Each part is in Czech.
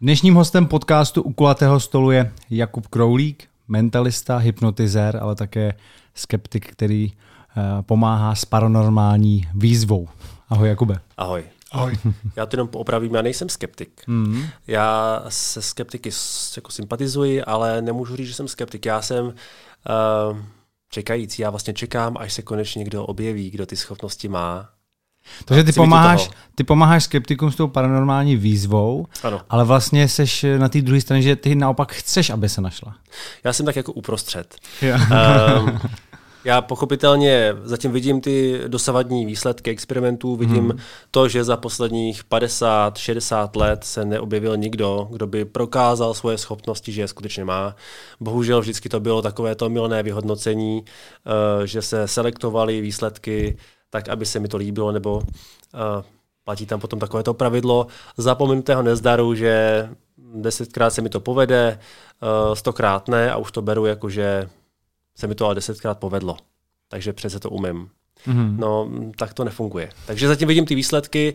Dnešním hostem podcastu u kulatého stolu je Jakub Kroulík, mentalista, hypnotizér, ale také skeptik, který eh, pomáhá s paranormální výzvou. Ahoj Jakube. Ahoj. Ahoj. Já to jenom opravím, já nejsem skeptik. Mm. Já se skeptiky jako sympatizuji, ale nemůžu říct, že jsem skeptik. Já jsem uh, čekající, já vlastně čekám, až se konečně někdo objeví, kdo ty schopnosti má. Takže ty pomáháš, ty pomáháš skeptikům s tou paranormální výzvou, ano. ale vlastně seš na té druhé straně, že ty naopak chceš, aby se našla. Já jsem tak jako uprostřed. um, já pochopitelně zatím vidím ty dosavadní výsledky experimentů, vidím hmm. to, že za posledních 50-60 let se neobjevil nikdo, kdo by prokázal svoje schopnosti, že je skutečně má. Bohužel vždycky to bylo takové to milné vyhodnocení, uh, že se selektovaly výsledky tak, aby se mi to líbilo, nebo uh, platí tam potom takové to pravidlo zapomenutého nezdaru, že desetkrát se mi to povede, uh, stokrát ne a už to beru jako, že se mi to ale desetkrát povedlo. Takže přece to umím. Mm-hmm. No, tak to nefunguje. Takže zatím vidím ty výsledky.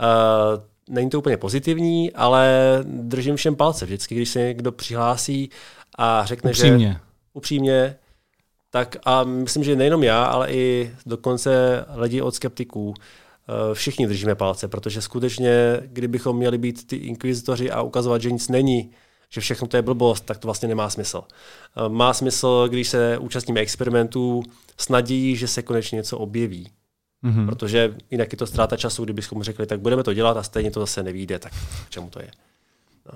Uh, není to úplně pozitivní, ale držím všem palce. Vždycky, když se někdo přihlásí a řekne, upřímně. že upřímně, tak a myslím, že nejenom já, ale i dokonce lidi od skeptiků, uh, všichni držíme palce, protože skutečně, kdybychom měli být ty inkvizitoři a ukazovat, že nic není, že všechno to je blbost, tak to vlastně nemá smysl. Eh, má smysl, když se účastníme experimentů s nadějí, že se konečně něco objeví. Mm-hmm. Protože jinak je to ztráta času, kdybychom řekli, tak budeme to dělat a stejně to zase nevíde, tak k čemu to je?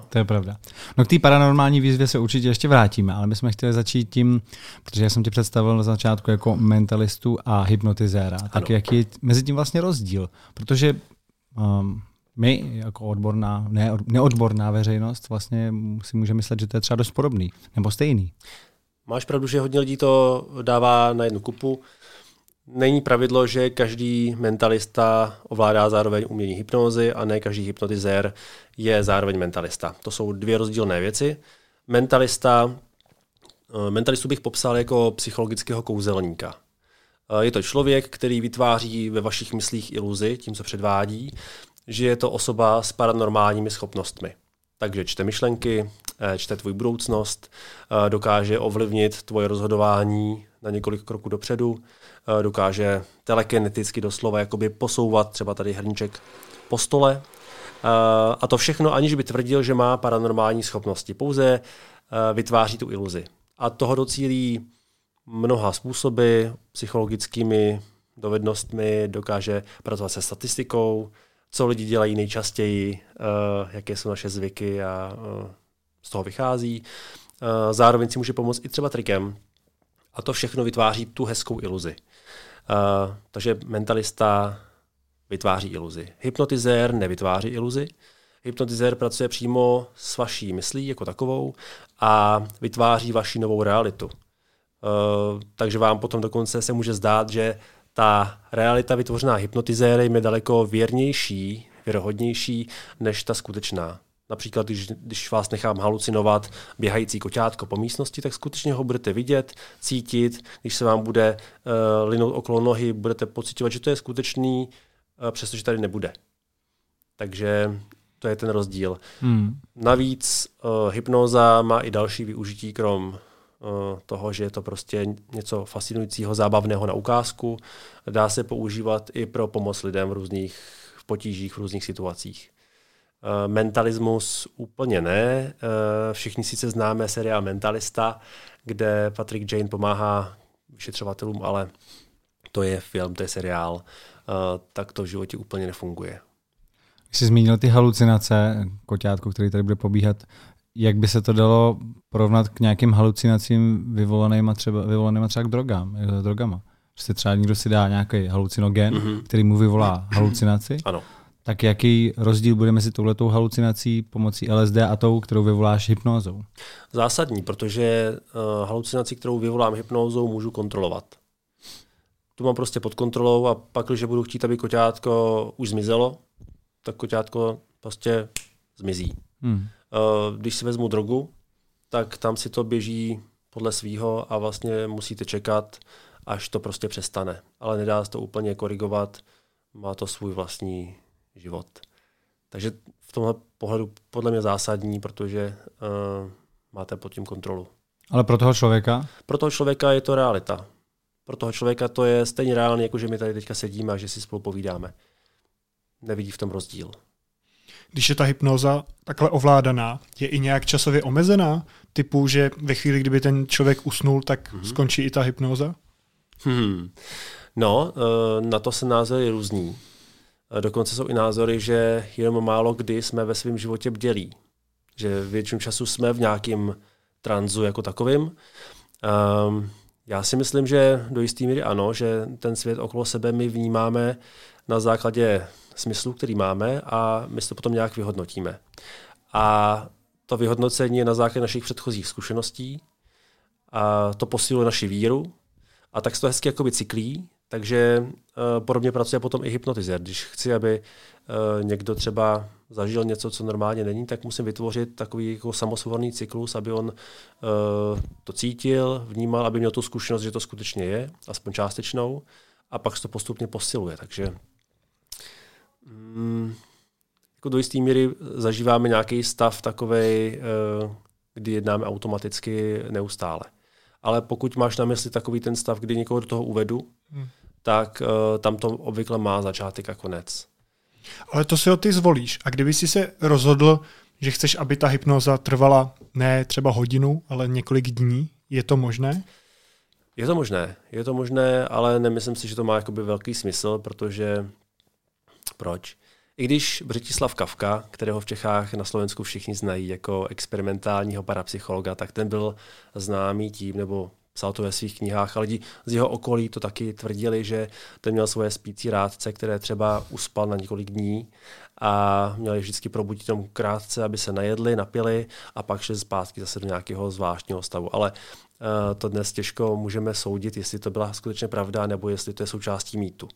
To je pravda. No k té paranormální výzvě se určitě ještě vrátíme, ale my jsme chtěli začít tím, protože já jsem tě představil na začátku jako mentalistu a hypnotizéra. Ano. Tak jaký je mezi tím vlastně rozdíl? Protože um, my jako odborná, ne, neodborná veřejnost vlastně si může myslet, že to je třeba dost podobný nebo stejný. Máš pravdu, že hodně lidí to dává na jednu kupu. Není pravidlo, že každý mentalista ovládá zároveň umění hypnózy a ne každý hypnotizér je zároveň mentalista. To jsou dvě rozdílné věci. Mentalista, eh, mentalistu bych popsal jako psychologického kouzelníka. Eh, je to člověk, který vytváří ve vašich myslích iluzi tím, co předvádí že je to osoba s paranormálními schopnostmi. Takže čte myšlenky, eh, čte tvůj budoucnost, dokáže ovlivnit tvoje rozhodování na několik kroků dopředu, dokáže telekineticky doslova jakoby posouvat třeba tady hrníček po stole. A to všechno, aniž by tvrdil, že má paranormální schopnosti. Pouze vytváří tu iluzi. A toho docílí mnoha způsoby, psychologickými dovednostmi, dokáže pracovat se statistikou, co lidi dělají nejčastěji, jaké jsou naše zvyky a z toho vychází. Zároveň si může pomoct i třeba trikem. A to všechno vytváří tu hezkou iluzi. Uh, takže mentalista vytváří iluzi. Hypnotizér nevytváří iluzi. Hypnotizér pracuje přímo s vaší myslí jako takovou a vytváří vaši novou realitu. Uh, takže vám potom dokonce se může zdát, že ta realita vytvořená hypnotizérem je daleko věrnější, věrohodnější než ta skutečná. Například, když, když vás nechám halucinovat běhající koťátko po místnosti, tak skutečně ho budete vidět, cítit. Když se vám bude uh, linout okolo nohy, budete pocitovat, že to je skutečný, uh, přestože tady nebude. Takže to je ten rozdíl. Hmm. Navíc uh, hypnóza má i další využití, krom Eh, toho, že je to prostě něco fascinujícího, zábavného na ukázku. Dá se používat i pro pomoc lidem v různých potížích, v různých situacích. Eh, mentalismus úplně ne. Eh, všichni sice známe seriál Mentalista, kde Patrick Jane pomáhá vyšetřovatelům, ale to je film, to je seriál, tak to v životě úplně nefunguje. Když jsi zmínil ty halucinace, koťátko, který tady bude pobíhat, jak by se to dalo porovnat k nějakým halucinacím vyvolaným třeba, vyvolaným třeba k drogám, eh, drogama? Prostě třeba někdo si dá nějaký halucinogen, mm-hmm. který mu vyvolá halucinaci. Ano. Tak jaký rozdíl bude mezi touhletou halucinací pomocí LSD a tou, kterou vyvoláš hypnózou? Zásadní, protože uh, halucinaci, kterou vyvolám hypnózou, můžu kontrolovat. Tu mám prostě pod kontrolou a pak, když budu chtít, aby koťátko už zmizelo, tak koťátko prostě zmizí. Hmm. Eh, když si vezmu drogu, tak tam si to běží podle svýho a vlastně musíte čekat, až to prostě přestane. Ale nedá se to úplně korigovat, má to svůj vlastní život. Takže v tomhle pohledu podle mě zásadní, protože uh, máte pod tím kontrolu. Ale pro toho člověka? Pro toho člověka je to realita. Pro toho člověka to je stejně reálné, jako že my tady teďka sedíme a že si spolu povídáme. Nevidí v tom rozdíl. Když je ta hypnoza takhle ovládaná, je i nějak časově omezená? Typu, že ve chvíli, kdyby ten člověk usnul, tak mm-hmm. skončí i ta hypnoza? Hmm. No, eh, na to se názory různí. Eh, dokonce jsou i názory, že jenom málo kdy jsme ve svém životě bdělí. Že většinu času jsme v nějakém tranzu jako takovým. Um, já si myslím, že do jisté míry ano, že ten svět okolo sebe my vnímáme na základě smyslu, který máme a my to potom nějak vyhodnotíme. A to vyhodnocení je na základě našich předchozích zkušeností a to posiluje naši víru a tak se to hezky jakoby cyklí, takže uh, podobně pracuje potom i hypnotizer. Když chci, aby uh, někdo třeba zažil něco, co normálně není, tak musím vytvořit takový jako samosvolný cyklus, aby on uh, to cítil, vnímal, aby měl tu zkušenost, že to skutečně je, aspoň částečnou, a pak se to postupně posiluje. Takže mm, jako do jisté míry zažíváme nějaký stav takový, uh, kdy jednáme automaticky neustále. Ale pokud máš na mysli takový ten stav, kdy někoho do toho uvedu, hmm. Tak uh, tam to obvykle má začátek a konec. Ale to si ho ty zvolíš. A kdyby si se rozhodl, že chceš, aby ta hypnoza trvala ne třeba hodinu, ale několik dní, je to možné? Je to možné, je to možné, ale nemyslím si, že to má jakoby velký smysl, protože proč? I když Břetislav Kavka, kterého v Čechách na Slovensku všichni znají jako experimentálního parapsychologa, tak ten byl známý tím, nebo psal to ve svých knihách, a lidi z jeho okolí to taky tvrdili, že ten měl svoje spící rádce, které třeba uspal na několik dní a měli vždycky probudit tomu krátce, aby se najedli, napili a pak šli zpátky zase do nějakého zvláštního stavu. Ale uh, to dnes těžko můžeme soudit, jestli to byla skutečně pravda, nebo jestli to je součástí mýtu.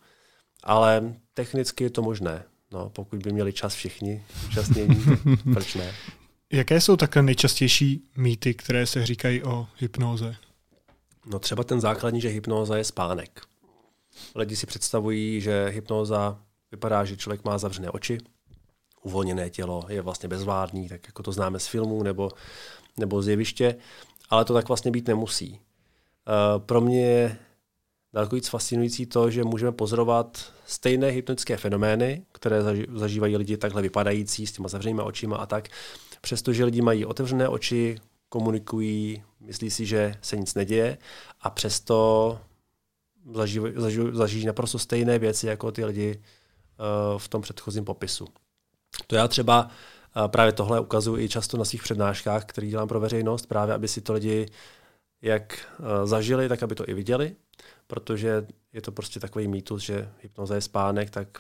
Ale technicky je to možné. No, pokud by měli čas všichni účastnění, proč ne? Jaké jsou takhle nejčastější mýty, které se říkají o hypnoze? No třeba ten základní, že hypnóza je spánek. Lidi si představují, že hypnóza vypadá, že člověk má zavřené oči, uvolněné tělo, je vlastně bezvládný, tak jako to známe z filmů nebo, nebo z jeviště, ale to tak vlastně být nemusí. Uh, pro mě je daleko víc fascinující to, že můžeme pozorovat stejné hypnotické fenomény, které zažívají lidi takhle vypadající s těma zavřenýma očima a tak, přestože lidi mají otevřené oči, komunikují, myslí si, že se nic neděje a přesto zažijí, naprosto stejné věci jako ty lidi uh, v tom předchozím popisu. To já třeba uh, právě tohle ukazuji i často na svých přednáškách, které dělám pro veřejnost, právě aby si to lidi jak uh, zažili, tak aby to i viděli, protože je to prostě takový mýtus, že hypnoza je spánek, tak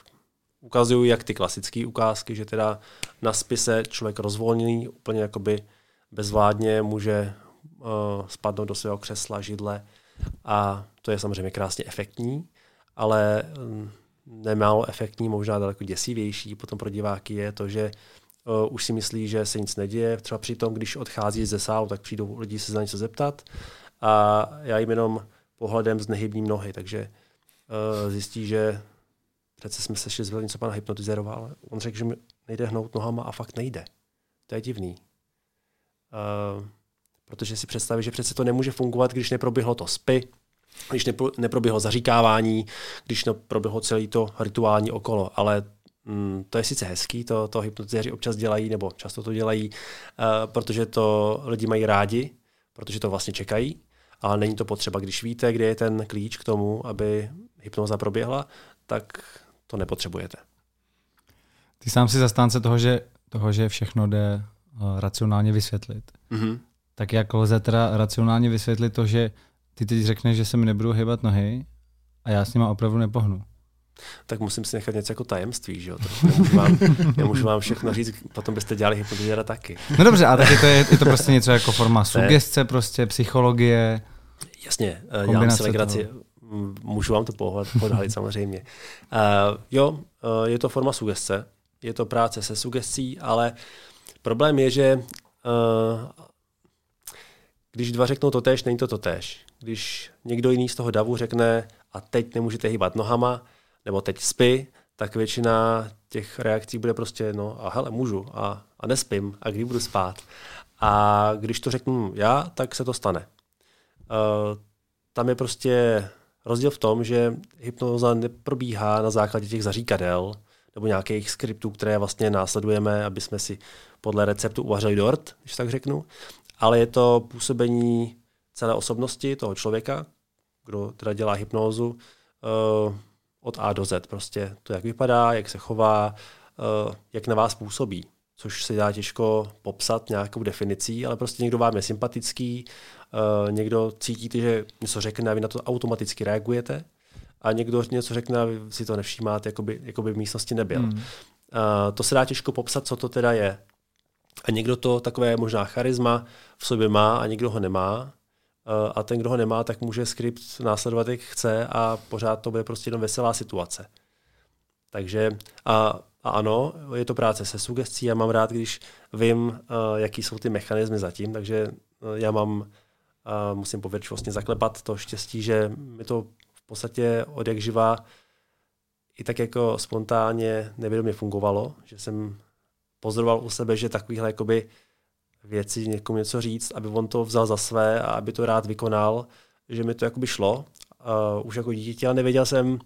ukazuju jak ty klasické ukázky, že teda na spise člověk rozvolněný, úplně jakoby bezvládně může spadnout do svého křesla, židle a to je samozřejmě krásně efektní, ale um, nemálo efektní, možná daleko děsivější potom pro diváky je to, že uh, už si myslí, že se nic neděje. Třeba při tom, když odchází ze sálu, tak přijdou lidi se za něco zeptat a já jim jenom pohledem znehybním nohy, takže uh, zjistí, že přece jsme se šli něco pana hypnotizeroval, on řekl, že mi nejde hnout nohama a fakt nejde. To je divný. Uh, protože si představí, že přece to nemůže fungovat, když neproběhlo to spy, když neproběhlo zaříkávání, když neproběhlo celé to rituální okolo. Ale mm, to je sice hezký, to, to hypnotizeři občas dělají, nebo často to dělají, uh, protože to lidi mají rádi, protože to vlastně čekají, ale není to potřeba. Když víte, kde je ten klíč k tomu, aby hypnoza proběhla, tak to nepotřebujete. Ty sám si zastánce toho, že, toho, že všechno jde uh, racionálně vysvětlit. Mm-hmm. Tak jak lze teda racionálně vysvětlit to, že ty teď řekneš, že se mi nebudou hýbat nohy a já s nima opravdu nepohnu? tak musím si nechat něco jako tajemství, že jo? To nemůžu, vám, nemůžu vám všechno říct, potom byste dělali hypotizera taky. No dobře, a taky to je, je to prostě něco jako forma sugestce, prostě psychologie. Jasně, eh, dělám si legraci, můžu vám to podhalit samozřejmě. Uh, jo, uh, je to forma sugestce, je to práce se sugestí, ale problém je, že uh, když dva řeknou to tež, není to to tež. Když někdo jiný z toho davu řekne a teď nemůžete hýbat nohama, nebo teď spí, tak většina těch reakcí bude prostě, no a hele, můžu a, a nespím a kdy budu spát. A když to řeknu já, tak se to stane. Uh, tam je prostě rozdíl v tom, že hypnoza neprobíhá na základě těch zaříkadel nebo nějakých skriptů, které vlastně následujeme, aby jsme si podle receptu uvařili dort, když tak řeknu, ale je to působení celé osobnosti toho člověka, kdo teda dělá hypnózu, uh, od A do Z. Prostě to, jak vypadá, jak se chová, uh, jak na vás působí což se dá těžko popsat nějakou definicí, ale prostě někdo vám je sympatický, uh, někdo cítíte, že něco řekne a vy na to automaticky reagujete a někdo něco řekne a vy si to nevšímáte, jako by, jako by v místnosti nebyl. Hmm. Uh, to se dá těžko popsat, co to teda je. A někdo to takové možná charisma v sobě má a někdo ho nemá. Uh, a ten, kdo ho nemá, tak může skript následovat, jak chce a pořád to bude prostě jenom veselá situace. Takže a a ano, je to práce se sugestí. Já mám rád, když vím, uh, jaký jsou ty mechanismy zatím, takže uh, já mám, musím pověrčivostně zaklepat to štěstí, že mi to v podstatě od jak živá i tak jako spontánně nevědomě fungovalo, že jsem pozoroval u sebe, že takovýhle jakoby věci někomu něco říct, aby on to vzal za své a aby to rád vykonal, že mi to jakoby šlo. Uh, už jako dítě, ale nevěděl jsem uh,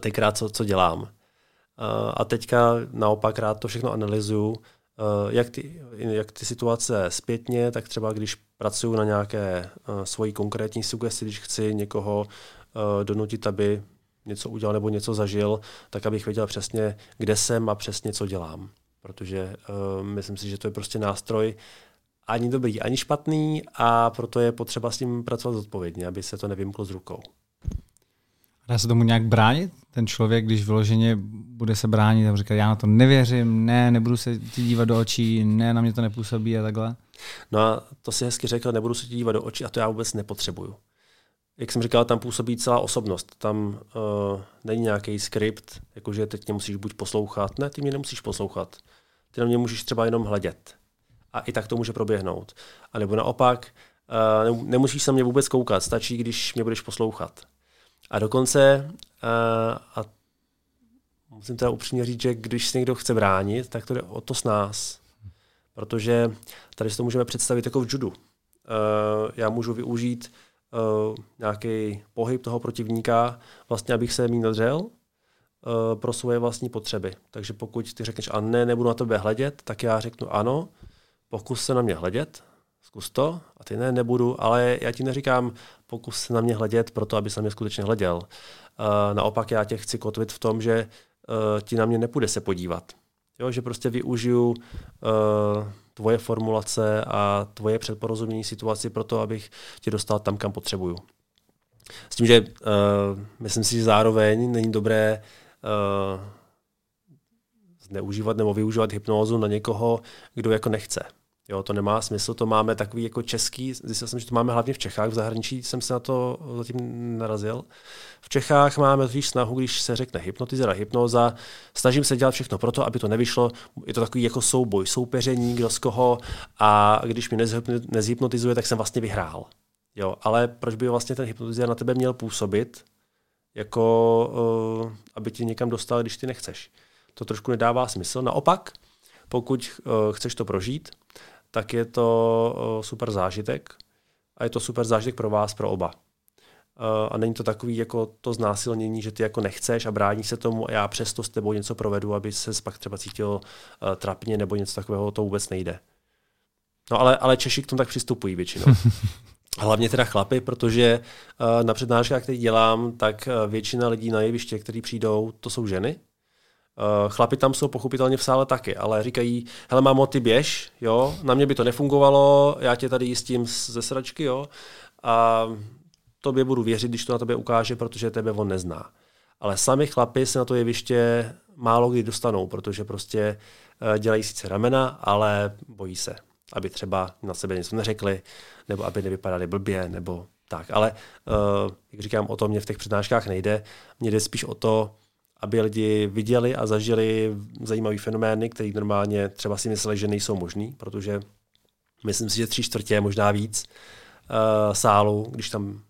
tenkrát, co, co dělám. A teďka naopak rád to všechno analyzuju, jak ty, jak ty situace zpětně, tak třeba když pracuji na nějaké svoji konkrétní sugesti, když chci někoho donutit, aby něco udělal nebo něco zažil, tak abych věděl přesně, kde jsem a přesně co dělám. Protože uh, myslím si, že to je prostě nástroj ani dobrý, ani špatný a proto je potřeba s tím pracovat zodpovědně, aby se to nevymklo z rukou. Dá se tomu nějak bránit? Ten člověk, když vyloženě bude se bránit a říkat, já na to nevěřím, ne, nebudu se ti dívat do očí, ne, na mě to nepůsobí a takhle? No a to si hezky řekl, nebudu se ti dívat do očí a to já vůbec nepotřebuju. Jak jsem říkal, tam působí celá osobnost. Tam uh, není nějaký skript, jakože teď mě musíš buď poslouchat. Ne, ty mě nemusíš poslouchat. Ty na mě můžeš třeba jenom hledět. A i tak to může proběhnout. A nebo naopak, uh, nemusíš se mě vůbec koukat, stačí, když mě budeš poslouchat. A dokonce, uh, a musím teda upřímně říct, že když se někdo chce bránit, tak to jde o to s nás. Protože tady si to můžeme představit jako v judu. Uh, já můžu využít uh, nějaký pohyb toho protivníka, vlastně abych se mít nadřel pro svoje vlastní potřeby. Takže pokud ty řekneš, a ne, nebudu na tebe hledět, tak já řeknu ano, pokus se na mě hledět, zkus to, a ty ne, nebudu, ale já ti neříkám, pokus se na mě hledět proto, aby se na mě skutečně hleděl. Uh, naopak já tě chci kotvit v tom, že uh, ti na mě nepůjde se podívat. Jo, že prostě využiju tvoje formulace a tvoje předporozumění situaci pro to, abych tě dostal tam, kam potřebuju. S tím, že uh, myslím si, že zároveň není dobré uh, zneužívat nebo využívat hypnózu na někoho, kdo jako nechce. Jo, to nemá smysl, to máme takový jako český, zjistil jsem, že to máme hlavně v Čechách, v zahraničí jsem se na to zatím narazil. V Čechách máme totiž snahu, když se řekne hypnotizera, hypnoza, snažím se dělat všechno pro to, aby to nevyšlo, je to takový jako souboj, soupeření, kdo z koho a když mě nezhypnotizuje, tak jsem vlastně vyhrál. Jo, ale proč by vlastně ten hypnotizer na tebe měl působit, jako uh, aby tě někam dostal, když ty nechceš. To trošku nedává smysl. Naopak, pokud uh, chceš to prožít, tak je to super zážitek a je to super zážitek pro vás, pro oba. A není to takový jako to znásilnění, že ty jako nechceš a bráníš se tomu a já přesto s tebou něco provedu, aby se pak třeba cítil trapně nebo něco takového, to vůbec nejde. No ale, ale Češi k tomu tak přistupují většinou. Hlavně teda chlapy, protože na přednáškách, které dělám, tak většina lidí na jeviště, kteří přijdou, to jsou ženy. Uh, chlapi tam jsou pochopitelně v sále taky, ale říkají, hele mámo, ty běž, jo, na mě by to nefungovalo, já tě tady jistím ze sračky, jo, a tobě budu věřit, když to na tebe ukáže, protože tebe on nezná. Ale sami chlapi se na to jeviště málo kdy dostanou, protože prostě dělají sice ramena, ale bojí se, aby třeba na sebe něco neřekli, nebo aby nevypadali blbě, nebo tak. Ale uh, jak říkám, o to mě v těch přednáškách nejde. Mně jde spíš o to, aby lidi viděli a zažili zajímavé fenomény, které normálně třeba si mysleli, že nejsou možný, protože myslím si, že tři čtvrtě, možná víc uh, sálu, když tam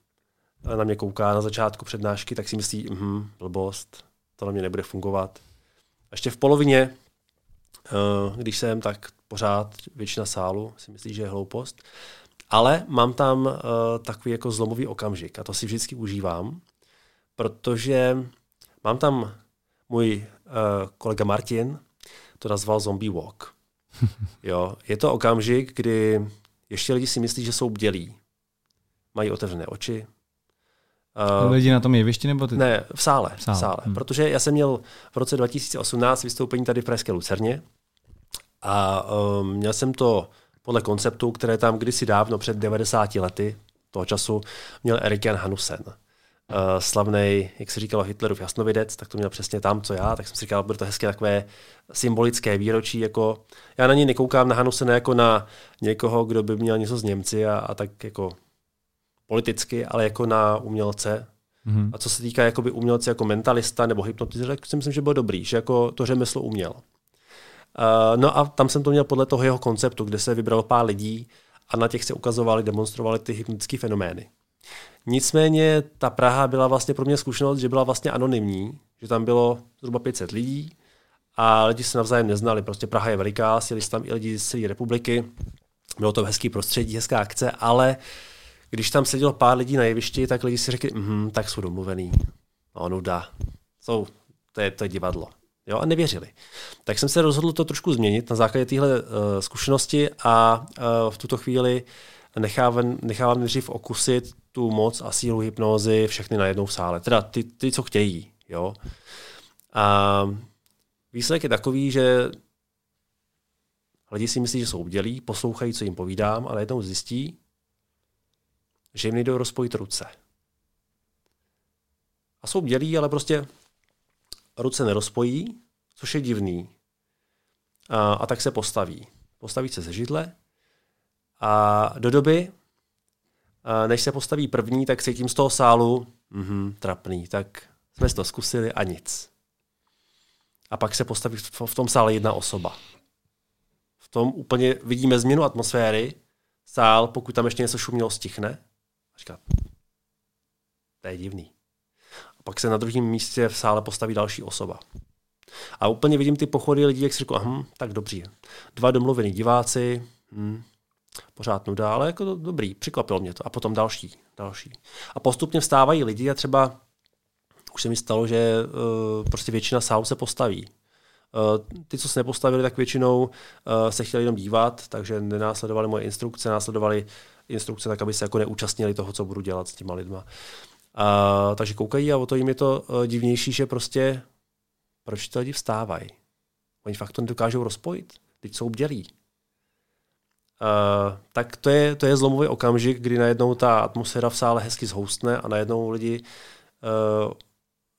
na mě kouká na začátku přednášky, tak si myslí, mhm, blbost, to na mě nebude fungovat. A ještě v polovině, uh, když jsem, tak pořád většina sálu si myslí, že je hloupost. Ale mám tam uh, takový jako zlomový okamžik a to si vždycky užívám, protože mám tam můj uh, kolega Martin, to nazval Zombie Walk. Jo, je to okamžik, kdy ještě lidi si myslí, že jsou bdělí. Mají otevřené oči. Uh, lidi na tom jevišti nebo ty? Ne, v sále. V sále. V sále. Hmm. Protože já jsem měl v roce 2018 vystoupení tady v Pražské Lucerně a um, měl jsem to podle konceptu, které tam kdysi dávno před 90 lety toho času měl Erik Jan Hanusen. Uh, slavný, jak se říkalo Hitlerův jasnovidec, tak to měl přesně tam, co já, tak jsem si říkal, bude to hezké takové symbolické výročí, jako já na něj nekoukám na Hanusena jako na někoho, kdo by měl něco z Němci a, a tak jako politicky, ale jako na umělce. Mm-hmm. A co se týká jakoby umělce jako mentalista nebo hypnotizera, tak si myslím, že byl dobrý, že jako to řemeslo uměl. Uh, no a tam jsem to měl podle toho jeho konceptu, kde se vybralo pár lidí a na těch se ukazovali, demonstrovali ty hypnotické fenomény. Nicméně ta Praha byla vlastně pro mě zkušenost, že byla vlastně anonymní, že tam bylo zhruba 500 lidí a lidi se navzájem neznali. Prostě Praha je veliká, sjeli tam i lidi z celé republiky, bylo to hezký prostředí, hezká akce, ale když tam sedělo pár lidí na jevišti, tak lidi si řekli, mm, tak jsou domluvený. No, nuda. Jsou, to je, to je divadlo. Jo, a nevěřili. Tak jsem se rozhodl to trošku změnit na základě téhle uh, zkušenosti a uh, v tuto chvíli nechávám, nechávám nejdřív okusit tu moc a sílu hypnózy všechny na jednou v sále. Teda ty, ty co chtějí. Jo. A výsledek je takový, že lidi si myslí, že jsou udělí, poslouchají, co jim povídám, ale jednou zjistí, že jim nejdou rozpojit ruce. A jsou bdělí, ale prostě ruce nerozpojí, což je divný. A, a tak se postaví. Postaví se ze židle a do doby, a než se postaví první, tak cítím z toho sálu, mhm, trapný, tak jsme to zkusili a nic. A pak se postaví v, v tom sále jedna osoba. V tom úplně vidíme změnu atmosféry. Sál, pokud tam ještě něco šumělo, stichne. A říká, to je divný pak se na druhém místě v sále postaví další osoba. A úplně vidím ty pochody lidí, jak si řekl, hm, tak dobří. Dva domluvení diváci, hm, pořád nuda, ale jako to, dobrý, překvapilo mě to. A potom další, další. A postupně vstávají lidi a třeba už se mi stalo, že uh, prostě většina sálu se postaví. Uh, ty, co se nepostavili, tak většinou uh, se chtěli jenom dívat, takže nenásledovali moje instrukce, následovali instrukce tak, aby se jako neúčastnili toho, co budu dělat s těma lidma. A, takže koukají a o to jim je to uh, divnější, že prostě proč ty lidi vstávají? Oni fakt to nedokážou rozpojit. Teď jsou bdělí. Uh, tak to je, to je zlomový okamžik, kdy najednou ta atmosféra v sále hezky zhoustne a najednou lidi uh,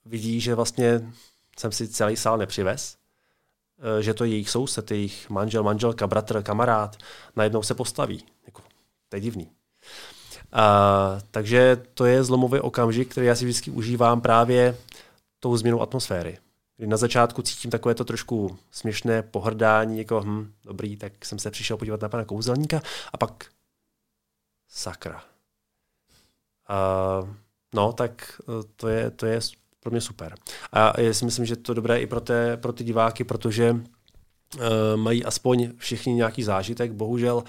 vidí, že vlastně jsem si celý sál nepřivez, uh, že to je jejich soused, jejich manžel, manželka, bratr, kamarád, najednou se postaví. Jako, to je divný. A, takže to je zlomový okamžik, který já si vždycky užívám právě tou změnou atmosféry. Kdy na začátku cítím takové to trošku směšné pohrdání, jako hm, dobrý, tak jsem se přišel podívat na pana kouzelníka a pak sakra. A, no, tak e, to je, to je pro mě super. A já si myslím, že to je dobré i pro, té, pro ty diváky, protože uh, mají aspoň všichni nějaký zážitek. Bohužel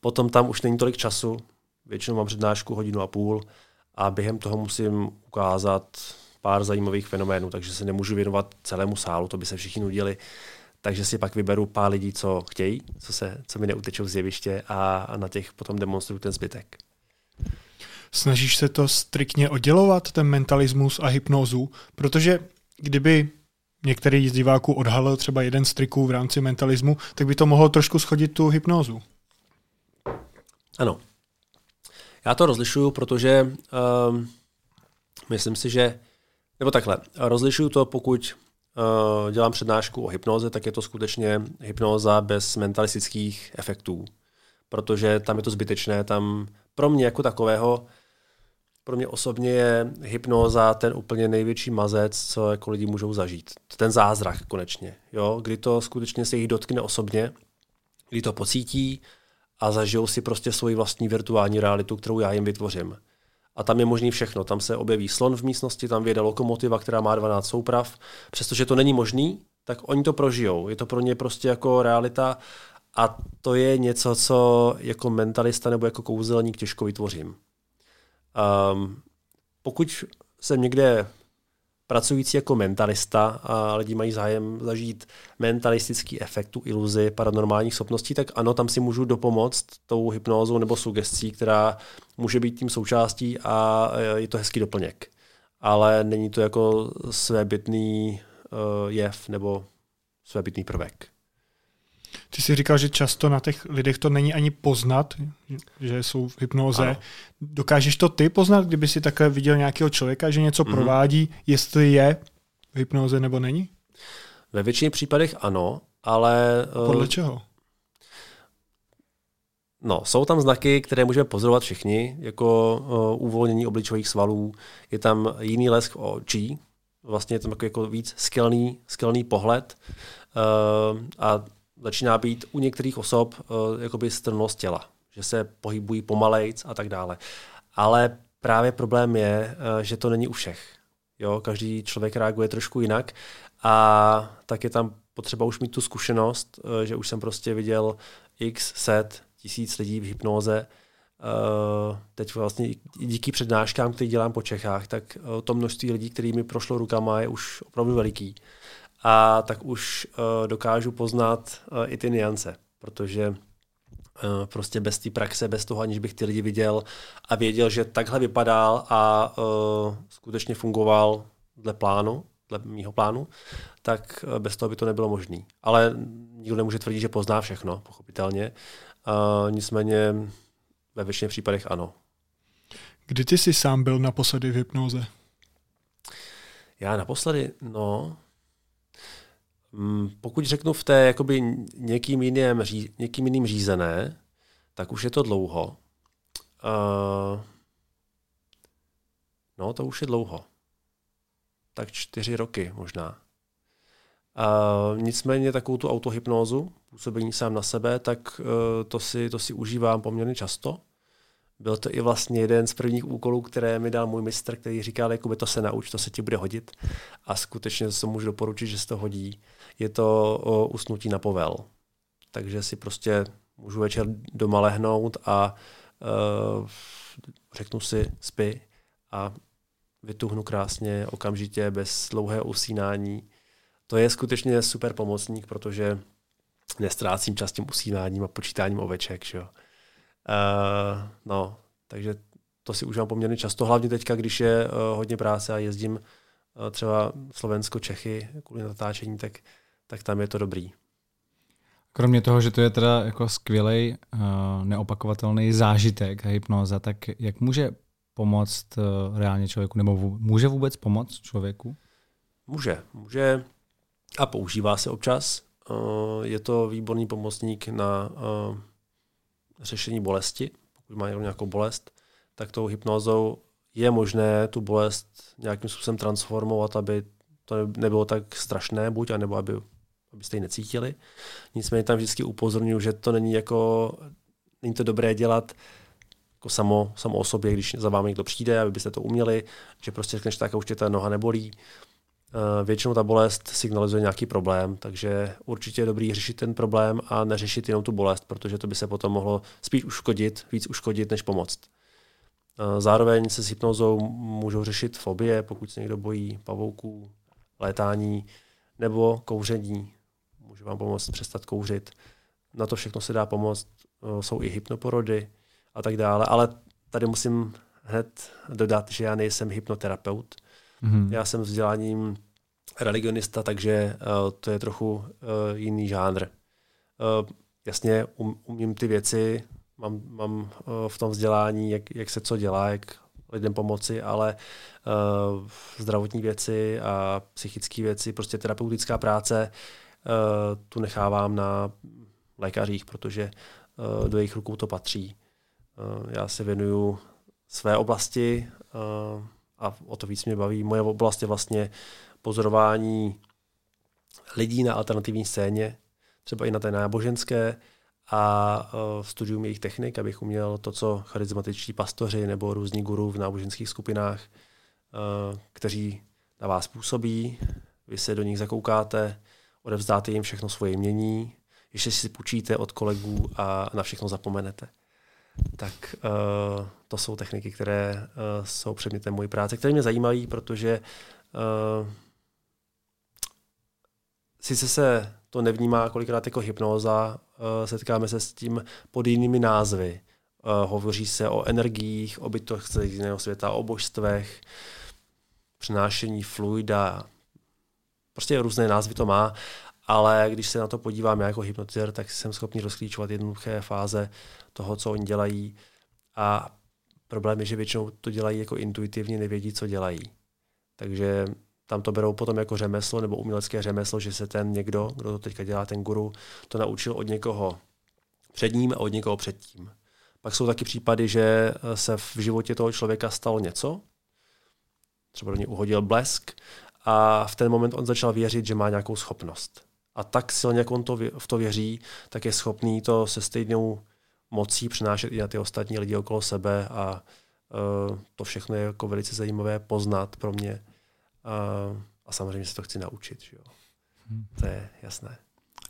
potom tam už není tolik času, Většinou mám přednášku hodinu a půl a během toho musím ukázat pár zajímavých fenoménů, takže se nemůžu věnovat celému sálu, to by se všichni nudili. Takže si pak vyberu pár lidí, co chtějí, co, se, co mi neutečou z jeviště a, a na těch potom demonstruju ten zbytek. Snažíš se to striktně oddělovat, ten mentalismus a hypnózu, protože kdyby některý z diváků odhalil třeba jeden z triků v rámci mentalismu, tak by to mohlo trošku schodit tu hypnózu. Ano, já to rozlišuju, protože um, myslím si, že, nebo takhle, rozlišuju to, pokud uh, dělám přednášku o hypnoze, tak je to skutečně hypnoza bez mentalistických efektů, protože tam je to zbytečné, tam pro mě jako takového, pro mě osobně je hypnoza ten úplně největší mazec, co jako lidi můžou zažít. Ten zázrak konečně, jo? kdy to skutečně se jich dotkne osobně, kdy to pocítí, a zažijou si prostě svoji vlastní virtuální realitu, kterou já jim vytvořím. a tam je možný všechno. Tam se objeví slon v místnosti, tam vyjede lokomotiva, která má 12 souprav. Přestože to není možný, tak oni to prožijou. Je to pro ně prostě jako realita a to je něco, co jako mentalista nebo jako kouzelník těžko vytvořím. Um, pokud jsem někde pracující jako mentalista a lidi mají zájem zažít mentalistický efekt, tu iluzi paranormálních schopností, tak ano, tam si můžu dopomoct tou hypnózou nebo sugestí, která může být tím součástí a je to hezký doplněk. Ale není to jako svébytný uh, jev nebo svébytný prvek. Ty jsi říkal, že často na těch lidech to není ani poznat, že jsou v hypnoze. Ano. Dokážeš to ty poznat, kdyby si takhle viděl nějakého člověka, že něco mm-hmm. provádí, jestli je v hypnoze nebo není? Ve většině případech ano, ale... Eh, Podle čeho? No, jsou tam znaky, které můžeme pozorovat všichni, jako uh, uvolnění obličových svalů, je tam jiný lesk očí, vlastně je tam jako, jako víc skelný, skelný pohled uh, a začíná být u některých osob uh, jakoby strnost těla, že se pohybují pomalejc a tak dále. Ale právě problém je, uh, že to není u všech. Jo, každý člověk reaguje trošku jinak a tak je tam potřeba už mít tu zkušenost, uh, že už jsem prostě viděl x set, tisíc lidí v hypnoze, teď vlastně díky přednáškám, které dělám po Čechách, tak to množství lidí, kterými prošlo rukama, je už opravdu veliký a tak už uh, dokážu poznat uh, i ty niance, protože uh, prostě bez té praxe, bez toho, aniž bych ty lidi viděl a věděl, že takhle vypadal a uh, skutečně fungoval dle plánu, dle mýho plánu, tak uh, bez toho by to nebylo možné. Ale nikdo nemůže tvrdit, že pozná všechno, pochopitelně. Uh, nicméně ve většině případech ano. Kdy ty jsi sám byl naposledy v hypnoze? Já naposledy, no, pokud řeknu v té jakoby někým jiným, někým jiným řízené, tak už je to dlouho. Uh, no, to už je dlouho. Tak čtyři roky možná. Uh, nicméně takovou tu autohypnózu, působení sám na sebe, tak uh, to, si, to si užívám poměrně často. Byl to i vlastně jeden z prvních úkolů, které mi dal můj mistr, který říkal, by to se nauč, to se ti bude hodit. A skutečně se můžu doporučit, že se to hodí. Je to o usnutí na povel. Takže si prostě můžu večer doma lehnout a uh, řeknu si spy a vytuhnu krásně, okamžitě, bez dlouhého usínání. To je skutečně super pomocník, protože nestrácím čas tím usínáním a počítáním oveček. Že jo. Uh, no, takže to si užívám poměrně často, hlavně teďka, když je uh, hodně práce a jezdím uh, třeba Slovensko, Čechy kvůli natáčení, tak, tak tam je to dobrý. Kromě toho, že to je teda jako skvělý, uh, neopakovatelný zážitek a hypnoza, tak jak může pomoct uh, reálně člověku, nebo může vůbec pomoct člověku? Může, může a používá se občas. Uh, je to výborný pomocník na uh, řešení bolesti, pokud má nějakou bolest, tak tou hypnózou je možné tu bolest nějakým způsobem transformovat, aby to nebylo tak strašné, buď, anebo aby, abyste ji necítili. Nicméně tam vždycky upozorňuji, že to není jako, není to dobré dělat jako samo, samo o sobě, když za vámi někdo přijde, aby byste to uměli, že prostě řekneš tak už tě ta noha nebolí, většinou ta bolest signalizuje nějaký problém, takže určitě je dobrý řešit ten problém a neřešit jenom tu bolest, protože to by se potom mohlo spíš uškodit, víc uškodit, než pomoct. Eh, zároveň se s hypnozou můžou řešit fobie, pokud se někdo bojí pavouků, létání nebo kouření. Může vám pomoct přestat kouřit. Na to všechno se dá pomoct. Eh, jsou i hypnoporody a tak dále. Ale tady musím hned dodat, že já nejsem hypnoterapeut, Mm-hmm. Já jsem vzděláním religionista, takže uh, to je trochu uh, jiný žánr. Uh, jasně, um, umím ty věci, mám, mám uh, v tom vzdělání, jak, jak se co dělá, jak lidem pomoci, ale uh, zdravotní věci a psychické věci, prostě terapeutická práce, uh, tu nechávám na lékařích, protože uh, do jejich rukou to patří. Uh, já se věnuju své oblasti, uh, a o to víc mě baví. Moje oblast je vlastně pozorování lidí na alternativní scéně, třeba i na té náboženské a uh, studium jejich technik, abych uměl to, co charizmatičtí pastoři nebo různí guru v náboženských skupinách, uh, kteří na vás působí, vy se do nich zakoukáte, odevzdáte jim všechno svoje mění, ještě si půjčíte od kolegů a na všechno zapomenete. Tak uh, to jsou techniky, které uh, jsou předmětem mojí práce, které mě zajímají, protože uh, sice se to nevnímá kolikrát jako hypnóza, uh, setkáme se s tím pod jinými názvy. Uh, hovoří se o energiích, o bytoch z jiného světa, o božstvech, přenášení fluida, prostě různé názvy to má, ale když se na to podívám já jako hypnotizer, tak jsem schopný rozklíčovat jednoduché fáze toho, co oni dělají a problém je, že většinou to dělají jako intuitivně, nevědí, co dělají. Takže tam to berou potom jako řemeslo nebo umělecké řemeslo, že se ten někdo, kdo to teďka dělá, ten guru, to naučil od někoho před ním a od někoho předtím. Pak jsou taky případy, že se v životě toho člověka stalo něco, třeba do něj uhodil blesk a v ten moment on začal věřit, že má nějakou schopnost. A tak silně, jak on to, v to věří, tak je schopný to se stejnou mocí přenášet i na ty ostatní lidi okolo sebe a uh, to všechno je jako velice zajímavé poznat pro mě. Uh, a samozřejmě se to chci naučit. Že jo? Hmm. To je jasné.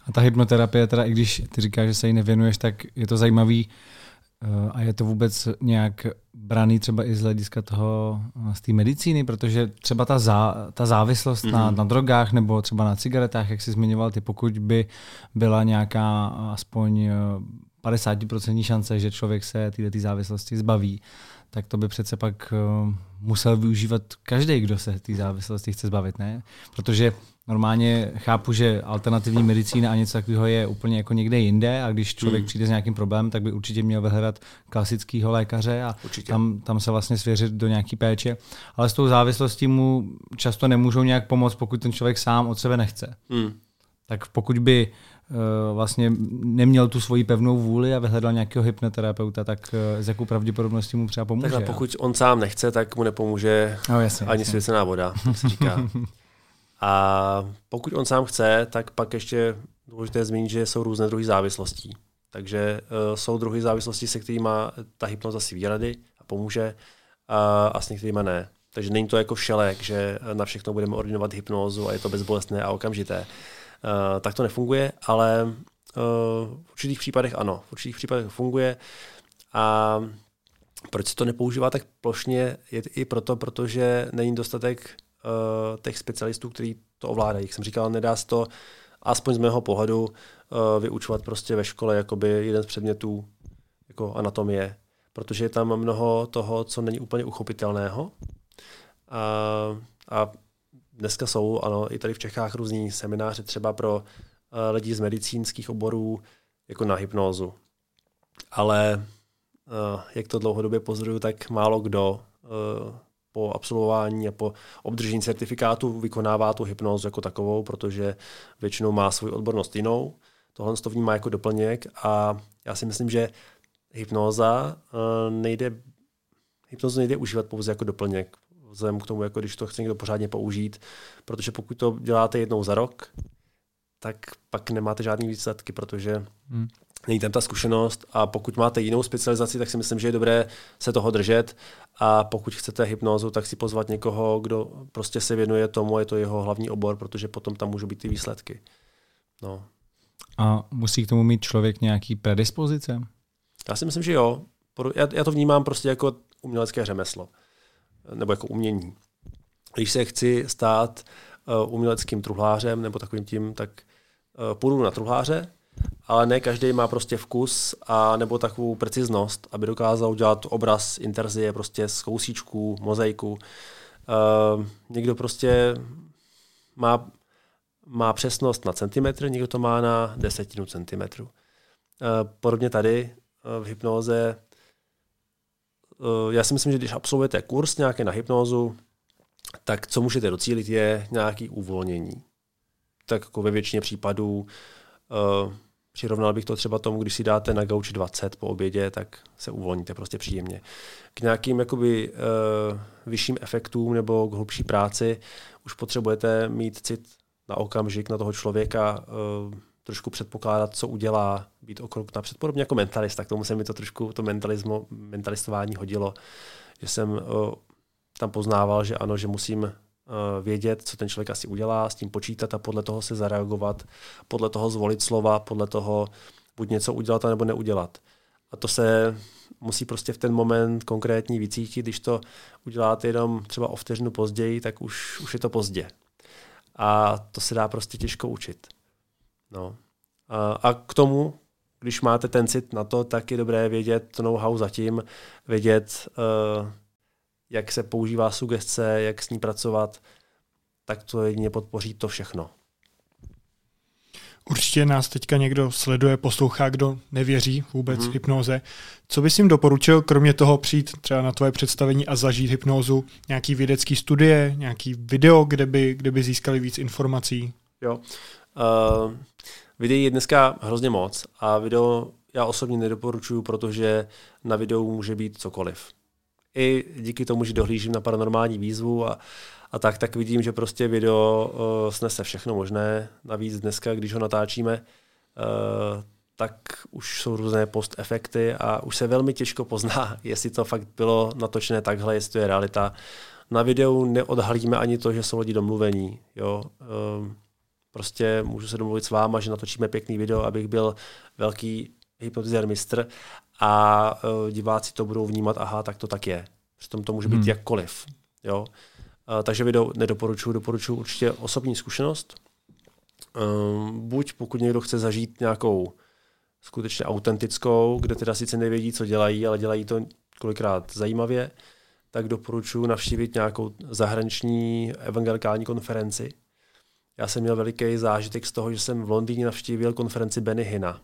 A ta hypnoterapie, teda i když ty říkáš, že se jí nevěnuješ, tak je to zajímavý uh, a je to vůbec nějak braný třeba i z hlediska toho, z té medicíny, protože třeba ta, zá, ta závislost mm-hmm. na, mhm. na drogách nebo třeba na cigaretách, jak jsi zmiňoval, ty pokud by byla nějaká aspoň 50% šance, že člověk se této závislosti zbaví, tak to by přece pak uh, musel využívat každý, kdo se té závislosti chce zbavit, ne? Protože normálně chápu, že alternativní medicína a něco takového je úplně jako někde jinde a když člověk hmm. přijde s nějakým problémem, tak by určitě měl vyhledat klasického lékaře a tam, tam se vlastně svěřit do nějaký péče. Ale s tou závislostí mu často nemůžou nějak pomoct, pokud ten člověk sám od sebe nechce. Hmm. Tak pokud by Eh, vlastně neměl tu svoji pevnou vůli a vyhledal nějakého hypnoterapeuta, tak s eh, jakou pravděpodobností mu třeba pomůže? Tak pokud on sám nechce, tak mu nepomůže no, jasně, ani svěcená voda, tak se říká. A pokud on sám chce, tak pak ještě důležité zmínit, že jsou různé druhy závislostí. Takže uh, jsou druhy závislostí, se kterými ta hypnoza si výrady a pomůže, a, a s některými ne. Takže není to jako všelek, že na všechno budeme ordinovat hypnózu a je to bezbolestné a okamžité. Eh, tak to nefunguje, ale uh, v určitých případech ano, v určitých případech funguje. A proč se to nepoužívá tak plošně, je i proto, protože není dostatek uh, těch specialistů, kteří to ovládají. Jak jsem říkal, nedá se to aspoň z mého pohledu vyučovat prostě ve škole jakoby jeden z předmětů jako anatomie, protože je tam mnoho toho, co není úplně uchopitelného. A, a dneska jsou, ano, i tady v Čechách různí semináře třeba pro uh, lidi z medicínských oborů, jako na hypnózu. Ale uh, jak to dlouhodobě pozoruju, tak málo kdo uh, po absolvování a po obdržení certifikátu vykonává tu hypnózu jako takovou, protože většinou má svou odbornost jinou. Tohle to vnímá jako doplněk a já si myslím, že hypnóza nejde hypnozu nejde užívat pouze jako doplněk vzhledem k tomu, jako když to chce někdo pořádně použít, protože pokud to děláte jednou za rok, tak pak nemáte žádný výsledky, protože hmm. není tam ta zkušenost a pokud máte jinou specializaci, tak si myslím, že je dobré se toho držet a pokud chcete hypnózu, tak si pozvat někoho, kdo prostě se věnuje tomu, je to jeho hlavní obor, protože potom tam můžou být ty výsledky. No. A musí k tomu mít člověk nějaký predispozice? Já si myslím, že jo. Já, já to vnímám prostě jako umělecké řemeslo nebo jako umění. Když se chci stát uh, uměleckým truhlářem nebo takovým tím, tak uh, půjdu na truhláře, ale ne každý má prostě vkus a nebo takovou preciznost, aby dokázal udělat obraz interzie prostě z kousíčků, mozaiku. Uh, někdo prostě má, má přesnost na centimetr, někdo to má na desetinu centimetru. Uh, podobně tady uh, v hypnoze Eh, já si myslím, že když absolvujete kurz nějaké na hypnózu, tak co můžete docílit je nějaký uvolnění. Tak jako ve většině případů uh, přirovnal bych to třeba tomu, když si dáte na gauč 20 po obědě, tak se uvolníte prostě příjemně. K nějakým jakoby, uh, vyšším efektům nebo k hlubší práci už potřebujete mít cit na okamžik na toho člověka, trošku předpokládat, co udělá, být o krok napřed. Podobně jako mentalista, k tomu se mi to trošku, to mentalismo, mentalistování hodilo, že jsem uh, tam poznával, že ano, že musím uh, vědět, co ten člověk asi udělá, s tím počítat a podle toho se zareagovat, podle toho zvolit slova, podle toho buď něco udělat, nebo neudělat. A to se musí prostě v ten moment konkrétní vycítit. Když to uděláte jenom třeba o vteřinu později, tak už, už je to pozdě. A to se dá prostě těžko učit. No. A, a k tomu, když máte ten cit na to, tak je dobré vědět know-how zatím, vědět, uh, jak se používá sugestce, jak s ní pracovat, tak to jedině podpoří to všechno. Určitě nás teďka někdo sleduje, poslouchá, kdo nevěří vůbec mm. hypnoze. Co bys jim doporučil, kromě toho přijít třeba na tvoje představení a zažít hypnózu, nějaký vědecký studie, nějaký video, kde by, kde by získali víc informací? Jo. Uh, videí je dneska hrozně moc a video já osobně nedoporučuju, protože na videu může být cokoliv. I díky tomu, že dohlížím na paranormální výzvu a, a tak, tak vidím, že prostě video uh, snese všechno možné. Navíc dneska, když ho natáčíme, uh, tak už jsou různé post-efekty a už se velmi těžko pozná, jestli to fakt bylo natočené takhle, jestli to je realita. Na videu neodhalíme ani to, že jsou lidi domluvení. Jo? Uh, prostě můžu se domluvit s váma, že natočíme pěkný video, abych byl velký hypnotizér mistr a uh, diváci to budou vnímat, aha, tak to tak je. Přitom to může být hmm. jakkoliv. Jo? Uh, takže video nedoporučuji, doporučuji určitě osobní zkušenost. Um, buď pokud někdo chce zažít nějakou skutečně autentickou, kde teda sice nevědí, co dělají, ale dělají to kolikrát zajímavě, tak doporučuji navštívit nějakou zahraniční evangelikální konferenci. Já jsem měl veliký zážitek z toho, že jsem v Londýně navštívil konferenci Benny Hina,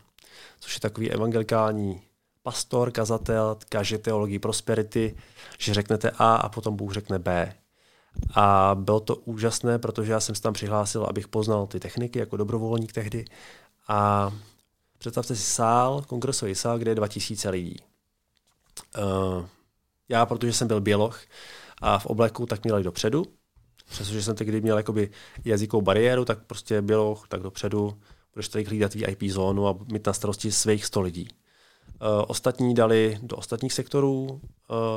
což je takový evangelikální pastor, kazatel, kaže teologii prosperity, že řeknete A a potom Bůh řekne B. A bylo to úžasné, protože já jsem se tam přihlásil, abych poznal ty techniky jako dobrovolník tehdy. A představte si sál, kongresový sál, kde je 2000 lidí. Uh, já, protože jsem byl běloch a v obleku, tak měl dopředu. Přestože jsem tehdy měl jakoby jazykovou bariéru, tak prostě běloch, tak dopředu budeš tady hlídat VIP zónu a mít na starosti svých 100 lidí. Uh, ostatní dali do ostatních sektorů uh,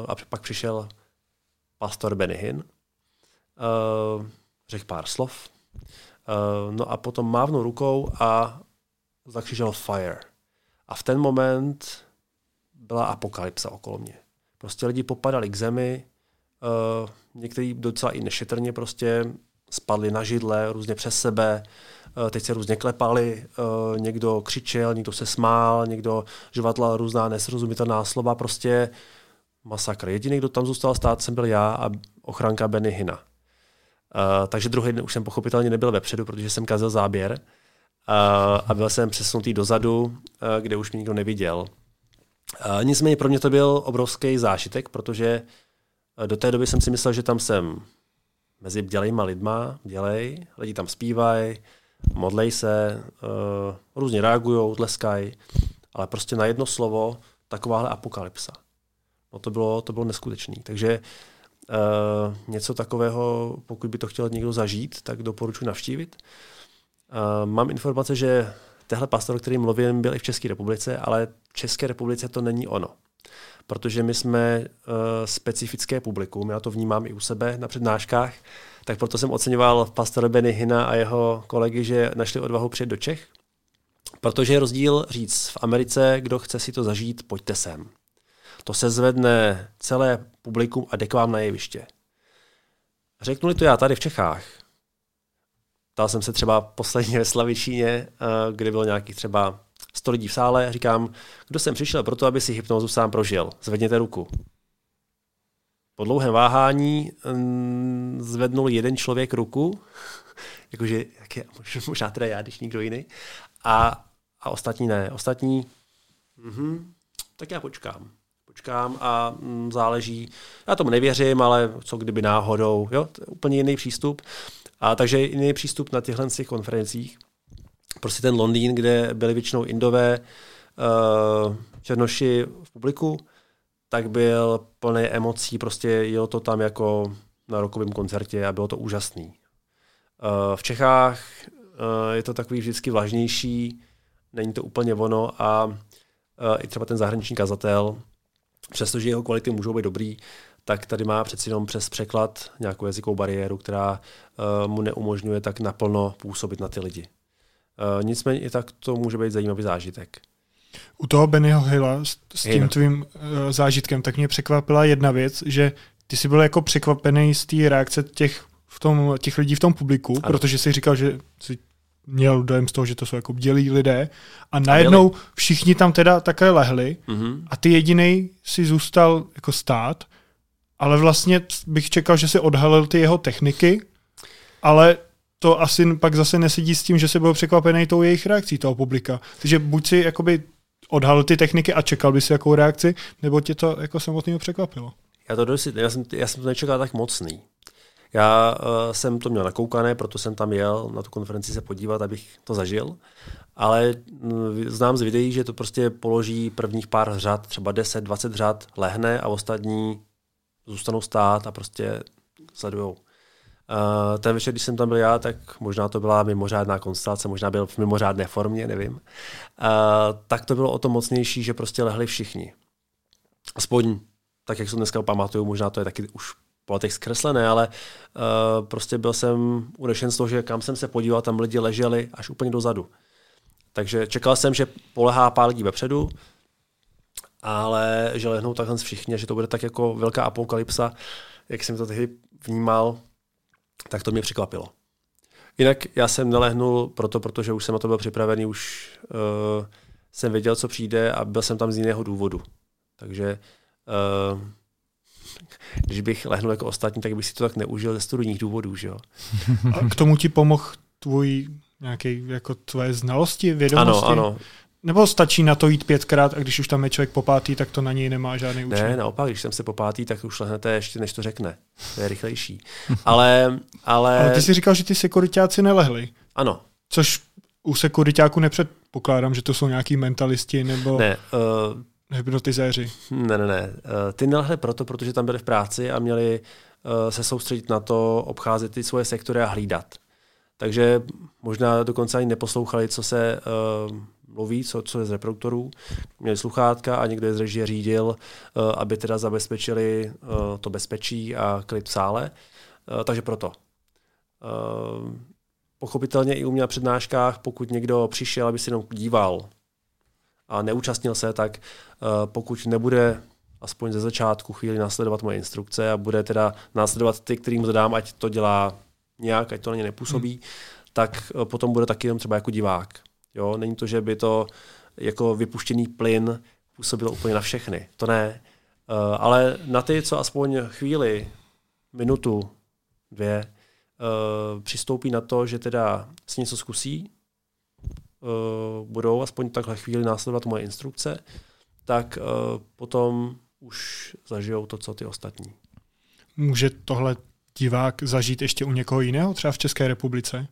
a pak přišel pastor Benihin, uh, řekl pár slov, uh, no a potom mávnul rukou a zakřižel fire. A v ten moment byla apokalypsa okolo mě. Prostě lidi popadali k zemi, uh, někteří docela i nešetrně prostě spadli na židle, různě přes sebe, uh, teď se různě klepali, uh, někdo křičel, někdo se smál, někdo žvatlal různá nesrozumitelná slova, prostě masakr. Jediný, kdo tam zůstal stát, jsem byl já a ochranka Benny Hina. Uh, takže druhý den už jsem pochopitelně nebyl vepředu, protože jsem kazil záběr a byl jsem přesunutý dozadu, kde už mě nikdo neviděl. Nicméně pro mě to byl obrovský zážitek, protože do té doby jsem si myslel, že tam jsem mezi bdělejma lidma, bdělej, lidi tam zpívají, modlej se, uh, různě reagují, tleskají, ale prostě na jedno slovo takováhle apokalypsa. No to bylo, to bylo neskutečný. Takže uh, něco takového, pokud by to chtěl někdo zažít, tak doporučuji navštívit. Uh, mám informace, že tehle pastor, který mluvím, byl i v České republice, ale v České republice to není ono protože my jsme uh, specifické publikum, já to vnímám i u sebe na přednáškách, tak proto jsem oceňoval pastora Benny Hina a jeho kolegy, že našli odvahu přijet do Čech, protože je rozdíl říct v Americe, kdo chce si to zažít, pojďte sem. To se zvedne celé publikum a jde k vám na jeviště. Řeknu to já tady v Čechách. Ptal jsem se třeba posledně ve Slavičíně, eh, kde bylo nějakých třeba 100 lidí v sále, říkám, kdo jsem přišel proto, aby si hypnozu sám prožil. Zvedněte ruku. Po dlouhém váhání mm, zvednul jeden člověk ruku, jakože jak je, možná teda já, když nikdo jiný, a, a ostatní ne. Ostatní, mhm, tak já počkám. Počkám a mm, záleží, já tomu nevěřím, ale co kdyby náhodou, jo, to je úplně jiný přístup. A takže jiný přístup na těchto konferencích prostě ten Londýn, kde byli většinou Indové, uh, černoši v publiku, tak byl plný emocí, prostě jelo to tam jako na rokovém koncertě a bylo to úžasný. Uh, v Čechách uh, je to takový vždycky vlažnější, není to úplně ono a i třeba ten zahraniční kazatel, přestože jeho kvality můžou být dobrý, tak tady má přeci jenom přes překlad nějakou jazykovou bariéru, která mu neumožňuje tak naplno působit na ty lidi. Nicméně i tak to může být zajímavý zážitek. U toho Bennyho Hilla s, s tím tvým uh, zážitkem, tak mě překvapila jedna věc, že ty jsi byl jako překvapený z té reakce těch, v tom, těch lidí v tom publiku, ano. protože jsi říkal, že jsi měl dojem z toho, že to jsou jako bdělí lidé a najednou všichni tam teda také lehli mm-hmm. a ty jediný si zůstal jako stát, ale vlastně bych čekal, že si odhalil ty jeho techniky, ale to asi pak zase nesedí s tím, že se byl překvapený tou jejich reakcí toho publika. Takže buď si jakoby odhalil ty techniky a čekal by si jakou reakci, nebo tě to jako samotného překvapilo? Já to dosti, já jsem, já jsem to nečekal tak mocný. Já uh, jsem to měl nakoukané, proto jsem tam jel na tu konferenci se podívat, abych to zažil. Ale uh, znám z videí, že to prostě položí prvních pár řad, třeba 10-20 řad, lehne a ostatní zůstanou stát a prostě sledujou. Uh, ten večer, když jsem tam byl já, tak možná to byla mimořádná konstelace, možná byl v mimořádné formě, nevím. Uh, tak to bylo o to mocnější, že prostě lehli všichni. Aspoň tak, jak se dneska pamatuju, možná to je taky už po letech zkreslené, ale uh, prostě byl jsem unešen z toho, že kam jsem se podíval, tam lidi leželi až úplně dozadu. Takže čekal jsem, že polehá pár lidí vepředu, ale že lehnou takhle všichni, že to bude tak jako velká apokalypsa, jak jsem to tehdy vnímal, tak to mě překvapilo. Jinak já jsem nelehnul proto, protože už jsem na to byl připravený, už uh, jsem věděl, co přijde a byl jsem tam z jiného důvodu. Takže uh, když bych lehnul jako ostatní, tak bych si to tak neužil ze studijních důvodů. Že jo? A k tomu ti pomohl tvůj nějaký, jako tvoje znalosti, vědomosti? Ano, ano. Nebo stačí na to jít pětkrát a když už tam je člověk popátý, tak to na něj nemá žádný účinek? Ne, naopak, když jsem se popátý, tak už lehnete ještě, než to řekne. To je rychlejší. Ale, ale... ale ty jsi říkal, že ty sekuritáci nelehli. Ano. Což u sekuritáku nepředpokládám, že to jsou nějaký mentalisti nebo ne, uh, hypnotizéři. Ne, ne, ne. Uh, ty nelehli proto, protože tam byli v práci a měli uh, se soustředit na to, obcházet ty svoje sektory a hlídat. Takže možná dokonce ani neposlouchali, co se uh, mluví, co, co je z reproduktorů, měli sluchátka a někdo je z režie řídil, uh, aby teda zabezpečili uh, to bezpečí a klid v sále. Uh, takže proto. Pochopitelně i u mě na přednáškách, pokud někdo přišel, aby si jenom díval a neúčastnil se, tak pokud nebude aspoň ze začátku chvíli následovat moje instrukce a bude teda následovat ty, kterým zadám, ať to dělá nějak, ať to na ně nepůsobí, hmm. tak potom bude taky jenom třeba jako divák. Jo? Není to, že by to jako vypuštěný plyn působilo úplně na všechny. To ne. Uh, ale na ty, co aspoň chvíli, minutu, dvě, uh, přistoupí na to, že teda si něco zkusí, uh, budou aspoň takhle chvíli následovat moje instrukce, tak uh, potom už zažijou to, co ty ostatní. Může tohle divák zažít ještě u někoho jiného, třeba v České republice?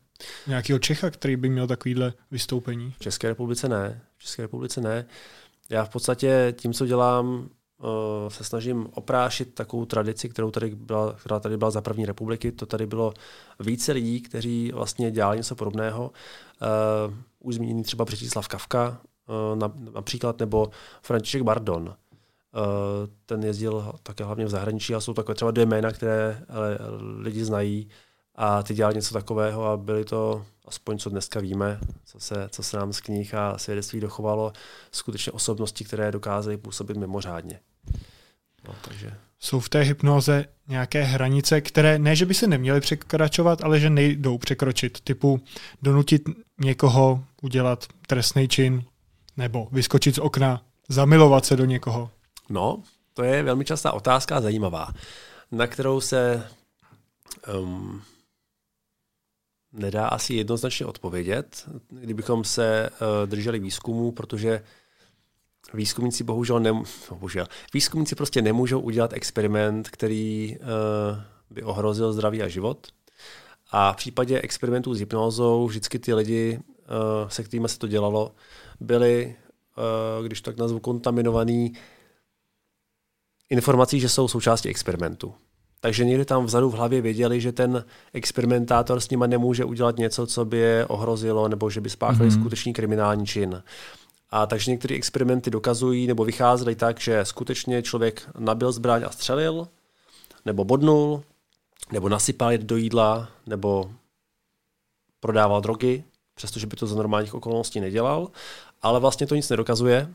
Nějakého Čecha, který by měl takovýhle vystoupení? V České republice ne. V České republice ne. Já v podstatě tím, co dělám, uh, se snažím oprášit takovou tradici, kterou tady byla, která tady byla za první republiky. To tady bylo více lidí, kteří vlastně dělali něco podobného. Uh, už zmíněný třeba Břetislav Kavka uh, například, nebo František Bardon. Ten jezdil také hlavně v zahraničí a jsou takové třeba dvě jména, které lidi znají a ty dělali něco takového a byly to, aspoň co dneska víme, co se, co se nám z knih a svědectví dochovalo, skutečně osobnosti, které dokázaly působit mimořádně. No, takže. Jsou v té hypnoze nějaké hranice, které ne, že by se neměly překračovat, ale že nejdou překročit, typu donutit někoho udělat trestný čin nebo vyskočit z okna, zamilovat se do někoho? No, to je velmi častá otázka a zajímavá, na kterou se um, nedá asi jednoznačně odpovědět, kdybychom se uh, drželi výzkumu, protože výzkumníci bohužel, ne, bohužel výzkumníci prostě nemůžou udělat experiment, který uh, by ohrozil zdraví a život. A v případě experimentů s hypnózou vždycky ty lidi, uh, se kterými se to dělalo, byli, když tak nazvu, kontaminovaný informací, že jsou součástí experimentu. Takže někdy tam vzadu v hlavě věděli, že ten experimentátor s nima nemůže udělat něco, co by je ohrozilo, nebo že by spáchali mm-hmm. skutečný kriminální čin. A takže některé experimenty dokazují nebo vycházely tak, že skutečně člověk nabil zbraň a střelil, nebo bodnul, nebo nasypal do jídla, nebo prodával drogy, přestože by to za normálních okolností nedělal, ale vlastně to nic nedokazuje,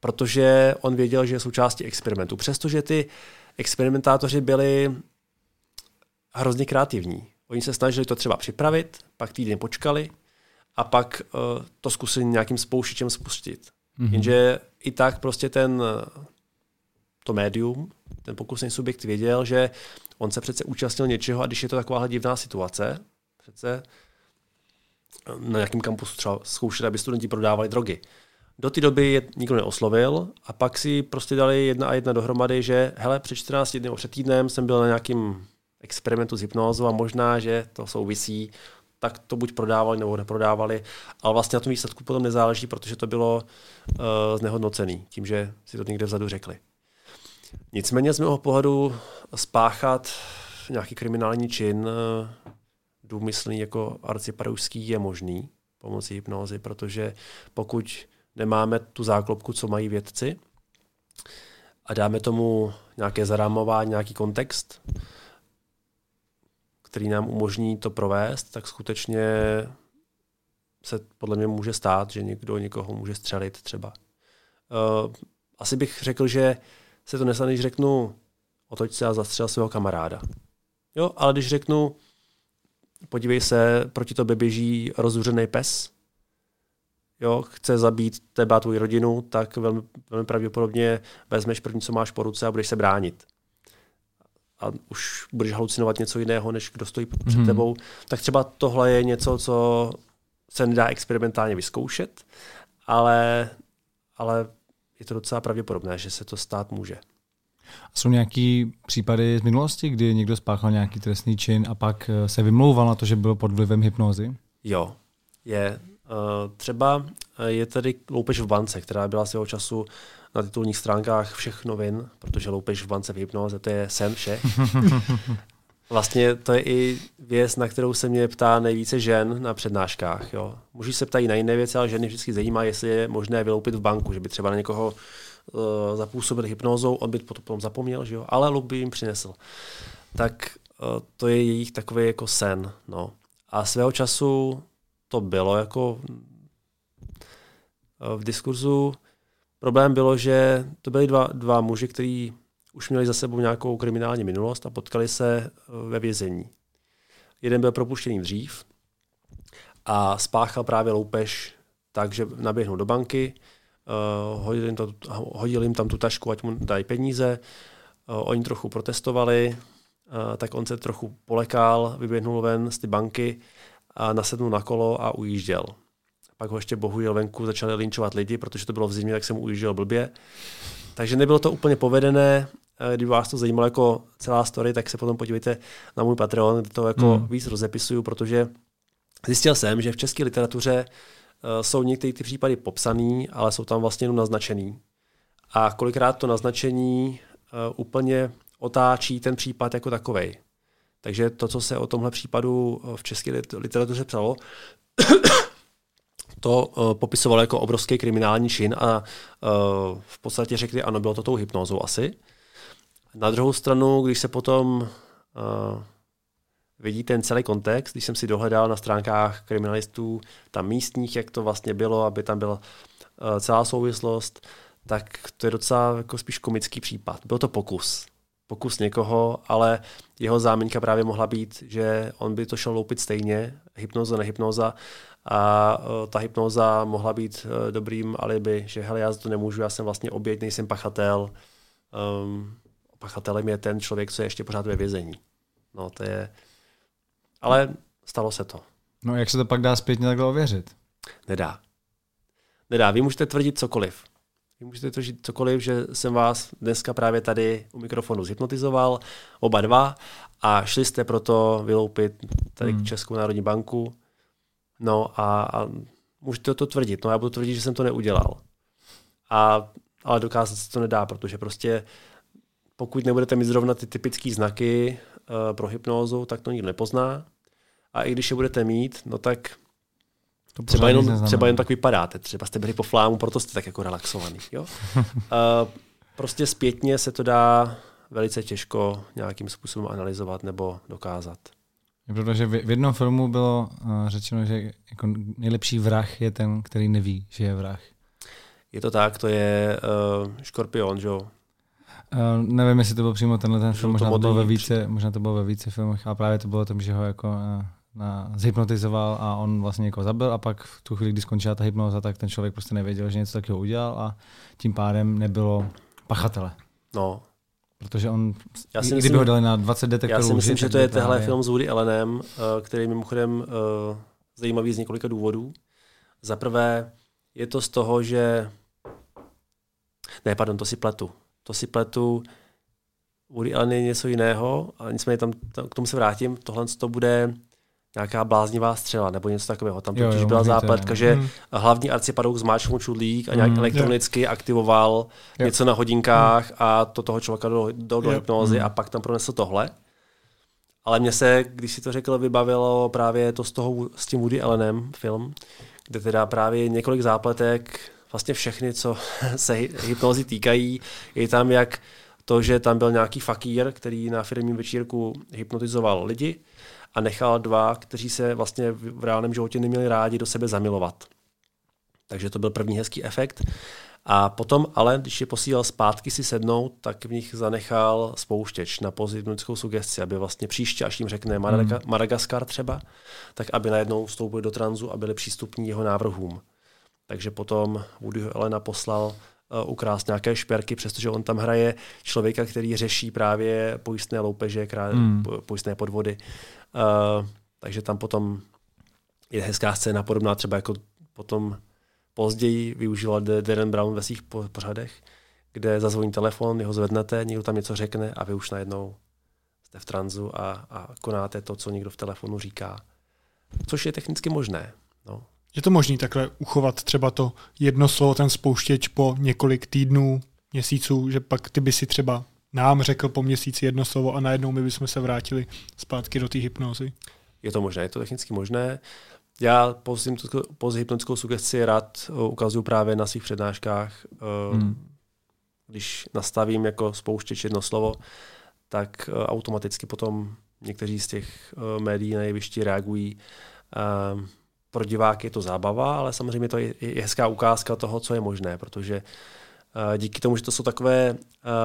protože on věděl, že je součástí experimentu. Přestože ty experimentátoři byli hrozně kreativní. Oni se snažili to třeba připravit, pak týden počkali a pak uh, to zkusili nějakým spouštěčem spustit. Mm-hmm. Jenže i tak prostě ten to médium, ten pokusný subjekt věděl, že on se přece účastnil něčeho a když je to taková divná situace, přece na nějakém kampusu třeba zkoušeli, aby studenti prodávali drogy. Do té doby je nikdo neoslovil a pak si prostě dali jedna a jedna dohromady, že hele, před 14 dny před týdnem jsem byl na nějakým experimentu s hypnózou a možná, že to souvisí, tak to buď prodávali nebo neprodávali, ale vlastně na tom výsledku potom nezáleží, protože to bylo uh, znehodnocený tím, že si to někde vzadu řekli. Nicméně z mého pohledu spáchat nějaký kriminální čin uh, důmyslný jako arciparouský je možný pomocí hypnózy, protože pokud nemáme tu záklopku, co mají vědci, a dáme tomu nějaké zarámování, nějaký kontext, který nám umožní to provést, tak skutečně se podle mě může stát, že někdo někoho může střelit třeba. Uh, asi bych řekl, že se to nestane, když řeknu otoč se a zastřel svého kamaráda. Jo, ale když řeknu, podívej se, proti tobě běží rozzuřený pes, jo, chce zabít tebe a tvou rodinu, tak velmi, velmi pravděpodobně vezmeš první, co máš po ruce a budeš se bránit. A už budeš halucinovat něco jiného, než kdo stojí před mm. tebou. Tak třeba tohle je něco, co se nedá experimentálně vyzkoušet, ale, ale je to docela pravděpodobné, že se to stát může. A jsou nějaký případy z minulosti, kdy někdo spáchal nějaký trestný čin a pak eh, se vymlouval na to, že byl pod vlivem hypnózy? Jo, je. Uh, třeba eh, je tady loupež v bance, která byla svého času na titulních stránkách všech novin, protože loupež v bance v hypnoze, to je sen všech. Vlastně to je i věc, na kterou se mě ptá nejvíce žen na přednáškách. Jo. Muži se ptají na jiné věci, ale ženy vždycky zajímá, jestli je možné vyloupit v banku, že by třeba na někoho uh, zapůsobil hypnózou, on by to potom zapomněl, že jo? ale loup by jim přinesl. Tak uh, to je jejich takový jako sen. No. A svého času to bylo jako uh, v diskurzu. Problém bylo, že to byli dva, dva muži, kteří už měli za sebou nějakou kriminální minulost a potkali se ve vězení. Jeden byl propuštěný dřív a spáchal právě loupež tak, že naběhnul do banky, uh, hodil, jim to, hodil jim tam tu tašku, ať mu dají peníze. Uh, oni trochu protestovali, uh, tak on se trochu polekal, vyběhnul ven z ty banky a nasednul na kolo a ujížděl. Pak ho ještě bohužel venku začali linčovat lidi, protože to bylo v zimě, tak jsem ujížděl blbě. Takže nebylo to úplně povedené. Kdyby vás to zajímalo jako celá story, tak se potom podívejte na můj Patreon, kde to jako hmm. víc rozepisuju, protože zjistil jsem, že v české literatuře Eh, jsou některé ty případy popsané, ale jsou tam vlastně jenom naznačený. A kolikrát to naznačení uh, úplně otáčí ten případ jako takový. Takže to, co se o tomhle případu eh, v české literatuře psalo, to uh, popisovalo jako obrovský kriminální čin a uh, v podstatě řekli, ano, bylo to tou hypnózou asi. Na druhou stranu, když se potom uh, vidí ten celý kontext, když jsem si dohledal na stránkách kriminalistů tam místních, jak to vlastně bylo, aby tam byla uh, celá souvislost, tak to je docela jako spíš komický případ. Byl to pokus. Pokus někoho, ale jeho záminka právě mohla být, že on by to šel loupit stejně, hypnoza, nehypnoza, a uh, ta hypnoza mohla být uh, dobrým alibi, že hele, já to nemůžu, já jsem vlastně oběť, nejsem pachatel. Um, pachatelem je ten člověk, co je ještě pořád ve vězení. No, to je, ale stalo se to. No jak se to pak dá zpětně takhle ověřit? Nedá. Nedá. Vy můžete tvrdit cokoliv. Vy můžete tvrdit cokoliv, že jsem vás dneska právě tady u mikrofonu zhypnotizoval, oba dva, a šli jste proto vyloupit tady hmm. k Českou národní banku. No a, a můžete to tvrdit. No já budu tvrdit, že jsem to neudělal. A, ale dokázat se to nedá, protože prostě pokud nebudete mít zrovna ty typické znaky uh, pro hypnózu, tak to nikdo nepozná. A i když je budete mít, no tak to třeba, jenom, třeba jen tak vypadáte. Třeba jste byli po flámu, proto jste tak jako relaxovaný. Jo? uh, prostě zpětně se to dá velice těžko nějakým způsobem analyzovat nebo dokázat. Protože v jednom filmu bylo uh, řečeno, že jako nejlepší vrah je ten, který neví, že je vrah. Je to tak, to je uh, Škorpion, že jo? Uh, nevím, jestli to byl přímo tenhle ten film, možná to, bylo ve více, možná to bylo ve více filmech, a právě to bylo tom, že ho jako uh, na, zhypnotizoval a on vlastně jako zabil a pak v tu chvíli, kdy skončila ta hypnoza, tak ten člověk prostě nevěděl, že něco takového udělal a tím pádem nebylo pachatele. No. Protože on, já si myslím, kdyby ho dali na 20 detektorů... Já si myslím, že to je tehle film s Woody Allenem, eh, který je mimochodem uh, zajímavý z několika důvodů. Za prvé je to z toho, že... Ne, pardon, to si pletu. To si pletu. Woody Allen je něco jiného, ale nicméně tam, tam, k tomu se vrátím. Tohle to bude nějaká bláznivá střela nebo něco takového. Tam totiž jo, byla zápletka, že hmm. hlavní arcipadouk zmáčknul čudlík a nějak hmm. elektronicky jo. aktivoval jo. něco na hodinkách hmm. a to toho člověka do, do, do hypnózy hmm. a pak tam pronesl tohle. Ale mně se, když si to řekl, vybavilo právě to z toho, s tím Woody Allenem film, kde teda právě několik zápletek, vlastně všechny, co se hypnózy týkají, je tam jak to, že tam byl nějaký fakír, který na firmním večírku hypnotizoval lidi, a nechal dva, kteří se vlastně v reálném životě neměli rádi, do sebe zamilovat. Takže to byl první hezký efekt. A potom ale, když je posílal zpátky si sednout, tak v nich zanechal spouštěč na pozitivnickou sugestci, aby vlastně příště, až jim řekne Madaga- hmm. Madagaskar třeba, tak aby najednou vstoupili do tranzu a byli přístupní jeho návrhům. Takže potom Woody Elena poslal ukrást nějaké šperky, přestože on tam hraje člověka, který řeší právě pojistné loupeže, krá- hmm. pojistné podvody. Uh, takže tam potom je hezká scéna podobná třeba jako potom později využíval Darren Brown ve svých pořadech, kde zazvoní telefon, jeho zvednete, někdo tam něco řekne a vy už najednou jste v tranzu a, a konáte to, co někdo v telefonu říká. Což je technicky možné. No. Je to možné takhle uchovat třeba to jedno slovo, ten spouštěč po několik týdnů, měsíců, že pak ty by si třeba nám řekl po měsíci jedno slovo a najednou my bychom se vrátili zpátky do té hypnózy? Je to možné, je to technicky možné. Já posthypnotickou sugesti rád uh, ukazuju právě na svých přednáškách. Uh, hmm. Když nastavím jako spouštěč jedno slovo, tak uh, automaticky potom někteří z těch médií na jevišti reagují. Pro diváky je to zábava, ale samozřejmě to je hezká ukázka toho, co je možné, protože díky tomu, že to jsou takové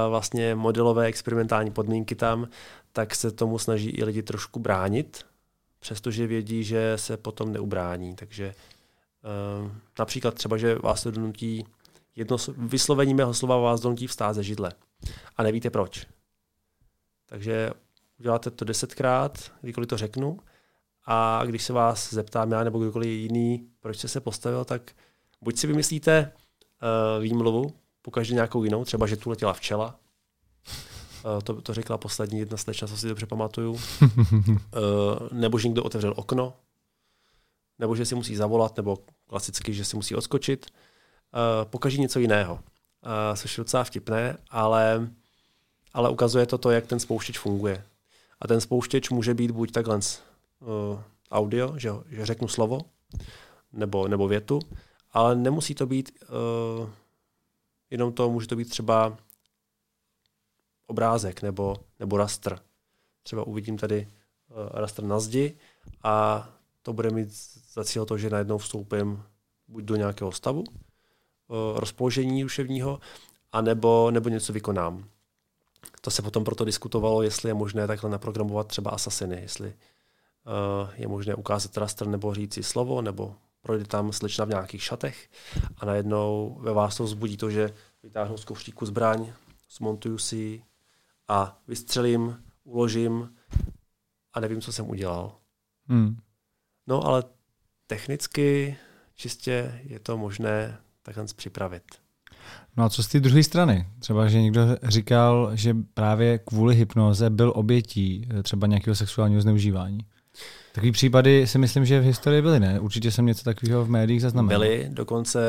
vlastně modelové experimentální podmínky tam, tak se tomu snaží i lidi trošku bránit, přestože vědí, že se potom neubrání. Takže například třeba, že vás to donutí, jedno vyslovení mého slova vás donutí vstát ze židle. A nevíte proč. Takže uděláte to desetkrát, kdykoliv to řeknu, a když se vás zeptám já nebo kdokoliv jiný, proč jste se postavil, tak buď si vymyslíte uh, výmluvu, pokaždé nějakou jinou, třeba, že tu letěla včela. Uh, to, to řekla poslední jedna slečna, co si dobře pamatuju. uh, nebo že někdo otevřel okno, nebo že si musí zavolat, nebo klasicky, že si musí odskočit. Uh, pokaží něco jiného. Uh, což je docela vtipné, ale, ale ukazuje to to, jak ten spouštěč funguje. A ten spouštěč může být buď takhle audio, že, že řeknu slovo, nebo, nebo větu, ale nemusí to být uh, jenom to může to být třeba obrázek nebo, nebo rastr. Třeba uvidím tady uh, rastr na zdi a to bude mít za cíl to, že najednou vstoupím buď do nějakého stavu, uh, rozpoložení duševního, anebo, nebo něco vykonám. To se potom proto diskutovalo, jestli je možné takhle naprogramovat třeba asasiny, jestli je možné ukázat rastr nebo říci slovo, nebo projde tam slečna v nějakých šatech a najednou ve vás to vzbudí to, že vytáhnu z kufříku zbraň, smontuju si a vystřelím, uložím a nevím, co jsem udělal. Hmm. No ale technicky čistě je to možné takhle připravit. No a co z té druhé strany? Třeba, že někdo říkal, že právě kvůli hypnoze byl obětí eh, třeba nějakého sexuálního zneužívání. Takový případy si myslím, že v historii byly, ne? Určitě jsem něco takového v médiích zaznamenal. Byly, dokonce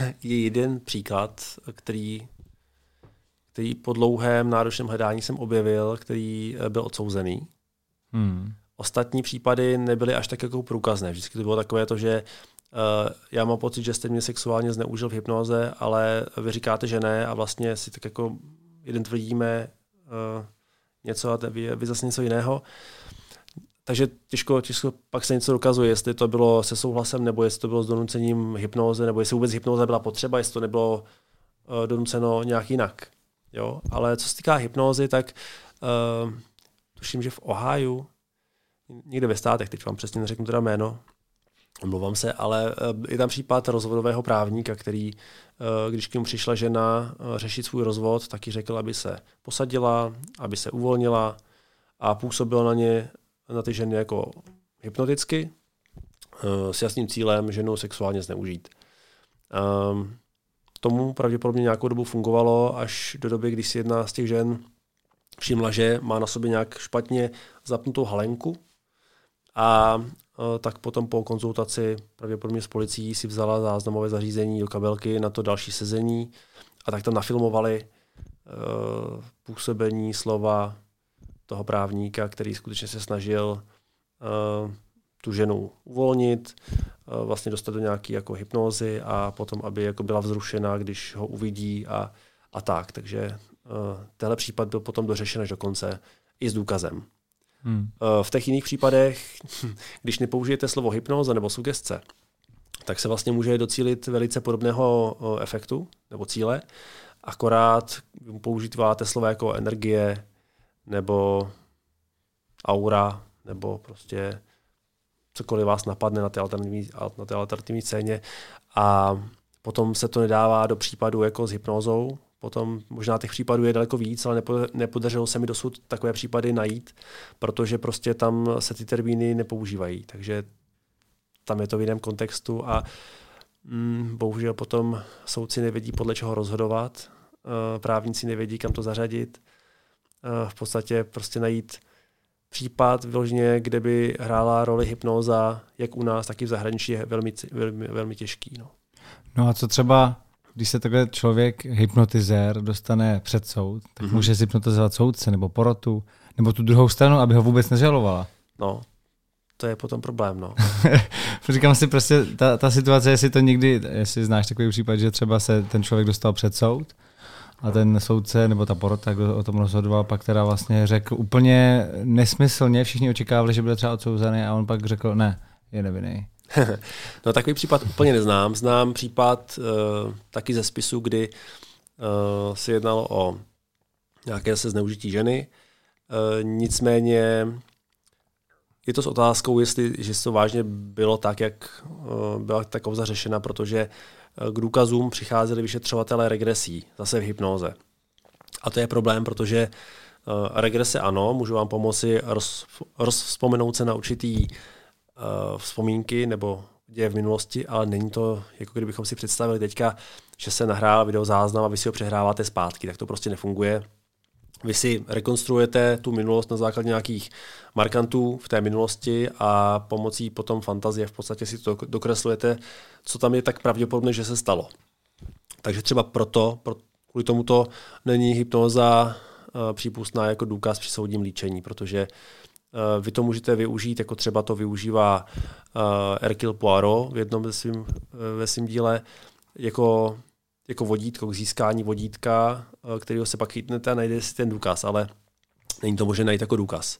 uh, je jeden příklad, který, který po dlouhém náročném hledání jsem objevil, který byl odsouzený. Hmm. Ostatní případy nebyly až tak jako průkazné. Vždycky to bylo takové to, že uh, já mám pocit, že jste mě sexuálně zneužil v hypnoze, ale vy říkáte, že ne a vlastně si tak jako jeden tvrdíme uh, něco a vy, vy zase něco jiného. Takže těžko, těžko pak se něco dokazuje, jestli to bylo se souhlasem, nebo jestli to bylo s donucením hypnoze, nebo jestli vůbec hypnoza byla potřeba, jestli to nebylo uh, donuceno nějak jinak. Jo? Ale co se týká hypnózy, tak uh, tuším, že v Ohio, někde ve státech, teď vám přesně neřeknu teda jméno, omlouvám se, ale je tam případ rozvodového právníka, který, když k němu přišla žena řešit svůj rozvod, taky řekl, aby se posadila, aby se uvolnila a působil na ně na ty ženy jako hypnoticky eh, s jasným cílem ženu sexuálně zneužít. Um, tomu pravděpodobně nějakou dobu fungovalo až do doby, když si jedna z těch žen všimla, že má na sobě nějak špatně zapnutou halenku a tak potom po konzultaci pravděpodobně s policií si vzala záznamové zařízení do kabelky na to další sezení a tak tam nafilmovali uh, působení slova toho právníka, který skutečně se snažil uh, tu ženu uvolnit, vlastně dostat do nějaké jako hypnózy a potom, aby jako byla vzrušená, když ho uvidí a, a tak. Takže tenhle případ byl potom dořešen až do konce i s důkazem. Hmm. Uh, v těch jiných případech, když nepoužijete slovo hypnóza nebo sugestce, tak se vlastně může docílit velice podobného efektu nebo cíle, akorát používáte slova jako energie, nebo aura, nebo prostě cokoliv vás napadne na té alternativní, na té alternativní scéně a potom se to nedává do případu jako s hypnózou, potom možná těch případů je daleko víc, ale nepodařilo se mi dosud takové případy najít, protože prostě tam se ty termíny nepoužívají, takže tam je to v jiném kontextu a mm, bohužel potom soudci nevědí, podle čeho rozhodovat, uh, právníci nevědí, kam to zařadit, uh, v podstatě prostě najít případ vyloženě, kde by hrála roli hypnóza, jak u nás, tak i v zahraničí, je velmi, velmi, velmi těžký. No. no a co třeba, když se takhle člověk, hypnotizér, dostane před soud, tak mm-hmm. může hypnotizovat soudce nebo porotu, nebo tu druhou stranu, aby ho vůbec nežalovala. No, to je potom problém, no. Říkám si prostě, ta, ta situace, jestli to někdy, jestli znáš takový případ, že třeba se ten člověk dostal před soud a ten soudce nebo ta porota, kdo o tom rozhodoval, pak teda vlastně řekl úplně nesmyslně, všichni očekávali, že bude třeba odsouzený a on pak řekl, ne, je nevinný. no takový případ úplně neznám. Znám případ uh, taky ze spisu, kdy uh, se jednalo o nějaké se zneužití ženy. Uh, nicméně je to s otázkou, jestli že to vážně bylo tak, jak uh, byla ta kauza řešena, protože k důkazům přicházeli vyšetřovatelé regresí, zase v hypnoze. A to je problém, protože eh, regrese ano, můžu vám pomoci roz, rozvzpomenout se na určitý uh, vzpomínky nebo děje v minulosti, ale není to, jako kdybychom si představili teďka, že se nahrál videozáznam a vy si ho přehráváte zpátky, tak to prostě nefunguje. Vy si rekonstruujete tu minulost na základě nějakých markantů v té minulosti a pomocí potom fantazie v podstatě si to dokreslujete, co tam je tak pravděpodobné, že se stalo. Takže třeba proto, pro, kvůli tomuto není hypnoza uh, přípustná jako důkaz při soudním líčení, protože uh, vy to můžete využít, jako třeba to využívá uh, Hercule Poirot v jednom ve svým, uh, ve svým díle, jako jako vodítko k získání vodítka, eh, kterého se pak chytnete a najdete si ten důkaz, ale není to možné najít jako důkaz.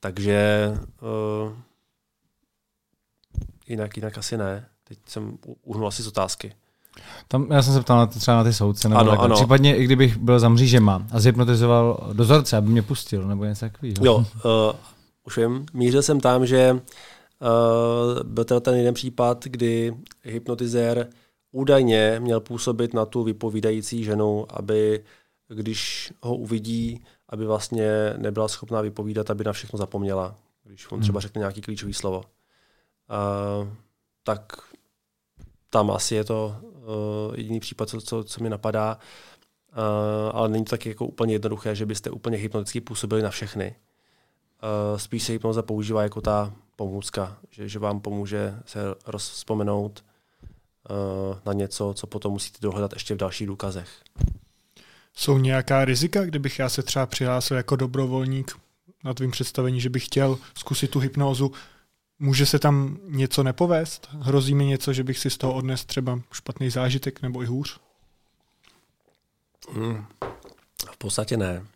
Takže uh, jinak, jinak asi ne. Teď jsem uhnul asi z otázky. Tam, já jsem se ptal na, třeba na ty soudce, nebo ano, ano. případně i kdybych byl za mřížema a zhypnotizoval dozorce, aby mě pustil, nebo něco takového. Jo, uh, už vím. Mířil jsem tam, že uh, byl ten jeden případ, kdy hypnotizér údajně měl působit na tu vypovídající ženu, aby když ho uvidí, aby vlastně nebyla schopná vypovídat, aby na všechno zapomněla, když on třeba hmm. řekne nějaký klíčový slovo. Uh, tak tam asi je to uh, jediný případ, co, co, co mi napadá, uh, ale není to tak jako úplně jednoduché, že byste úplně hypnoticky působili na všechny. Uh, spíš se hypnoza používá jako ta pomůcka, že, že vám pomůže se rozpomenout Eh, na něco, co potom musíte dohledat ještě v dalších důkazech. Jsou nějaká rizika, kdybych já se třeba přihlásil jako dobrovolník na tvým představení, že bych chtěl zkusit tu hypnózu, může se tam něco nepovést? Hrozí mi něco, že bych si z toho odnes třeba špatný zážitek nebo i hůř? Hmm. V podstatě ne.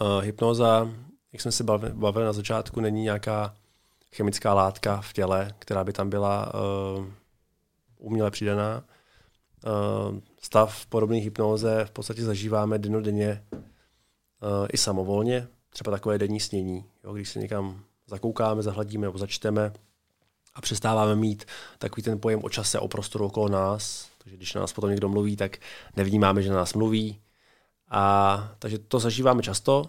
Uh, hypnoza, jak jsme si bavili, na začátku, není nějaká chemická látka v těle, která by tam byla uh, uměle přidaná. Uh, stav podobný hypnoze v podstatě zažíváme denodenně uh, i samovolně, třeba takové denní snění, jo, když se někam zakoukáme, zahladíme nebo začteme a přestáváme mít takový ten pojem o čase, o prostoru okolo nás, takže když na nás potom někdo mluví, tak nevnímáme, že na nás mluví. A, takže to zažíváme často.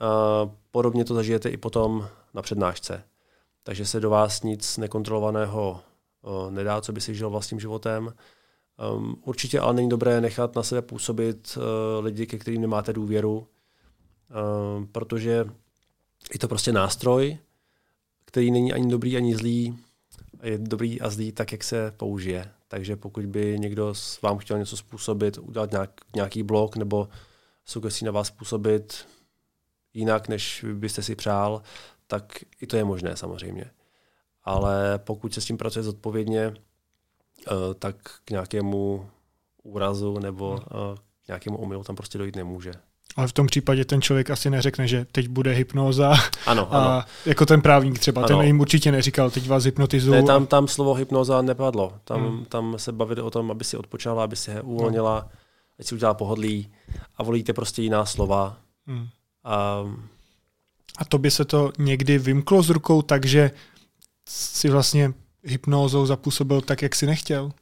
A, podobně to zažijete i potom na přednášce. Takže se do vás nic nekontrolovaného o, nedá, co by si žil vlastním životem. Um, určitě ale není dobré nechat na sebe působit uh, lidi, ke kterým nemáte důvěru, protože je to prostě nástroj, který není ani dobrý, ani zlý. Je dobrý a zlý tak, jak se použije. Takže pokud by někdo vám chtěl něco způsobit, udělat nějak, nějaký blok nebo sugestí na vás způsobit jinak, než byste si přál, tak i to je možné samozřejmě. Ale pokud se s tím pracuje zodpovědně, eh, tak k nějakému úrazu nebo hmm. eh, k nějakému omylu tam prostě dojít nemůže. Ale v tom případě ten člověk asi neřekne, že teď bude hypnóza. Ano, ano. A jako ten právník třeba, ano. ten jim určitě neříkal, teď vás hypnotizuju. Ne, tam, tam slovo hypnoza nepadlo. Tam, hmm. tam se bavili o tom, aby si odpočala, aby si uvolnila, hmm. ať si udělala pohodlí a volíte prostě jiná slova. Hmm. A, a to by se to někdy vymklo z rukou, takže si vlastně hypnózou zapůsobil tak, jak si nechtěl?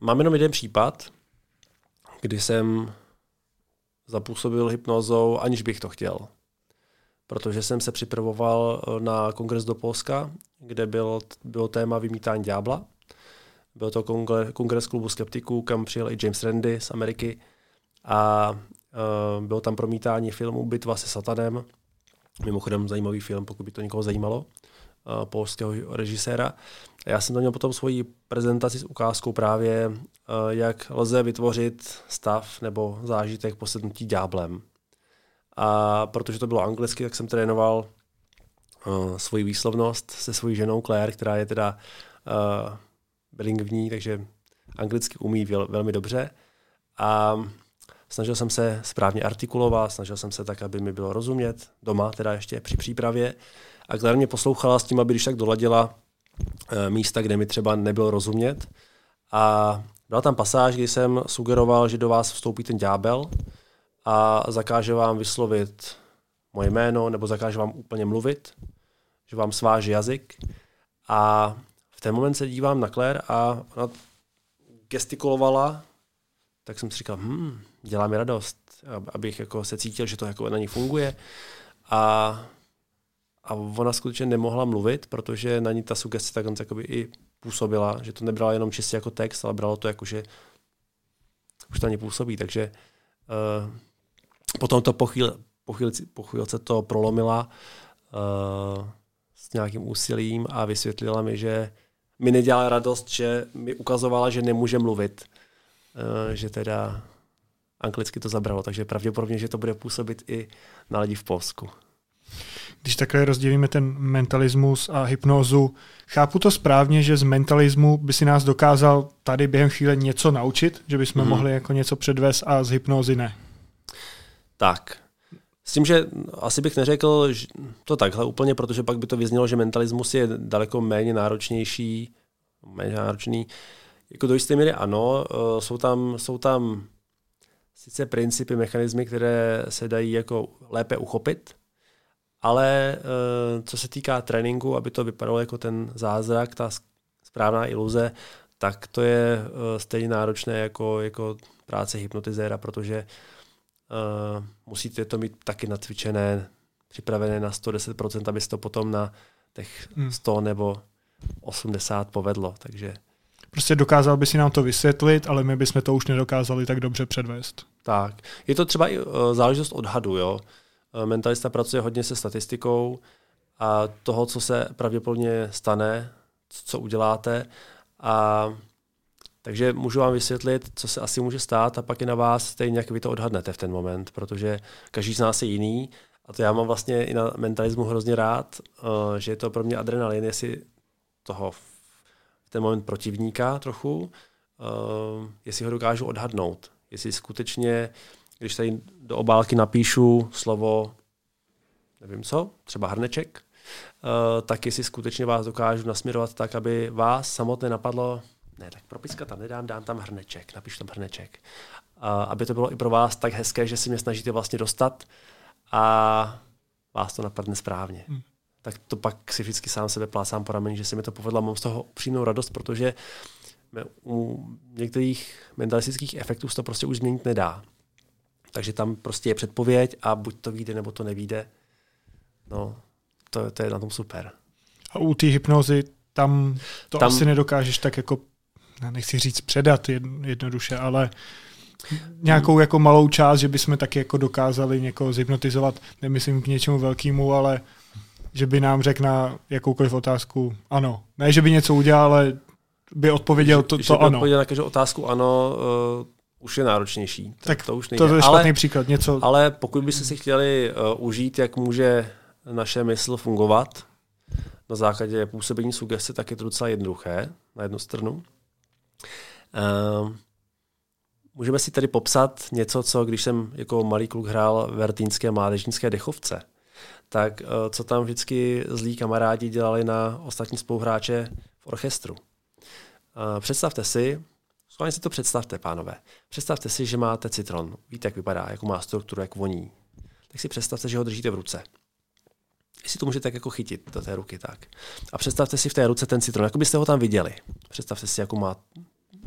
Mám jenom jeden případ, kdy jsem zapůsobil hypnozou, aniž bych to chtěl. Protože jsem se připravoval eh, na kongres do Polska, kde byl, bylo téma vymítání ďábla. Byl to kongres klubu skeptiků, kam přijel i James Randy z Ameriky a bylo tam promítání filmu Bitva se satanem. Mimochodem zajímavý film, pokud by to někoho zajímalo, uh, polského režiséra. Já jsem tam měl potom svoji prezentaci s ukázkou právě, eh, jak lze vytvořit stav nebo zážitek posednutí dňáblem. A protože to bylo anglicky, tak jsem trénoval svoji výslovnost se svojí ženou Claire, která je teda uh, bilingvní, takže anglicky umí vel, velmi dobře. A snažil jsem se správně artikulovat, snažil jsem se tak, aby mi bylo rozumět, doma teda ještě při přípravě. A Claire mě poslouchala s tím, aby když tak doladila Eh, místa, kde mi třeba nebylo rozumět. A byla tam pasáž, kdy jsem sugeroval, že do vás vstoupí ten ďábel a zakáže vám vyslovit moje jméno, nebo zakáže vám úplně mluvit, že vám sváží jazyk. A v ten moment se dívám na Claire a ona gestikulovala, tak jsem si říkal, hm, dělá mi radost, abych jako se cítil, že to jako na ní funguje. A a ona skutečně nemohla mluvit, protože na ní ta sugestce tak i působila, že to nebrala jenom čistě jako text, ale bralo to jako, že už to ani působí, takže uh, potom to po, chvíli, po, chvíli, po chvílce to prolomila uh, s nějakým úsilím a vysvětlila mi, že mi nedělala radost, že mi ukazovala, že nemůže mluvit, uh, že teda anglicky to zabralo, takže pravděpodobně, že to bude působit i na lidi v Polsku. Když takhle rozdělíme ten mentalismus a hypnózu, chápu to správně, že z mentalismu by si nás dokázal tady během chvíle něco naučit, že bychom hmm. mohli jako něco předvést a z hypnózy ne. Tak. S tím, že asi bych neřekl že to takhle úplně, protože pak by to vyznělo, že mentalismus je daleko méně náročnější, méně náročný. Jako do jisté míry ano, eh, jsou tam, jsou tam sice principy, mechanismy, které se dají jako lépe uchopit, ale uh, co se týká tréninku, aby to vypadalo jako ten zázrak, ta správná iluze, tak to je uh, stejně náročné jako, jako práce hypnotizéra, protože uh, musíte to mít taky natvičené, připravené na 110%, aby se to potom na těch 100 hmm. nebo 80 povedlo. Takže Prostě dokázal by si nám to vysvětlit, ale my bychom to už nedokázali tak dobře předvést. Tak. Je to třeba i uh, záležitost odhadu, jo. Eh, mentalista pracuje hodně se statistikou a toho, co se pravděpodobně stane, co uděláte a Takže můžu vám vysvětlit, co se asi může stát a pak je na vás stejně, jak vy to odhadnete v ten moment, protože každý z nás je jiný a to já mám vlastně i na mentalismu hrozně rád, uh, že je to pro mě adrenalin, jestli toho ten moment protivníka trochu, uh, jestli ho dokážu odhadnout. Jestli skutečně, když tady do obálky napíšu slovo, nevím co, třeba hrneček, uh, tak jestli skutečně vás dokážu nasměrovat tak, aby vás samotné napadlo, ne, tak propiska tam nedám, dám tam hrneček, napíšu tam hrneček. Uh, aby to bylo i pro vás tak hezké, že si mě snažíte vlastně dostat a vás to napadne správně. Hmm. Tak to pak si vždycky sám sebe plácám po rameni, že se mi to povedlo. Mám z toho upřímnou radost, protože u některých mentalistických efektů se to prostě už změnit nedá. Takže tam prostě je předpověď a buď to vyjde, nebo to nevíde. No, to, to je na tom super. A u té hypnozy tam to tam, asi nedokážeš tak jako, nechci říct předat jednoduše, ale nějakou jako malou část, že bychom taky jako dokázali někoho zhypnotizovat, nemyslím k něčemu velkému, ale že by nám řekl na jakoukoliv otázku ano. Ne, že by něco udělal, ale by odpověděl to, že, to že by ano. odpověděl na každou otázku ano, uh, už je náročnější. Tak to, už nejde. to je špatný ale, příklad. Něco... Ale pokud byste si chtěli uh, užít, jak může naše mysl fungovat na základě působení sugestce, tak je to docela jednoduché na jednu stranu. Uh, můžeme si tedy popsat něco, co když jsem jako malý kluk hrál v Vertínské mládežnické dechovce, tak uh, co tam vždycky zlí kamarádi dělali na ostatní spoluhráče v orchestru. Uh, představte si, schválně si to představte, pánové. Představte si, že máte citron. Víte, jak vypadá, jakou má strukturu, jak voní. Tak si představte, že ho držíte v ruce. Jestli to můžete tak jako chytit do té ruky, tak. A představte si v té ruce ten citron, jako byste ho tam viděli. Představte si, jakou má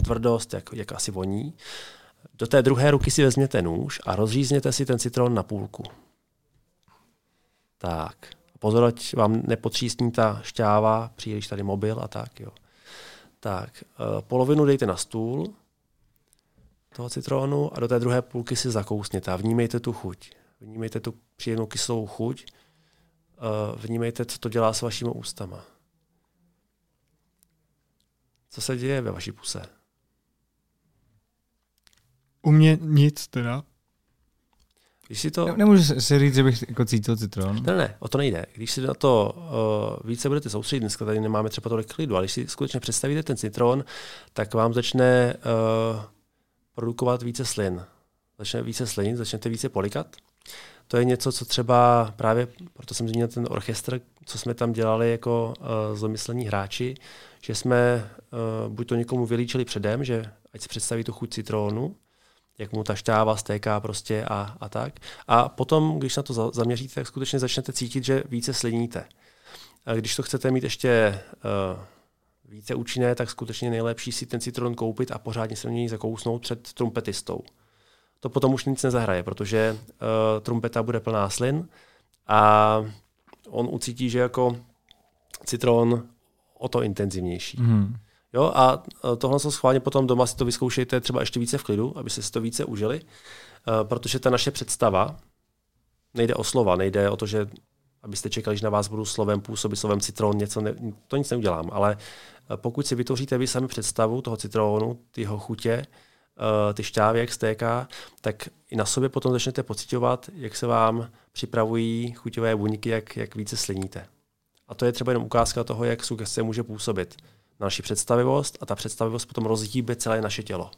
tvrdost, jak, jak asi voní. Do té druhé ruky si vezměte nůž a rozřízněte si ten citron na půlku. Tak. Pozor, ať vám nepotřísní ta šťáva, příliš tady mobil a tak, jo. Tak, uh, polovinu dejte na stůl toho citronu a do té druhé půlky si zakousněte a vnímejte tu chuť. Vnímejte tu příjemnou kyselou chuť. Uh, vnímejte, co to dělá s vašimi ústama. Co se děje ve vaší puse? U mě nic teda. Když si to... Ne, nemůžu si říct, že bych jako cítil citron. Ne, ne, o to nejde. Když si na to uh, více budete soustředit, dneska tady nemáme třeba tolik klidu, ale když si skutečně představíte ten citron, tak vám začne uh, produkovat více slin. Začne více slin, začnete více polikat. To je něco, co třeba právě, proto jsem zmínil ten orchestr, co jsme tam dělali jako uh, zlomyslení hráči, že jsme uh, buď to někomu vylíčili předem, že ať si představí tu chuť citronu, jak mu ta šťáva stéká prostě a, a tak. A potom, když na to zaměříte, tak skutečně začnete cítit, že více sliníte. A když to chcete mít ještě uh, více účinné, tak skutečně nejlepší si ten citron koupit a pořádně se něj zakousnout před trumpetistou. To potom už nic nezahraje, protože uh, trumpeta bude plná slin a on ucítí, že jako citron o to intenzivnější. Mm. Jo, a tohle se schválně potom doma si to vyzkoušejte třeba ještě více v klidu, aby si to více užili, eh, protože ta naše představa nejde o slova, nejde o to, že abyste čekali, že na vás budu slovem působit, slovem citron, něco ne, to nic neudělám, ale eh, pokud si vytvoříte vy sami představu toho citronu, ty jeho chutě, ty šťávy, jak stéká, tak i na sobě potom začnete pocitovat, jak se vám připravují chuťové buňky, jak, jak více sliníte. A to je třeba jenom ukázka toho, jak sugestce může působit naši představivost a ta představivost potom rozhýbe celé naše tělo.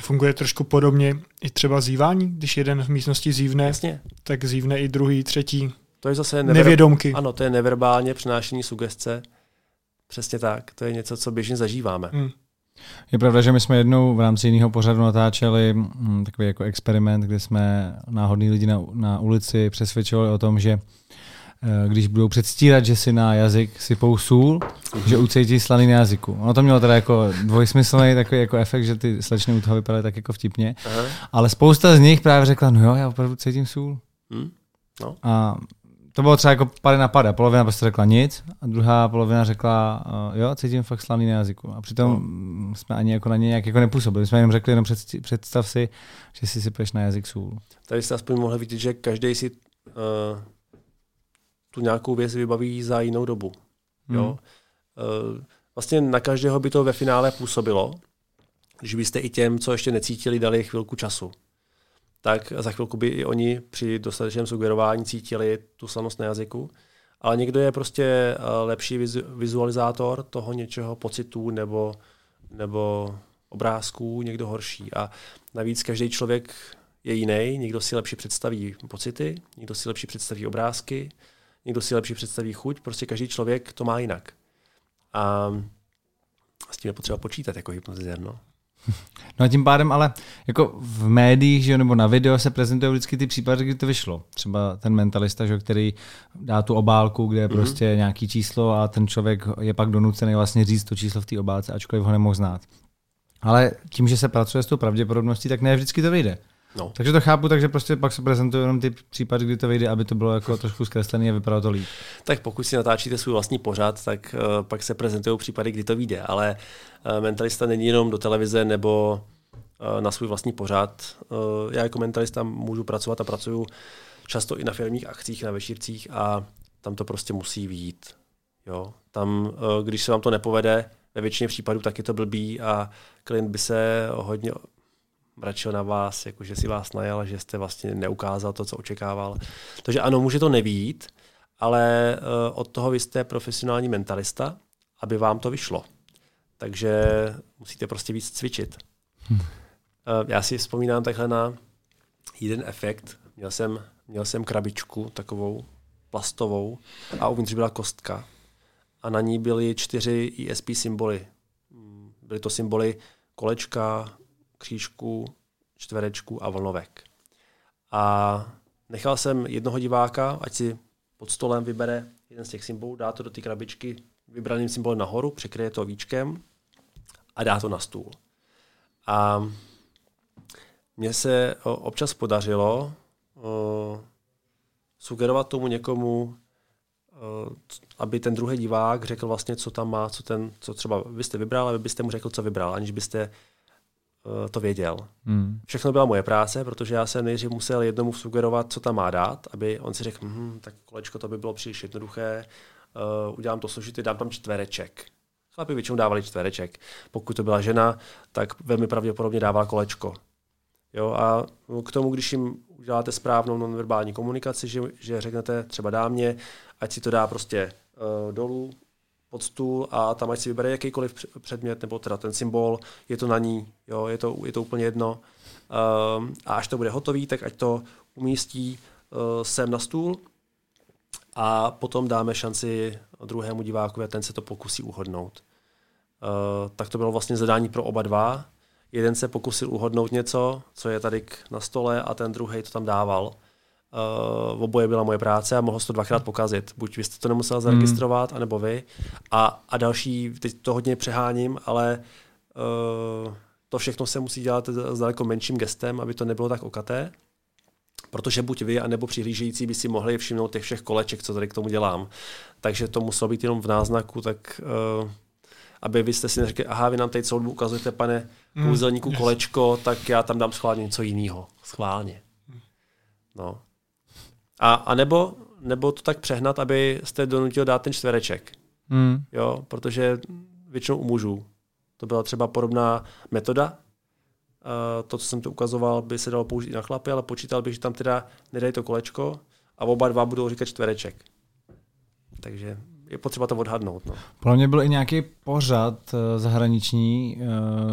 Funguje trošku podobně i třeba zývání, když jeden v místnosti zívne, Jasně. tak zívne i druhý, třetí. To je zase never... nevědomky. Ano, to je neverbálně přenášení sugestce. Přesně tak. To je něco, co běžně zažíváme. Hmm. Je pravda, že my jsme jednou v rámci jiného pořadu natáčeli hm, takový jako experiment, kde jsme náhodní lidi na, na ulici přesvědčovali o tom, že když budou předstírat, že si na jazyk sypou sůl, že ucítí slaný na jazyku. Ono to mělo teda jako dvojsmyslný takový jako efekt, že ty slečny u toho vypadaly tak jako vtipně. Aha. Ale spousta z nich právě řekla, no jo, já opravdu cítím sůl. Hmm. No. A to bylo třeba jako pady na pada. Polovina prostě řekla nic a druhá polovina řekla, uh, jo, cítím fakt slaný na jazyku. A přitom no. jsme ani jako na ně nějak jako nepůsobili. jsme jenom řekli, jenom představ si, že si sypeš na jazyk sůl. Tady jste aspoň mohli vidět, že každý si uh tu nějakou věc vybaví za jinou dobu. Hmm. Jo? E, vlastně na každého by to ve finále působilo, když byste i těm, co ještě necítili, dali chvilku času, tak za chvilku by i oni při dostatečném sugerování cítili tu slanost na jazyku. Ale někdo je prostě eh, lepší vizualizátor toho něčeho, pocitů nebo, nebo obrázků, někdo horší. A navíc každý člověk je jiný, někdo si lepší představí pocity, někdo si lepší představí obrázky, někdo si lepší představí chuť, prostě každý člověk to má jinak. A s tím je potřeba počítat jako hypnotizér. No. No a tím pádem ale jako v médiích že, nebo na video se prezentují vždycky ty případy, kdy to vyšlo. Třeba ten mentalista, že, který dá tu obálku, kde je mm-hmm. prostě nějaký číslo a ten člověk je pak donucený vlastně říct to číslo v té obálce, ačkoliv ho nemohl znát. Ale tím, že se pracuje s tou pravděpodobností, tak ne vždycky to vyjde. No. Takže to chápu, takže prostě pak se prezentují jenom ty případy, kdy to vyjde, aby to bylo jako trošku zkreslené a vypadalo to líp. Tak pokud si natáčíte svůj vlastní pořad, tak uh, pak se prezentují případy, kdy to vyjde, ale uh, mentalista není jenom do televize nebo uh, na svůj vlastní pořad. Uh, já jako mentalista můžu pracovat a pracuju často i na firmních akcích, na večírcích a tam to prostě musí výjít. Jo? Tam, uh, když se vám to nepovede, ve většině případů tak je to blbý a klient by se hodně mračil na vás, jako že si vás najal, že jste vlastně neukázal to, co očekával. Takže ano, může to nevít, ale uh, od toho vy jste profesionální mentalista, aby vám to vyšlo. Takže musíte prostě víc cvičit. Hmm. Uh, já si vzpomínám takhle na jeden efekt. Měl jsem, měl jsem krabičku takovou plastovou a uvnitř byla kostka. A na ní byly čtyři ESP symboly. Hmm, byly to symboly kolečka, křížku, čtverečku a vlnovek. A nechal jsem jednoho diváka, ať si pod stolem vybere jeden z těch symbolů, dá to do té krabičky vybraným symbolem nahoru, překryje to víčkem a dá to na stůl. A mně se občas podařilo uh, sugerovat tomu někomu, uh, aby ten druhý divák řekl vlastně, co tam má, co, ten, co třeba vy jste vybral, aby byste mu řekl, co vybral, aniž byste to věděl. Hmm. Všechno byla moje práce, protože já jsem nejdřív musel jednomu sugerovat, co tam má dát, aby on si řekl, hm, tak kolečko to by bylo příliš jednoduché, uh, udělám to složitý, dám tam čtvereček. Chlapi většinou dávali čtvereček. Pokud to byla žena, tak velmi pravděpodobně dávala kolečko. Jo, a k tomu, když jim uděláte správnou nonverbální komunikaci, že, že řeknete třeba dámě, ať si to dá prostě uh, dolů, pod stůl a tam ať si vybere jakýkoliv předmět nebo teda ten symbol, je to na ní, jo, je, to, je to úplně jedno. Um, a až to bude hotový, tak ať to umístí uh, sem na stůl a potom dáme šanci druhému divákovi a ten se to pokusí uhodnout. Uh, tak to bylo vlastně zadání pro oba dva. Jeden se pokusil uhodnout něco, co je tady na stole a ten druhý to tam dával. Uh, oboje byla moje práce a mohlo se to dvakrát pokazit. Buď vy jste to nemusel zaregistrovat, hmm. anebo vy. A, a další, teď to hodně přeháním, ale uh, to všechno se musí dělat s daleko menším gestem, aby to nebylo tak okaté. Protože buď vy, anebo přihlížející by si mohli všimnout těch všech koleček, co tady k tomu dělám. Takže to muselo být jenom v náznaku, tak uh, aby vy jste si neřekli, aha, vy nám tady celou dobu ukazujete, pane hmm. kouzelníku, mm, kolečko, tak já tam dám schválně něco jiného. Schválně. No. A, a nebo, nebo to tak přehnat, aby jste donutil dát ten čtvereček. Mm. Jo, protože většinou u mužů. To byla třeba podobná metoda. Uh, to, co jsem to ukazoval, by se dalo použít i na chlapy, ale počítal bych, že tam teda nedají to kolečko a oba dva budou říkat čtvereček. Takže je potřeba to odhadnout. No. Pro mě byl i nějaký pořad eh, zahraniční, eh,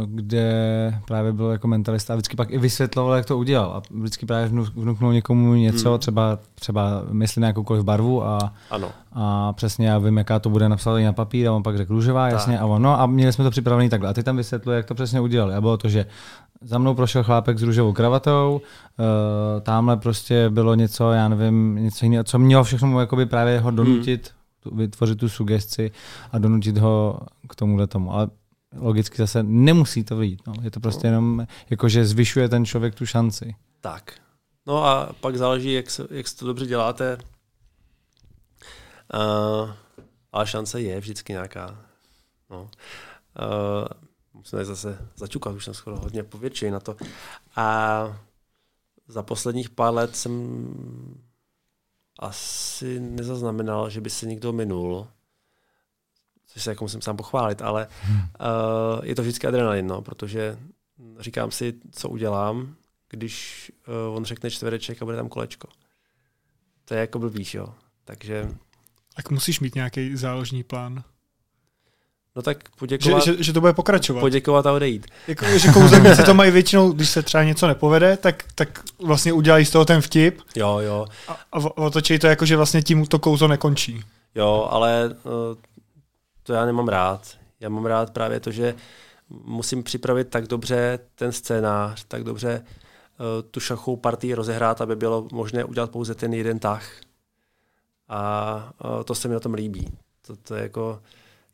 kde právě byl jako mentalista a vždycky pak i vysvětloval, jak to udělal. A vždycky právě vnuknul někomu něco, hmm. třeba, třeba myslí na jakoukoliv barvu a, ano. a přesně já vím, jaká to bude napsat na papír a on pak řekl růžová, jasně, a on, no a měli jsme to připravený takhle. A ty tam vysvětluje, jak to přesně udělali. A bylo to, že za mnou prošel chlápek s růžovou kravatou, uh, tamhle prostě bylo něco, já nevím, něco jiného, co mělo všechno jakoby právě ho donutit hmm vytvořit tu sugesti a donutit ho k tomuhle tomu. Ale logicky zase nemusí to vyjít. No. Je to prostě no. jenom, jako že zvyšuje ten člověk tu šanci. Tak. No a pak záleží, jak, se, jak to dobře děláte. Uh, ale šance je vždycky nějaká. No. Uh, musím zase začukat, už jsem skoro hodně povětší na to. A za posledních pár let jsem asi nezaznamenal, že by se někdo minul, což se jako musím sám pochválit, ale hmm. uh, je to vždycky adrenalin, no, protože říkám si, co udělám, když uh, on řekne čtvereček a bude tam kolečko. To je jako blbý, jo. Takže... Tak musíš mít nějaký záložní plán. No tak poděkovat. Že, že, že to bude pokračovat. Poděkovat a odejít. Jako, že kouzelníci to mají většinou, když se třeba něco nepovede, tak, tak vlastně udělají z toho ten vtip. Jo, jo. A, a otočí to jako, že vlastně tím to kouzo nekončí. Jo, ale uh, to já nemám rád. Já mám rád právě to, že musím připravit tak dobře ten scénář, tak dobře uh, tu šachovou partii rozehrát, aby bylo možné udělat pouze ten jeden tah. A uh, to se mi na tom líbí. To, to je jako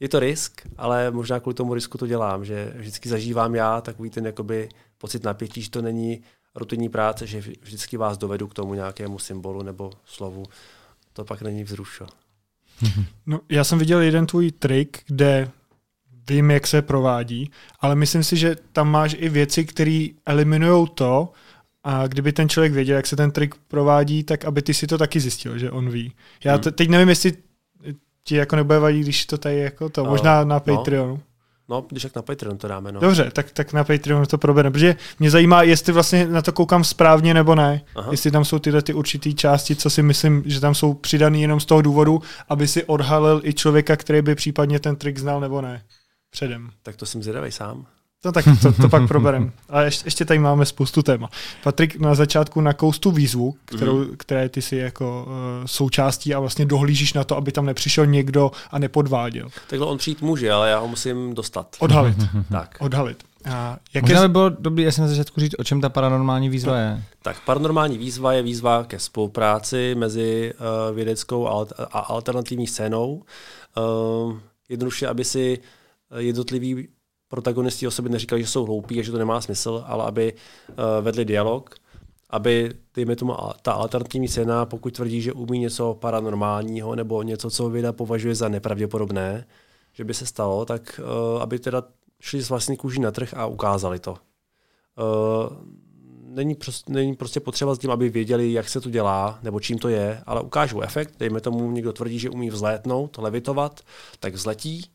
je to risk, ale možná kvůli tomu risku to dělám, že vždycky zažívám já takový ten jakoby pocit napětí, že to není rutinní práce, že vždycky vás dovedu k tomu nějakému symbolu nebo slovu. To pak není vzrušo. No, já jsem viděl jeden tvůj trik, kde vím, jak se provádí, ale myslím si, že tam máš i věci, které eliminují to, a kdyby ten člověk věděl, jak se ten trik provádí, tak aby ty si to taky zjistil, že on ví. Já hmm. teď nevím, jestli ti jako nebude vadit, když to tady jako to, možná na no. Patreonu. No, když tak na Patreon to dáme. No. Dobře, tak, tak na Patreon to probereme, protože mě zajímá, jestli vlastně na to koukám správně nebo ne. Aha. Jestli tam jsou tyhle ty určitý části, co si myslím, že tam jsou přidaný jenom z toho důvodu, aby si odhalil i člověka, který by případně ten trik znal nebo ne. Předem. Tak to jsem zvědavý sám. No tak to, to pak proberem. A ještě, ještě tady máme spoustu téma. Patrik na začátku na koustu výzvu, kterou, mm-hmm. které ty si jako uh, součástí a vlastně dohlížíš na to, aby tam nepřišel někdo a nepodváděl. Takhle on přijít může, ale já ho musím dostat. Odhalit. tak. Odhalit. A jaké... Možná by bylo dobré, jestli na začátku říct, o čem ta paranormální výzva je. Tak paranormální výzva je výzva ke spolupráci mezi uh, vědeckou a alternativní scénou. Uh, jednoduše, aby si jednotlivý protagonisti o sobě neříkali, že jsou hloupí a že to nemá smysl, ale aby uh, vedli dialog, aby, dejme tomu, ta alternativní scéna, pokud tvrdí, že umí něco paranormálního nebo něco, co věda považuje za nepravděpodobné, že by se stalo, tak uh, aby teda šli z vlastní kůží na trh a ukázali to. Uh, není, prostě, není prostě potřeba s tím, aby věděli, jak se to dělá, nebo čím to je, ale ukážou efekt. Dejme tomu, někdo tvrdí, že umí vzlétnout, levitovat, tak vzletí,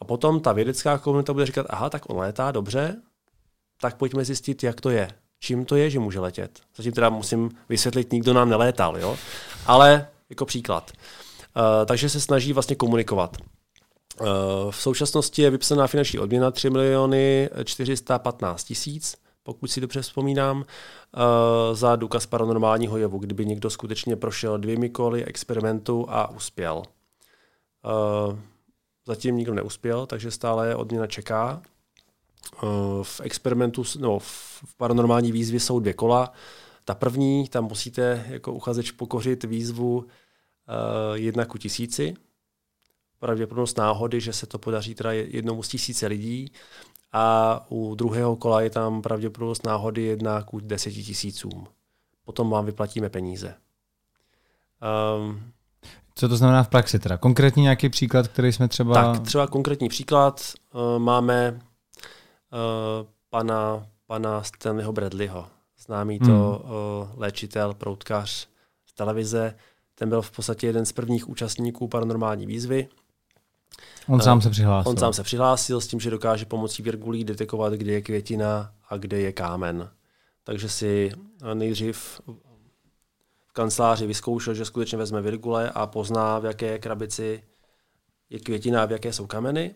a potom ta vědecká komunita bude říkat, aha, tak on létá, dobře, tak pojďme zjistit, jak to je. Čím to je, že může letět. Zatím teda musím vysvětlit, nikdo nám nelétal, jo? Ale jako příklad. Uh, takže se snaží vlastně komunikovat. Uh, v současnosti je vypsaná finanční odměna 3 miliony 415 tisíc, pokud si dobře vzpomínám, uh, za důkaz paranormálního jevu, kdyby někdo skutečně prošel dvěmi koly experimentu a uspěl. Uh, Zatím nikdo neuspěl, takže stále odměna čeká. Eh, v experimentu, no, v paranormální výzvě jsou dvě kola. Ta první, tam musíte jako uchazeč pokořit výzvu uh, jedna ku tisíci. Pravděpodobnost náhody, že se to podaří teda jednomu z tisíce lidí. A u druhého kola je tam pravděpodobnost náhody jedna ku deseti tisícům. Potom vám vyplatíme peníze. Um, co to znamená v praxi teda? Konkrétní nějaký příklad, který jsme třeba... Tak třeba konkrétní příklad. Uh, máme uh, pana, pana Stanleyho Bradleyho, známý hmm. to uh, léčitel, proutkař z televize. Ten byl v podstatě jeden z prvních účastníků paranormální výzvy. On sám se přihlásil. On sám se přihlásil s tím, že dokáže pomocí virgulí detekovat, kde je květina a kde je kámen. Takže si nejdřív kanceláři vyzkoušel, že skutečně vezme virgule a pozná, v jaké krabici je květina a v jaké jsou kameny.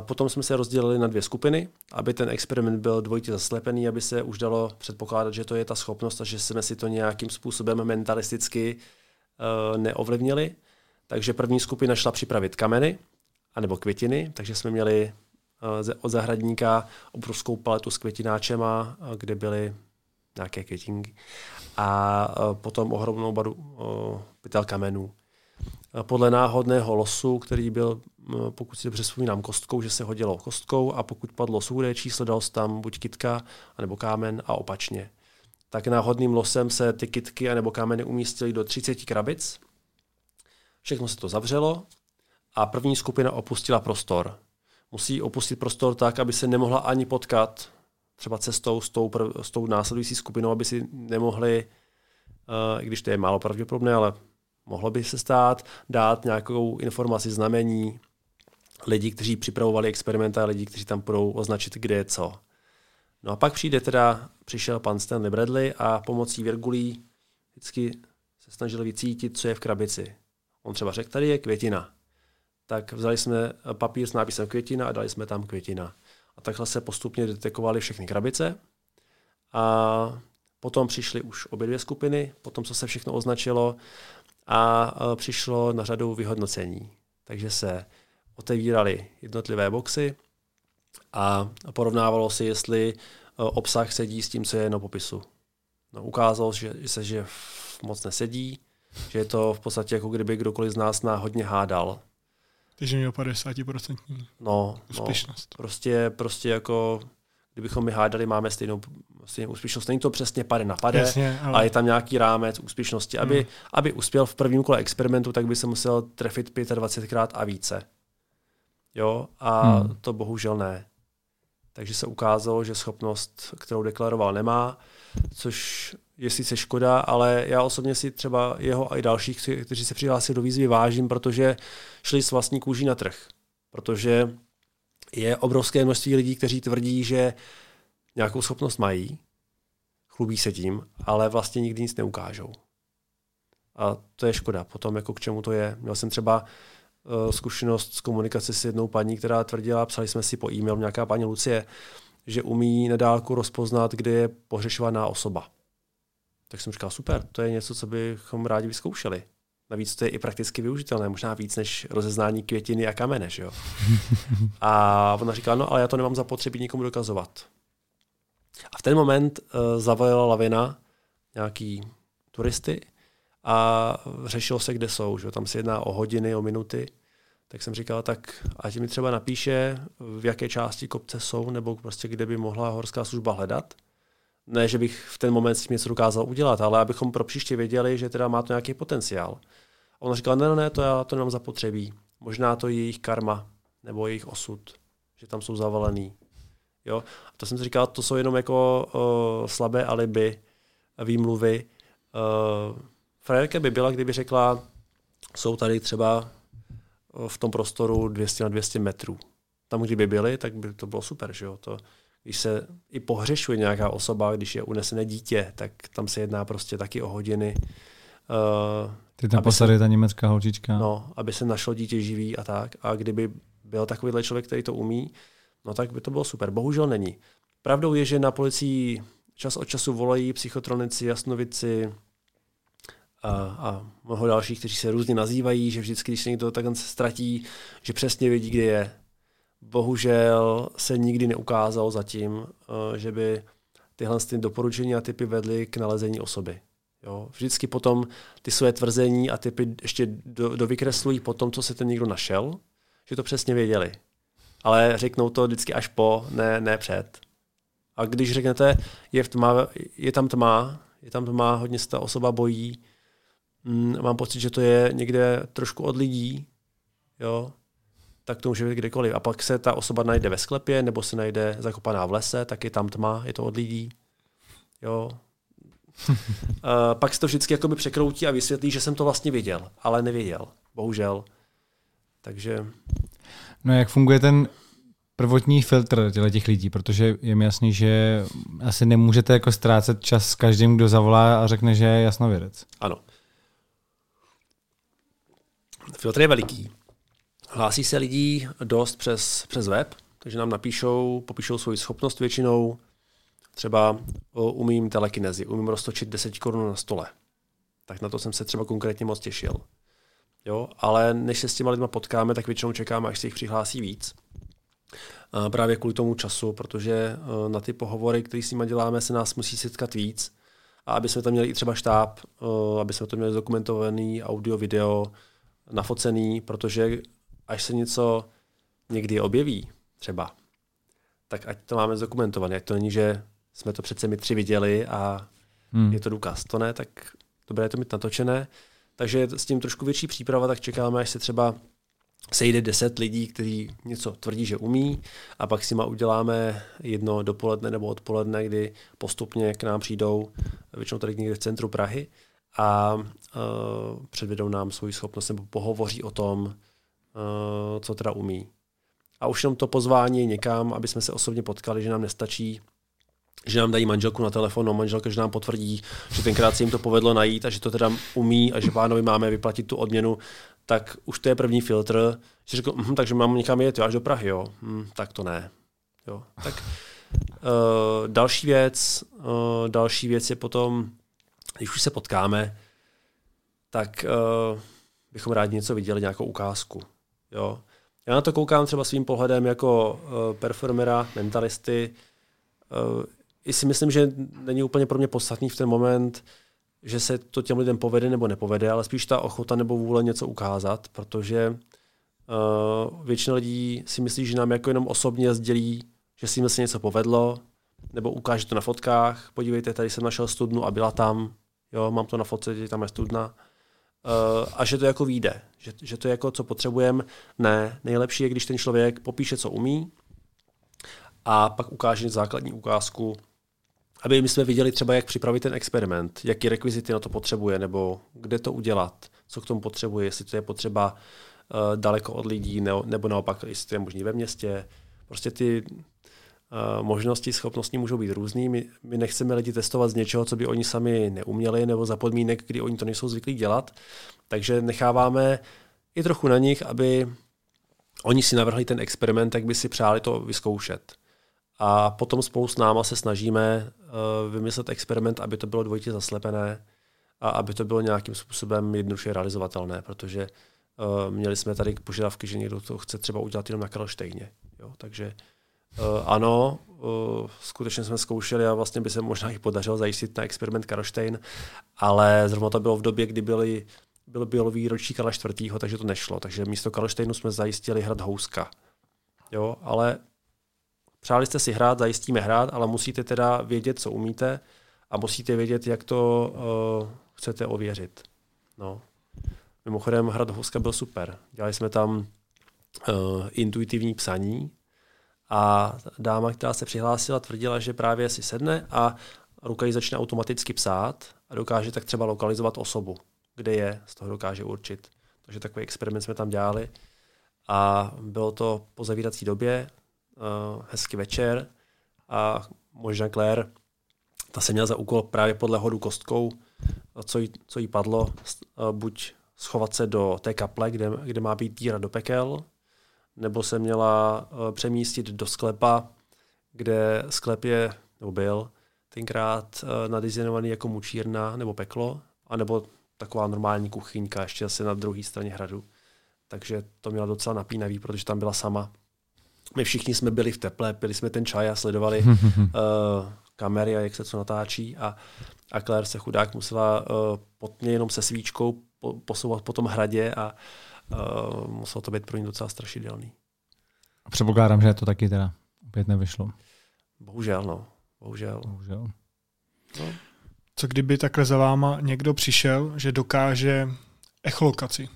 Potom jsme se rozdělili na dvě skupiny, aby ten experiment byl dvojitě zaslepený, aby se už dalo předpokládat, že to je ta schopnost a že jsme si to nějakým způsobem mentalisticky uh, neovlivnili. Takže první skupina šla připravit kameny, anebo květiny, takže jsme měli uh, od zahradníka obrovskou paletu s květináčema, uh, kde byly nějaké květinky a e, potom ohromnou baru pytel kamenů. E, podle náhodného losu, který byl, pokud si dobře vzpomínám, kostkou, že se hodilo kostkou a pokud padlo soudé číslo, dal tam buď kitka, nebo kámen a opačně. Tak náhodným losem se ty kitky anebo kámeny umístily do 30 krabic. Všechno se to zavřelo a první skupina opustila prostor. Musí opustit prostor tak, aby se nemohla ani potkat třeba cestou s tou, prv, s tou následující skupinou, aby si nemohli, uh, i když to je málo pravděpodobné, ale mohlo by se stát, dát nějakou informaci, znamení lidí, kteří připravovali experimenty a lidí, kteří tam budou označit, kde je co. No a pak přijde teda, přišel pan Stanley Bradley a pomocí virgulí vždycky se snažil vycítit, co je v krabici. On třeba řekl, tady je květina. Tak vzali jsme papír s nápisem květina a dali jsme tam květina. Takhle se postupně detekovaly všechny krabice. A potom přišly už obě dvě skupiny, potom co se všechno označilo a přišlo na řadu vyhodnocení. Takže se otevíraly jednotlivé boxy a porovnávalo si, jestli obsah sedí s tím, co je na popisu. No, ukázalo že se, že moc nesedí, že je to v podstatě jako kdyby kdokoliv z nás na hodně hádal. Takže měl 50% no, úspěšnost. No, prostě, prostě jako kdybychom my hádali, máme stejnou, stejnou úspěšnost. Není to přesně pade na pade, Jasně, ale... ale je tam nějaký rámec úspěšnosti. Aby, hmm. aby uspěl v prvním kole experimentu, tak by se musel trefit 25krát a více. Jo, a hmm. to bohužel ne. Takže se ukázalo, že schopnost, kterou deklaroval, nemá, což je sice škoda, ale já osobně si třeba jeho a i dalších, kteří se přihlásili do výzvy, vážím, protože šli s vlastní kůží na trh. Protože je obrovské množství lidí, kteří tvrdí, že nějakou schopnost mají, chlubí se tím, ale vlastně nikdy nic neukážou. A to je škoda. Potom jako k čemu to je. Měl jsem třeba zkušenost s komunikací s jednou paní, která tvrdila, psali jsme si po e-mail, nějaká paní Lucie, že umí na dálku rozpoznat, kde je pohřešovaná osoba. Tak jsem říkal, super, to je něco, co bychom rádi vyzkoušeli. Navíc to je i prakticky využitelné, možná víc než rozeznání květiny a kamene. Že jo? A ona říkala, no ale já to nemám zapotřebí nikomu dokazovat. A v ten moment uh, zavolala lavina nějaký turisty a řešilo se, kde jsou. Že? Tam se jedná o hodiny, o minuty. Tak jsem říkal, tak ať mi třeba napíše, v jaké části kopce jsou, nebo prostě kde by mohla horská služba hledat. Ne, že bych v ten moment s tím něco dokázal udělat, ale abychom pro příště věděli, že teda má to nějaký potenciál. A on říkal, ne, ne, ne, to já to nemám zapotřebí. Možná to je jejich karma, nebo jejich osud, že tam jsou zavalený. Jo? A to jsem si říkal, to jsou jenom jako uh, slabé alibi, výmluvy. Uh, frajerka by byla, kdyby řekla, jsou tady třeba v tom prostoru 200 na 200 metrů. Tam, kdyby byli, tak by to bylo super. Že jo? To, když se i pohřešuje nějaká osoba, když je unesené dítě, tak tam se jedná prostě taky o hodiny. Uh, Ty tam posady ta německá holčička. No, aby se našlo dítě živý a tak. A kdyby byl takovýhle člověk, který to umí, no tak by to bylo super. Bohužel není. Pravdou je, že na policii čas od času volají psychotronici, jasnovici, a, a mnoho dalších, kteří se různě nazývají, že vždycky, když se někdo takhle ztratí, že přesně vědí, kde je. Bohužel se nikdy neukázalo zatím, eh, že by tyhle ty doporučení a typy vedly k nalezení osoby. Jo? Vždycky potom ty své tvrzení a typy ještě do, dovykreslují po tom, co se ten někdo našel, že to přesně věděli. Ale řeknou to vždycky až po, ne, ne před. A když řeknete, je, v tma, je tam tma, je tam tma, hodně se ta osoba bojí, mm, mám pocit, že to je někde trošku od lidí, jo, tak to může být kdekoliv. A pak se ta osoba najde ve sklepě, nebo se najde zakopaná v lese, tak je tam tma, je to od lidí. Jo. uh, pak se to vždycky jakoby překroutí a vysvětlí, že jsem to vlastně viděl, ale nevěděl. Bohužel. Takže... No jak funguje ten prvotní filtr těch lidí, protože je mi jasný, že asi nemůžete jako ztrácet čas s každým, kdo zavolá a řekne, že je jasnovědec. Ano. Filtr je veliký. Hlásí se lidí dost přes, přes web, takže nám napíšou, popíšou svoji schopnost většinou. Třeba umím telekinezi, umím roztočit 10 korun na stole. Tak na to jsem se třeba konkrétně moc těšil. Jo, ale než se s těma lidma potkáme, tak většinou čekáme, až se jich přihlásí víc. A právě kvůli tomu času, protože na ty pohovory, které s nimi děláme, se nás musí setkat víc. A aby jsme tam měli i třeba štáb, aby jsme to měli dokumentovaný audio, video, nafocený, protože až se něco někdy objeví, třeba, tak ať to máme zdokumentované. Ať to není, že jsme to přece my tři viděli a hmm. je to důkaz. To ne, tak dobré je to mít natočené. Takže s tím trošku větší příprava, tak čekáme, až se třeba sejde deset lidí, kteří něco tvrdí, že umí a pak si ma uděláme jedno dopoledne nebo odpoledne, kdy postupně k nám přijdou, většinou tady někde v centru Prahy a uh, předvedou nám svoji schopnost nebo pohovoří o tom, Eh, co teda umí. A už jenom to pozvání někam, aby jsme se osobně potkali, že nám nestačí že nám dají manželku na telefon, no manželka, že nám potvrdí, že tenkrát se jim to povedlo najít a že to teda umí a že pánovi máme vyplatit tu odměnu, tak už to je první filtr. Že řekl, hm, takže mám někam jet, jo, až do Prahy, jo. Hm, tak to ne. Jo. Tak uh, další věc, uh, další věc je potom, když už se potkáme, tak uh, bychom rádi něco viděli, nějakou ukázku. Jo. Já na to koukám třeba svým pohledem jako uh, performera, mentalisty. Uh, I si myslím, že není úplně pro mě podstatný v ten moment, že se to těm lidem povede nebo nepovede, ale spíš ta ochota nebo vůle něco ukázat, protože uh, většina lidí si myslí, že nám jako jenom osobně sdělí, že si jim se něco povedlo, nebo ukáže to na fotkách, podívejte, tady jsem našel studnu a byla tam, jo, mám to na fotce, tam je studna. Uh, a že to jako vyjde, že, že to je jako, co potřebujeme. Ne, nejlepší je, když ten člověk popíše, co umí a pak ukáže základní ukázku, aby my jsme viděli třeba, jak připravit ten experiment, jaký rekvizity na to potřebuje, nebo kde to udělat, co k tomu potřebuje, jestli to je potřeba uh, daleko od lidí, ne, nebo naopak, jestli to je možné ve městě. Prostě ty možnosti, schopnosti můžou být různý. My, my nechceme lidi testovat z něčeho, co by oni sami neuměli, nebo za podmínek, kdy oni to nejsou zvyklí dělat. Takže necháváme i trochu na nich, aby oni si navrhli ten experiment, jak by si přáli to vyzkoušet. A potom spolu s náma se snažíme uh, vymyslet experiment, aby to bylo dvojitě zaslepené a aby to bylo nějakým způsobem jednoduše realizovatelné, protože uh, měli jsme tady požadavky, že někdo to chce třeba udělat jenom na Karlštejně. Jo? Takže ano, uh, skutečně jsme zkoušeli a vlastně by se možná i podařilo zajistit na experiment Karlštejn, ale zrovna to bylo v době, kdy byly, byl, byl výročí Karla IV., takže to nešlo. Takže místo Karlštejnu jsme zajistili hrad Houska. Jo, ale Přáli jste si hrát, zajistíme hrát, ale musíte teda vědět, co umíte a musíte vědět, jak to uh, chcete ověřit. No. Mimochodem, hrad Huska byl super. Dělali jsme tam uh, intuitivní psaní a dáma, která se přihlásila, tvrdila, že právě si sedne a ruka ji začne automaticky psát a dokáže tak třeba lokalizovat osobu, kde je, z toho dokáže určit. Takže takový experiment jsme tam dělali a bylo to po zavírací době, uh, hezký večer a možná Claire, ta se měla za úkol právě podle hodu kostkou, co jí, co jí padlo, uh, buď schovat se do té kaple, kde, kde má být díra do pekel, nebo se měla uh, přemístit do sklepa, kde sklep je, nebo byl, tenkrát uh, nadizajnovaný jako mučírna nebo peklo, anebo taková normální kuchyňka ještě asi na druhé straně hradu. Takže to měla docela napínavý, protože tam byla sama my všichni jsme byli v teple, pili jsme ten čaj a sledovali uh, kamery a jak se co natáčí a, a Claire se chudák musela uh, potně jenom se svíčkou po, posouvat po tom hradě a uh, muselo to být pro ní docela strašidelný. A předpokládám, že to taky teda opět nevyšlo. Bohužel, no. Bohužel. Bohužel. No. Co kdyby takhle za váma někdo přišel, že dokáže echolokaci?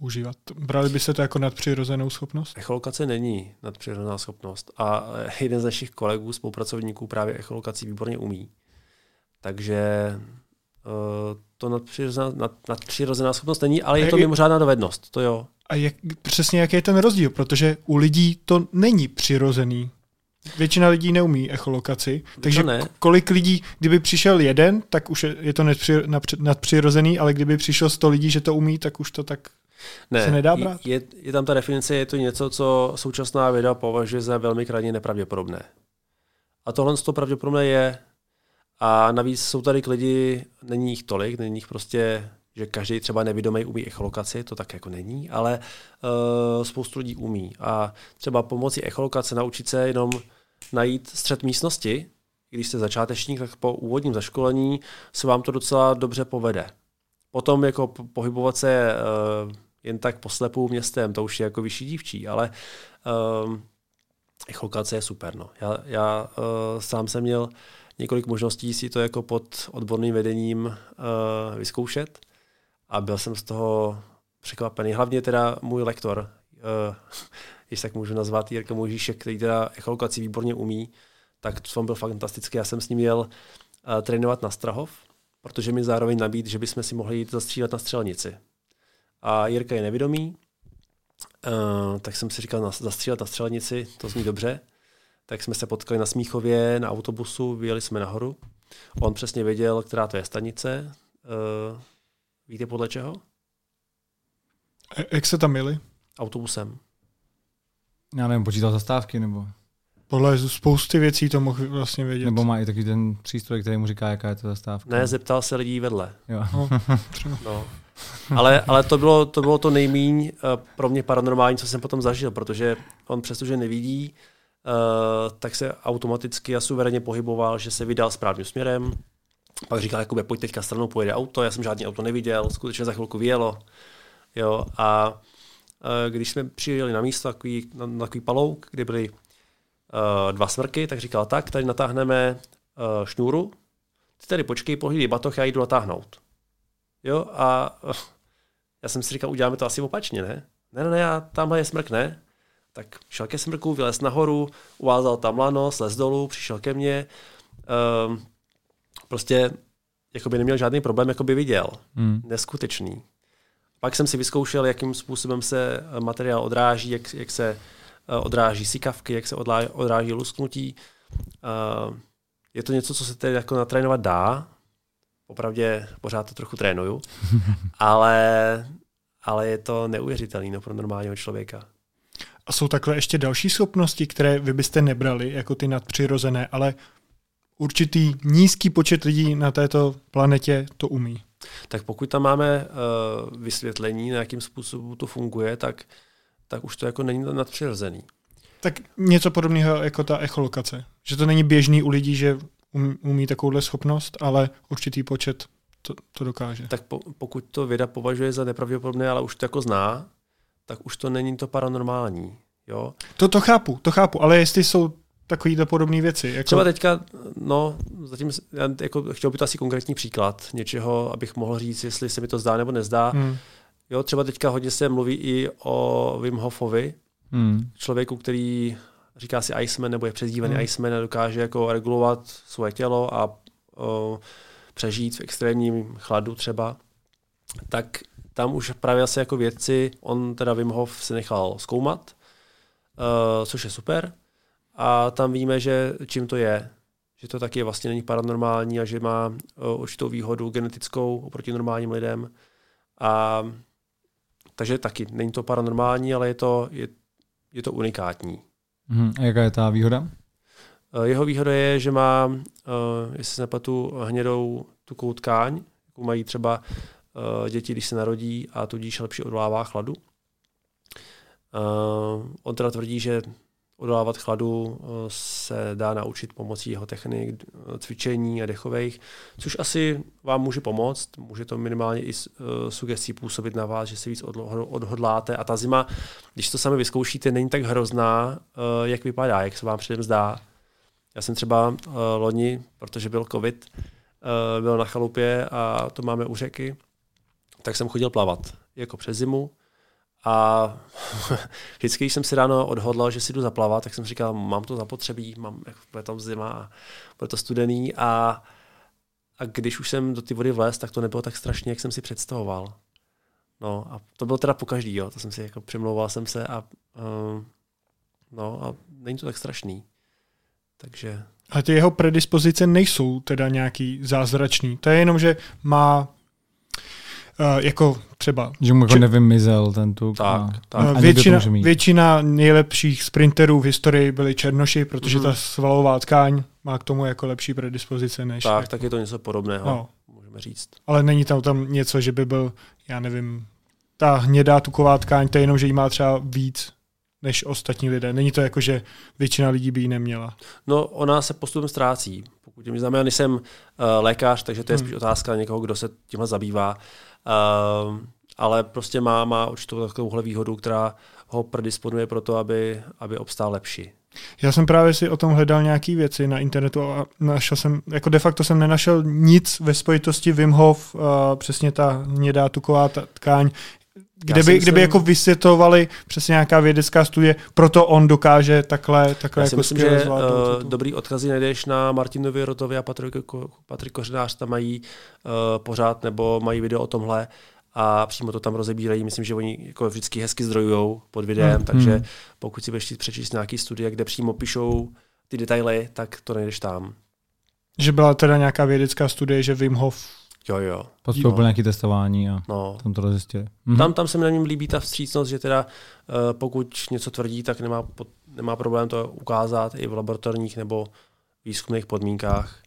používat. Brali by se to jako nadpřirozenou schopnost? Echolokace není nadpřirozená schopnost a jeden z našich kolegů, spolupracovníků právě echolokaci výborně umí. Takže to nadpřirozená, nad, nadpřirozená schopnost není, ale je to mimořádná dovednost, to jo. A jak, přesně jaký je ten rozdíl? Protože u lidí to není přirozený. Většina lidí neumí echolokaci, takže ne. kolik lidí, kdyby přišel jeden, tak už je, je to nadpřirozený, ale kdyby přišlo sto lidí, že to umí, tak už to tak ne, se nedá brát? Je, je tam ta definice, je to něco, co současná věda považuje za velmi krajně nepravděpodobné. A tohle to pravděpodobné je. A navíc jsou tady lidi, není jich tolik, není jich prostě, že každý třeba nevědomý umí echolokaci, to tak jako není, ale uh, spoustu lidí umí. A třeba pomocí echolokace naučit se jenom najít střed místnosti, když jste začátečník, tak po úvodním zaškolení se vám to docela dobře povede. Potom jako pohybovat se uh, jen tak poslepu městem, to už je jako vyšší dívčí, ale um, echolokace je super. No. Já, já uh, sám jsem měl několik možností si to jako pod odborným vedením uh, vyzkoušet a byl jsem z toho překvapený. Hlavně teda můj lektor, uh, jestli tak můžu nazvat, Jirka Mojžíšek, který teda echolokaci výborně umí, tak to byl fantastický. Já jsem s ním měl uh, trénovat na Strahov, protože mi zároveň nabít, že bychom si mohli jít zastřílet na střelnici a Jirka je nevědomý, uh, tak jsem si říkal na, zastřílet na střelnici, to zní dobře. Tak jsme se potkali na Smíchově na autobusu, vyjeli jsme nahoru. On přesně věděl, která to je stanice. Uh, víte podle čeho? E- jak se tam jeli? Autobusem. Já nevím, počítal zastávky nebo... Podle spousty věcí to mohl vlastně vědět. Nebo má i takový ten přístroj, který mu říká, jaká je to zastávka. Ne, zeptal se lidí vedle. Jo. No, No. Ale, ale to, bylo, to bylo to nejmíň uh, pro mě paranormální, co jsem potom zažil, protože on přestože nevidí, tak se automaticky a suverénně pohyboval, že se vydal správným směrem. Pak říkal, Jakube, pojď teďka stranou, pojede auto, já jsem žádný auto neviděl, skutečně za chvilku vyjelo. Jo, a uh, když jsme přijeli na místo, takový, na, na takový palouk, kde byly uh, dva smrky, tak říkal, tak, tady natáhneme uh, šňůru, ty tady počkej, pohlídej batoh, já jdu natáhnout. Jo, a uh, já jsem si říkal, uděláme to asi opačně, ne? Ne, ne, ne, já, tamhle je smrk, ne? Tak šel ke smrku, vylez nahoru, uvázal tam lano, slez dolů, přišel ke mně. Um, prostě jakoby neměl žádný problém, jako by viděl. Hmm. Neskutečný. Pak jsem si vyzkoušel, jakým způsobem se materiál odráží, jak, jak se uh, odráží sikavky, jak se odlá, odráží lusknutí. Uh, je to něco, co se tedy jako natrénovat dá. Popravdě pořád to trochu trénuju, ale, ale je to neuvěřitelné no, pro normálního člověka. A jsou takhle ještě další schopnosti, které vy byste nebrali jako ty nadpřirozené, ale určitý nízký počet lidí na této planetě to umí. Tak pokud tam máme uh, vysvětlení, na jakým způsobu to funguje, tak, tak už to jako není nadpřirozený. Tak něco podobného jako ta echolokace. Že to není běžný u lidí, že um, umí takovouhle schopnost, ale určitý počet to, to dokáže. Tak po, pokud to věda považuje za nepravděpodobné, ale už to jako zná, tak už to není to paranormální. Jo? To, to chápu, to chápu, ale jestli jsou takovýhle podobné věci. Jako... Třeba teďka, no, zatím, já jako, chtěl bych to asi konkrétní příklad něčeho, abych mohl říct, jestli se mi to zdá nebo nezdá. Hmm. Jo, třeba teďka hodně se mluví i o Wim Hofovi, hmm. člověku, který říká si Iceman nebo je přezdívaný hmm. Iceman a dokáže jako regulovat svoje tělo a o, přežít v extrémním chladu třeba, tak tam už právě asi jako vědci, on teda Wim Hof se nechal zkoumat, uh, což je super. A tam víme, že čím to je. Že to taky vlastně není paranormální a že má uh, určitou výhodu genetickou oproti normálním lidem. A takže taky není to paranormální, ale je to, je, je to unikátní. Hmm. A jaká je ta výhoda? Uh, jeho výhoda je, že má, uh, jestli se nepletu, hnědou tukou tkáň, jako mají třeba děti, když se narodí a tudíž lepší odolává chladu. Uh, on teda tvrdí, že odolávat chladu uh, se dá naučit pomocí jeho technik, cvičení a dechových, což asi vám může pomoct. Může to minimálně i sugestí působit na vás, že se víc odhodláte. A ta zima, když to sami vyzkoušíte, není tak hrozná, jak vypadá, jak se vám předem zdá. Já jsem třeba loni, protože byl covid, byl na chalupě a to máme u řeky, tak jsem chodil plavat jako přes zimu. A vždycky, když jsem si ráno odhodlal, že si jdu zaplavat, tak jsem říkal, mám to zapotřebí, mám, bude tam zima a bude to studený. A, a když už jsem do ty vody vlez, tak to nebylo tak strašně, jak jsem si představoval. No a to bylo teda po každý, jo. To jsem si jako přemlouval jsem se a uh, no a není to tak strašný. Takže... A ty jeho predispozice nejsou teda nějaký zázračný. To je jenom, že má jako třeba... Že mu jako či... nevymizel ten tuk. Tak, a, tak. Uh, většina, většina nejlepších sprinterů v historii byli černoši, protože mm. ta svalová tkáň má k tomu jako lepší predispozice než... Tak, jako... tak je to něco podobného, no. můžeme říct. Ale není tam tam něco, že by byl, já nevím, ta hnědá tuková tkáň, to je jenom, že jí má třeba víc než ostatní lidé. Není to jako, že většina lidí by ji neměla. No, ona se postupem ztrácí. Pokud mě znamená, nejsem uh, lékař, takže to je hmm. spíš otázka někoho, kdo se tímhle zabývá. Uh, ale prostě má, má určitou takovouhle výhodu, která ho predisponuje pro to, aby, aby obstál lepší. Já jsem právě si o tom hledal nějaké věci na internetu a našel jsem, jako de facto jsem nenašel nic ve spojitosti Wim Hof, uh, přesně ta hnědá tuková tkáň, kde by, kdyby jako vysvětlovali přesně nějaká vědecká studie, proto on dokáže takhle, takhle Já jako myslím, že uh, dobrý odkazy najdeš na Martinovi Rotovi a Patrik, Patrik Kořenář, tam mají uh, pořád nebo mají video o tomhle a přímo to tam rozebírají. Myslím, že oni jako vždycky hezky zdrojují pod videem, hmm. takže hmm. pokud si budeš přečíst nějaký studie, kde přímo píšou ty detaily, tak to nejdeš tam. Že byla teda nějaká vědecká studie, že Wim Hof Jo, jo. Podstoupil nějaké testování a No. tam to zjistili. Mhm. Tam, tam se mi na něm líbí ta vstřícnost, že teda uh, pokud něco tvrdí, tak nemá, pod, nemá problém to ukázat i v laboratorních nebo výzkumných podmínkách.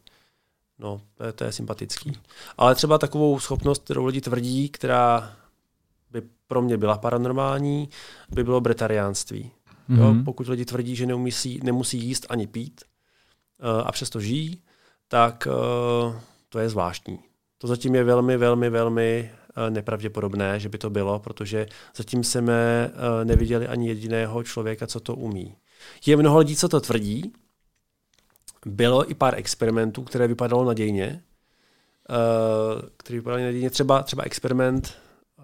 No, to je, to je sympatický. Ale třeba takovou schopnost, kterou lidi tvrdí, která by pro mě byla paranormální, by bylo bretariánství. Mm-hmm. Jo? Mhm. Pokud lidi tvrdí, že nemusí, nemusí jíst ani pít uh, a přesto žijí, tak uh, to je zvláštní. To zatím je velmi, velmi, velmi uh, nepravděpodobné, že by to bylo, protože zatím jsme uh, neviděli ani jediného člověka, co to umí. Je mnoho lidí, co to tvrdí. Bylo i pár experimentů, které vypadalo nadějně. Uh, který vypadalo nadějně. Třeba, třeba experiment,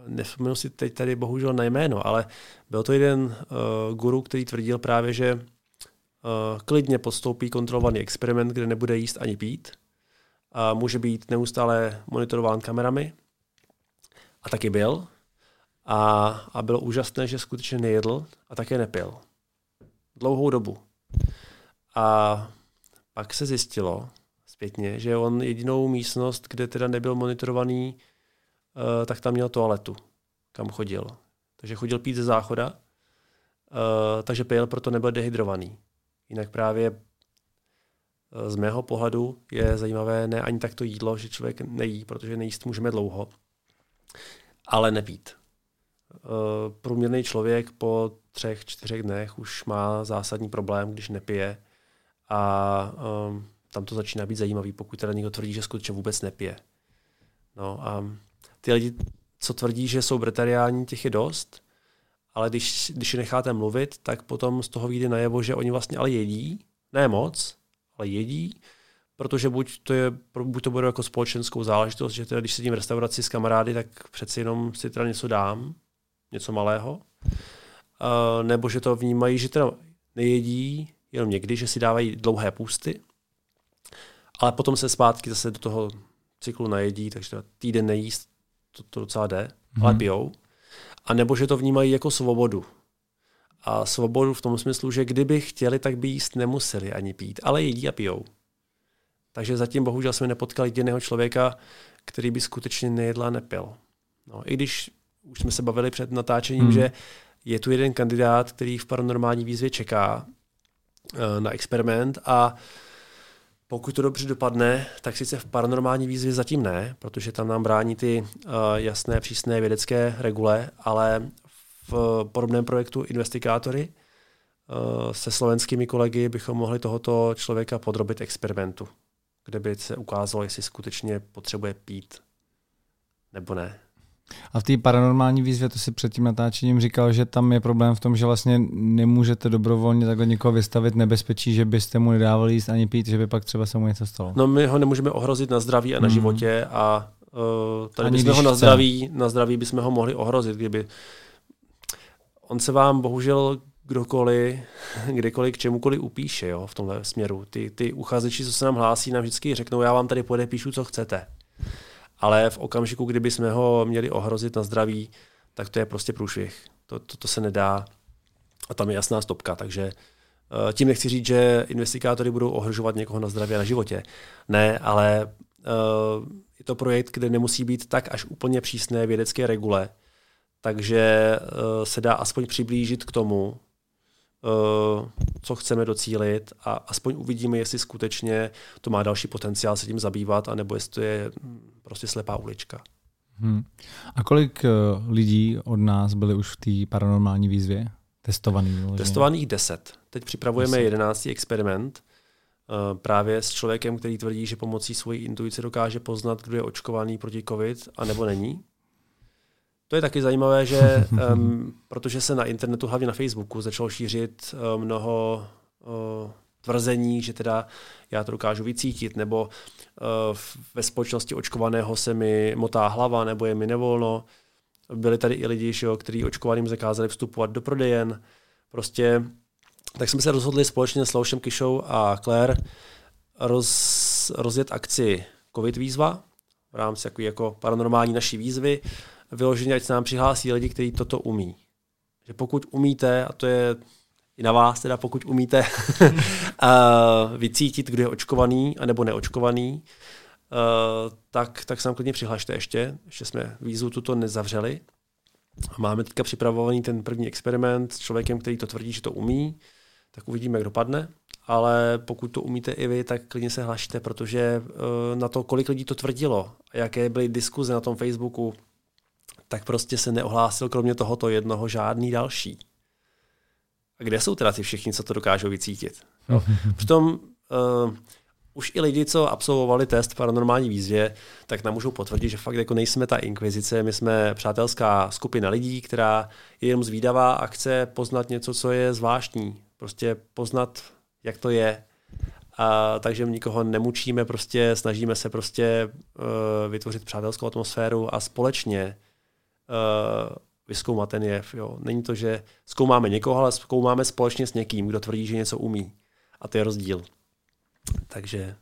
nevzpomenu si teď tady bohužel na jméno, ale byl to jeden guru, který tvrdil právě, že klidně podstoupí kontrolovaný experiment, kde nebude jíst ani pít. A může být neustále monitorován kamerami. A taky byl. A, a bylo úžasné, že skutečně nejedl a také nepil. Dlouhou dobu. A pak se zjistilo zpětně, že on jedinou místnost, kde teda nebyl monitorovaný, uh, tak tam měl toaletu, kam chodil. Takže chodil pít ze záchoda, uh, takže pil, proto nebyl dehydrovaný. Jinak právě z mého pohledu je zajímavé ne ani tak to jídlo, že člověk nejí, protože nejíst můžeme dlouho, ale nepít. Uh, průměrný člověk po třech, čtyřech dnech už má zásadní problém, když nepije a tam to začíná být zajímavý, pokud teda někdo tvrdí, že skutečně vůbec nepije. No a ty lidi, co tvrdí, že jsou bretariáni, těch je dost, ale když, když je necháte mluvit, tak potom z toho vyjde najevo, že oni vlastně ale jedí, ne moc, ale jedí, protože buď to, je, buď to bude jako společenskou záležitost, že teda když sedím v restauraci s kamarády, tak přeci jenom si teda něco dám, něco malého, uh, nebo že to vnímají, že teda nejedí jenom někdy, že si dávají dlouhé půsty, ale potom se zpátky zase do toho cyklu najedí, takže teda týden nejíst, to, to docela jde, mm-hmm. ale pijou. A nebo že to vnímají jako svobodu. A svobodu v tom smyslu, že kdyby chtěli, tak by jíst nemuseli ani pít, ale jedí a pijou. Takže zatím bohužel jsme nepotkali jediného člověka, který by skutečně nejedl a nepil. No, I když už jsme se bavili před natáčením, mm. že je tu jeden kandidát, který v paranormální výzvě čeká uh, na experiment a pokud to dobře dopadne, tak sice v paranormální výzvě zatím ne, protože tam nám brání ty uh, jasné, přísné vědecké regule, ale v podobném projektu Investigátory uh, se slovenskými kolegy bychom mohli tohoto člověka podrobit experimentu, kde by se ukázalo, jestli skutečně potřebuje pít nebo ne. A v té paranormální výzvě, to si před tím natáčením říkal, že tam je problém v tom, že vlastně nemůžete dobrovolně takhle někoho vystavit nebezpečí, že byste mu nedávali jíst ani pít, že by pak třeba se mu něco stalo. No my ho nemůžeme ohrozit na zdraví a na Mhm. životě a uh, tady Ani bychom ho na zdraví, na zdraví bychom ho mohli ohrozit, kdyby on se vám bohužel kdokoliv, kdekoliv k čemukoliv upíše jo, v tomhle směru. Ty, ty uchazeči, co se nám hlásí, nám vždycky řeknou, já vám tady podepíšu, co chcete. Ale v okamžiku, kdyby jsme ho měli ohrozit na zdraví, tak to je prostě průšvih. To, to, to se nedá. A tam je jasná stopka, takže eh, tím nechci říct, že investigátory budou ohrožovat někoho na zdraví a na životě. Ne, ale uh, je to projekt, kde nemusí být tak až úplně přísné vědecké regule, takže uh, se dá aspoň přiblížit k tomu, uh, co chceme docílit a aspoň uvidíme, jestli skutečně to má další potenciál se tím zabývat, anebo jestli to je hm, prostě slepá ulička. Hmm. A kolik uh, lidí od nás byli už v té paranormální výzvě? Testovaný. Testovaných 10. Teď připravujeme 10. 11. experiment právě s člověkem, který tvrdí, že pomocí svojí intuice dokáže poznat, kdo je očkovaný proti COVID a nebo není. To je taky zajímavé, že um, protože se na internetu, hlavně na Facebooku, začalo šířit uh, mnoho uh, tvrzení, že teda já to dokážu vycítit, nebo uh, ve společnosti očkovaného se mi motá hlava, nebo je mi nevolno. Byli tady i lidi, že jo, kteří očkovaným zakázali vstupovat do prodejen. Prostě, tak jsme se rozhodli společně s Loušem Kišou a Claire roz, rozjet akci COVID výzva v rámci jako, jako paranormální naší výzvy, vyloženě, ať se nám přihlásí lidi, kteří toto umí. Že pokud umíte, a to je i na vás, teda pokud umíte vycítit, kdo je očkovaný anebo neočkovaný, tak, tak se nám klidně přihlašte ještě. Ještě jsme výzvu tuto nezavřeli. Máme teďka připravovaný ten první experiment s člověkem, který to tvrdí, že to umí, tak uvidíme, jak dopadne. Ale pokud to umíte i vy, tak klidně se hlašte, protože na to, kolik lidí to tvrdilo, jaké byly diskuze na tom Facebooku, tak prostě se neohlásil kromě tohoto jednoho žádný další. A kde jsou teda ty všichni, co to dokážou vycítit? No. Přitom uh, už i lidi, co absolvovali test paranormální výzvě, tak nám můžou potvrdit, že fakt jako nejsme ta inkvizice, my jsme přátelská skupina lidí, která je jenom zvídavá a chce poznat něco, co je zvláštní. Prostě poznat, jak to je. A, takže nikoho nemučíme, prostě snažíme se prostě uh, vytvořit přátelskou atmosféru a společně vyskoumat ten jev. Jo. Není to, že zkoumáme někoho, ale zkoumáme společně s někým, kdo tvrdí, že něco umí. A to je rozdíl. Takže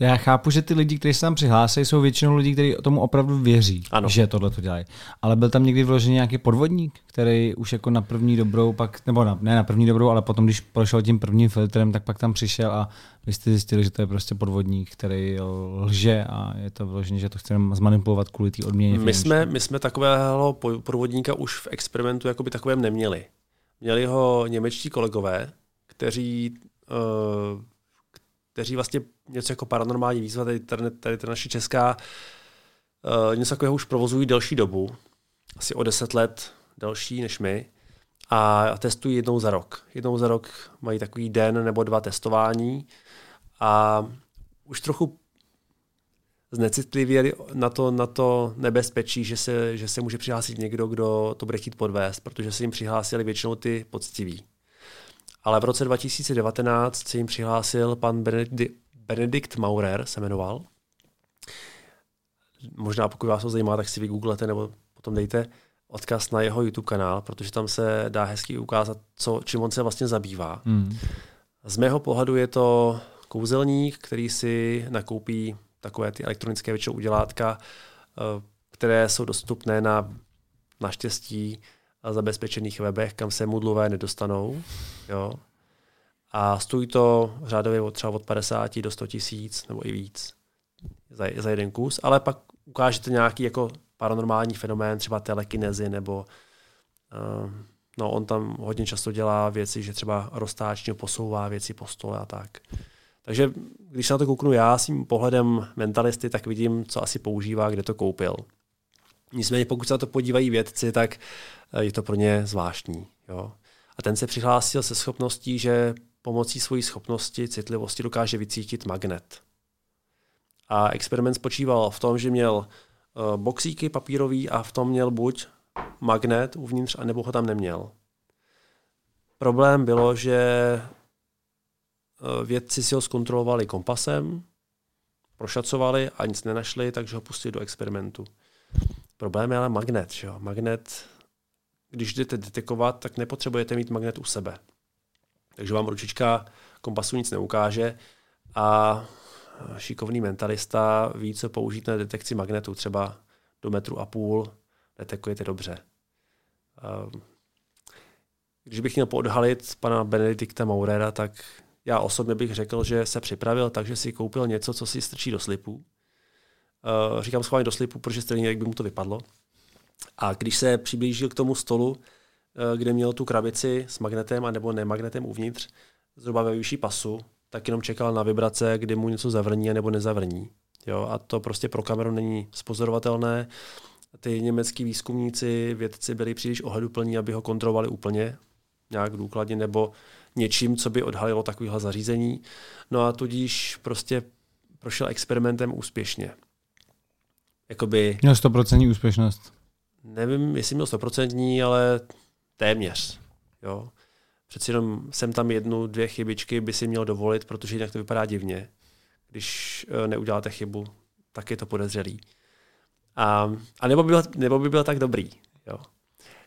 já chápu, že ty lidi, kteří se tam přihlásí, jsou většinou lidi, kteří tomu opravdu věří, ano. že tohle to dělají. Ale byl tam někdy vložený nějaký podvodník, který už jako na první dobrou, pak, nebo na, ne na první dobrou, ale potom, když prošel tím prvním filtrem, tak pak tam přišel a vy jste zjistili, že to je prostě podvodník, který lže a je to vložený, že to chce zmanipulovat kvůli té odměně. My jsme, my jsme takového podvodníka už v experimentu jakoby takovém neměli. Měli ho němečtí kolegové, kteří uh, kteří vlastně něco jako paranormální výzva, tady, tady, tady ta naše česká, uh, něco takového už provozují delší dobu, asi o deset let delší než my, a testují jednou za rok. Jednou za rok mají takový den nebo dva testování a už trochu znecitlivěli na to, na to nebezpečí, že se, že se může přihlásit někdo, kdo to bude chtít podvést, protože se jim přihlásili většinou ty poctiví ale v roce 2019 se jim přihlásil pan Benedikt Maurer, se jmenoval. Možná pokud vás to zajímá, tak si vygooglete nebo potom dejte odkaz na jeho YouTube kanál, protože tam se dá hezky ukázat, co, čím on se vlastně zabývá. Hmm. Z mého pohledu je to kouzelník, který si nakoupí takové ty elektronické většinou udělátka, eh, které jsou dostupné na naštěstí zabezpečených webech, kam se mudlové nedostanou. Jo. A stojí to řádově od třeba od 50 do 100 tisíc nebo i víc za, za jeden kus, ale pak ukážete nějaký jako paranormální fenomén, třeba telekinezi nebo uh, no on tam hodně často dělá věci, že třeba roztáčně posouvá věci po stole a tak. Takže když se na to kouknu já s tím pohledem mentalisty, tak vidím, co asi používá, kde to koupil. Nicméně pokud se na to podívají vědci, tak eh, je to pro ně zvláštní. Jo? A ten se přihlásil se schopností, že pomocí své schopnosti, citlivosti dokáže vycítit magnet. A experiment spočíval v tom, že měl uh, boxíky papírový a v tom měl buď magnet uvnitř, anebo ho tam neměl. Problém bylo, že uh, vědci si ho zkontrolovali kompasem, prošacovali a nic nenašli, takže ho pustili do experimentu. Problém je ale magnet. Že jo? Magnet, když jdete detekovat, tak nepotřebujete mít magnet u sebe. Takže vám ručička kompasu nic neukáže a šikovný mentalista ví, co použít na detekci magnetu. Třeba do metru a půl detekujete dobře. Když bych měl poodhalit pana Benedikta Maurera, tak já osobně bych řekl, že se připravil tak, že si koupil něco, co si strčí do slipu Uh, říkám schválně do slipu, protože stejně jak by mu to vypadlo. A když se přiblížil k tomu stolu, kde měl tu krabici s magnetem a nebo nemagnetem uvnitř, zhruba ve vyšší pasu, tak jenom čekal na vibrace, kdy mu něco zavrní nebo nezavrní. Jo, a to prostě pro kameru není spozorovatelné. Ty německý výzkumníci, vědci byli příliš ohleduplní, aby ho kontrolovali úplně nějak důkladně nebo něčím, co by odhalilo takovéhle zařízení. No a tudíž prostě prošel experimentem úspěšně jakoby... Měl 100% úspěšnost. Nevím, jestli měl 100%, ale téměř. Jo. Přeci jenom jsem tam jednu, dvě chybičky by si měl dovolit, protože jinak to vypadá divně. Když eh, neuděláte chybu, tak je to podezřelý. A, a nebo, by byl, nebo by byl tak dobrý. Jo.